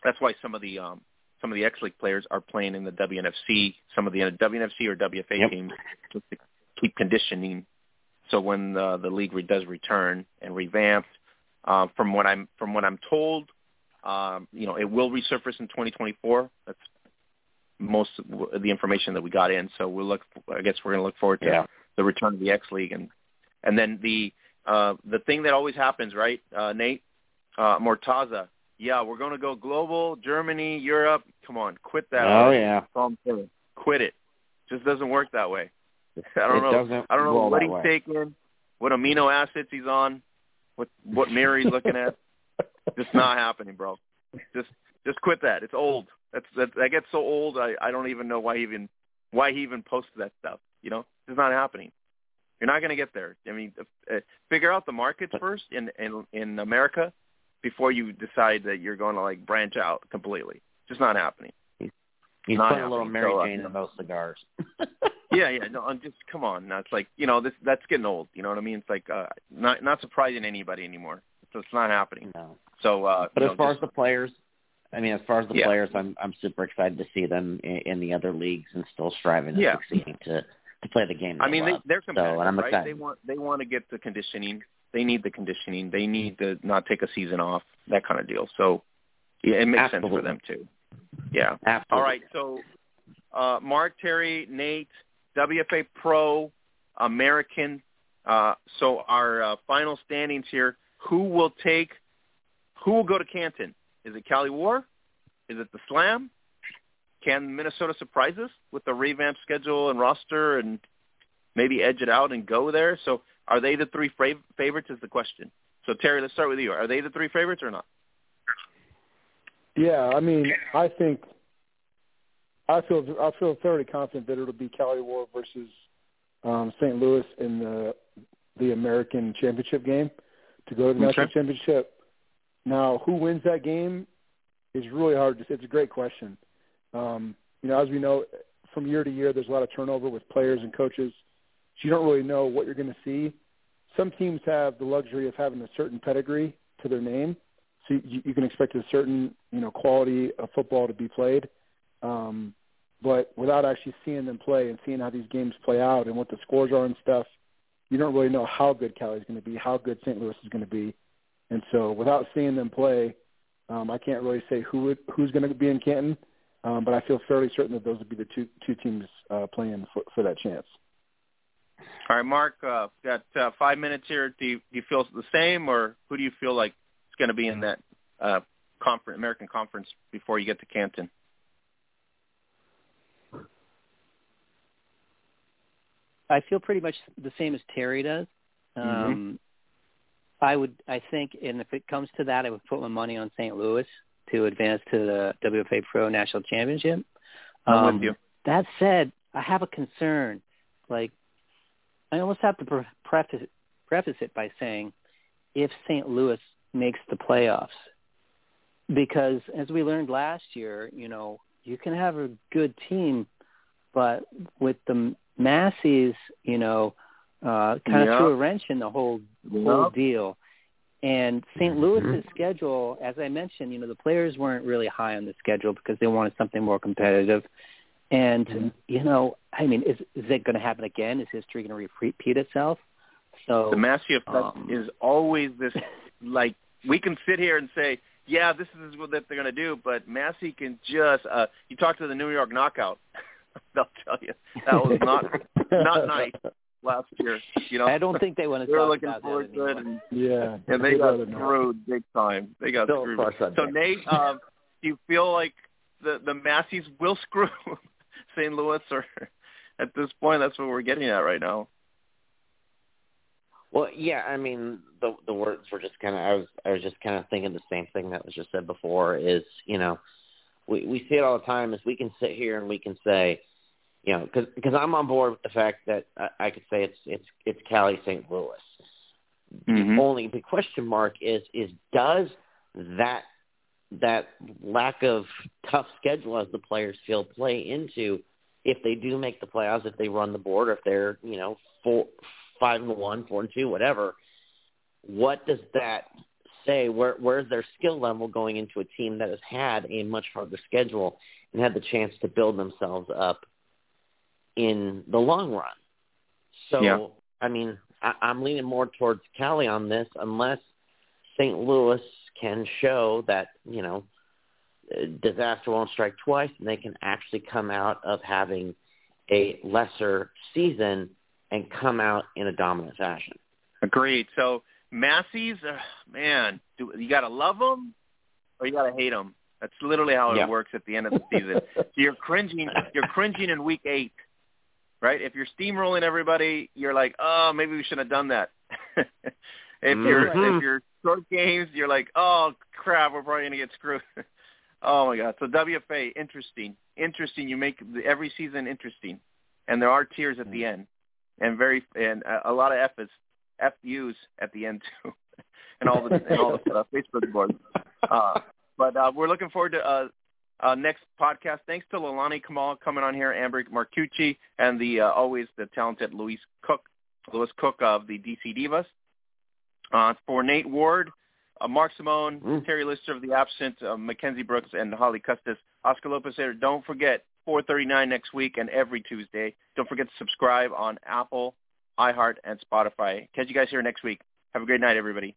that's why some of the um, some of the X League players are playing in the WNFC, some of the WNFC or WFA Yep. teams just to keep conditioning. So when the, the league re- does return and revamped, uh, from what I'm from what I'm told, um, you know, it will resurface in 2024. That's most of the information that we got in. So we'll look. I guess we're going to look forward to Yeah. the return of the X League and and then the uh, the thing that always happens, right, uh, Nate uh, Mortaza. Yeah, we're going to go global. Germany, Europe. Come on, quit that. Oh yeah. Quit it. Just doesn't work that way. I don't it know. I don't know what he's way. taking, what amino acids he's on, what what mirror he's looking at. Just not happening, bro. Just just quit that. It's old. That's that that gets so old. I I don't even know why he even why he even posted that stuff. You know, it's not happening. You're not going to get there. I mean, uh, figure out the markets first in in in America before you decide that you're going to like branch out completely. Just not happening. He's not putting a little. Mary So, uh, Jane in those cigars. yeah, yeah. No, I'm just come on. That's like you know this that's getting old. You know what I mean? It's like uh, not not surprising anybody anymore. So it's not happening. no. So, uh, But as know, far just- as the players, I mean, as far as the Yeah. players, I'm I'm super excited to see them in, in the other leagues and still striving and Yeah. succeeding to to play the game. I mean, they, they're competitive, and I'm right? excited. They want they want to get the conditioning. They need the conditioning. They need to not take a season off. That kind of deal. So, yeah, it makes sense for them too. Yeah. Absolutely. All right. So, uh, Mark, Terry, Nate, WFA Pro, American. Uh, so our uh, final standings here. Who will take? Who will go to Canton? Is it Cali War? Is it the Slam? Can Minnesota surprise us with the revamped schedule and roster and maybe edge it out and go there? So are they the three fav- favorites is the question. So Terry, let's start with you. Are they the three favorites or not? Yeah, I mean, I think I feel I feel fairly confident that it'll be Cali War versus um, St. Louis in the the American Championship game to go to the Okay. national championship. Now, who wins that game is really hard to. It's a great question. Um, you know, as we know, from year to year, there's a lot of turnover with players and coaches. So you don't really know what you're going to see. Some teams have the luxury of having a certain pedigree to their name, so you, you can expect a certain you know quality of football to be played. Um, but without actually seeing them play and seeing how these games play out and what the scores are and stuff, you don't really know how good Cali's going to be, how good St. Louis is going to be. And so without seeing them play, um, I can't really say who would, who's going to be in Canton, um, but I feel fairly certain that those would be the two two teams uh, playing for, for that chance. All right, Mark, uh, got uh, five minutes here. Do you, do you feel the same, or who do you feel like is going to be in that uh, conference, American Conference before you get to Canton? I feel pretty much the same as Terry does. Mm-hmm. Um, mm-hmm. I would, I think, and if it comes to that, I would put my money on St. Louis to advance to the WFA Pro National Championship. I'm um, with you. That said, I have a concern. Like, I almost have to pre- preface preface it by saying, if St. Louis makes the playoffs, because as we learned last year, you know, you can have a good team, but with the Massey's, you know, uh, kind of Yep. threw a wrench in the whole whole Yep. deal. And St. Louis's schedule, as I mentioned, you know, the players weren't really high on the schedule because they wanted something more competitive. And you know, I mean, is is it going to happen again? Is history going to repeat itself? So The Massey effect um, is always this, like, we can sit here and say, yeah, this is what they're going to do, but Massey can just, uh, you talk to the New York Knockout, they'll tell you that was not not nice last year. You know, I don't think they want to they were talk looking about forward that to it, anymore. and, Yeah, and they I'd got rather not. screwed big time. They got Don't screwed. So. Nate, um, do you feel like the the Masseys will screw St. Louis, or at this point, that's what we're getting at right now? Well, yeah, I mean the the words were just kind of I was I was just kind of thinking the same thing that was just said before is you know we we see it all the time is we can sit here and we can say you know because because I'm on board with the fact that I, I could say it's it's it's Cali St. Louis. Mhm. The only big question mark is is does that that lack of tough schedule as the players feel play into if they do make the playoffs, if they run the board, if they're you know four five and one, four and two, whatever. What does that say? Where where's their skill level going into a team that has had a much harder schedule and had the chance to build themselves up in the long run? So Yeah. I mean, I, I'm leaning more towards Cali on this, unless St. Louis can show that you know disaster won't strike twice, and they can actually come out of having a lesser season and come out in a dominant fashion. Agreed. So Massey's, uh, man, do, you got to love them or you got to hate them. That's literally how it Yeah. works at the end of the season. so you're cringing. You're cringing in week eight, right? If you're steamrolling everybody, you're like, oh, maybe we shouldn't have done that. if you're Mhm. if you're short games, you're like, oh crap, we're probably gonna get screwed. oh my god. So WFA, interesting, interesting. You make the, every season interesting, and there are tears at the end, and very and a, a lot of F's, FUs at the end too, and all the and all the uh, Facebook boards. Uh, but uh, we're looking forward to uh, uh, next podcast. Thanks to Leilani Caamal coming on here, Ambra Marcucci, and the uh, always the talented Lois Cook, Lois Cook of the DC Divas. Uh, for Nate Ward, uh, Mark Simon, Mm. Terry Lister of the Absent, uh, Mackenzie Brooks, and Holly Custis. Oscar Lopez here. Don't forget, 439 next week and every Tuesday. Don't forget to subscribe on Apple, iHeart, and Spotify. Catch you guys here next week. Have a great night, everybody.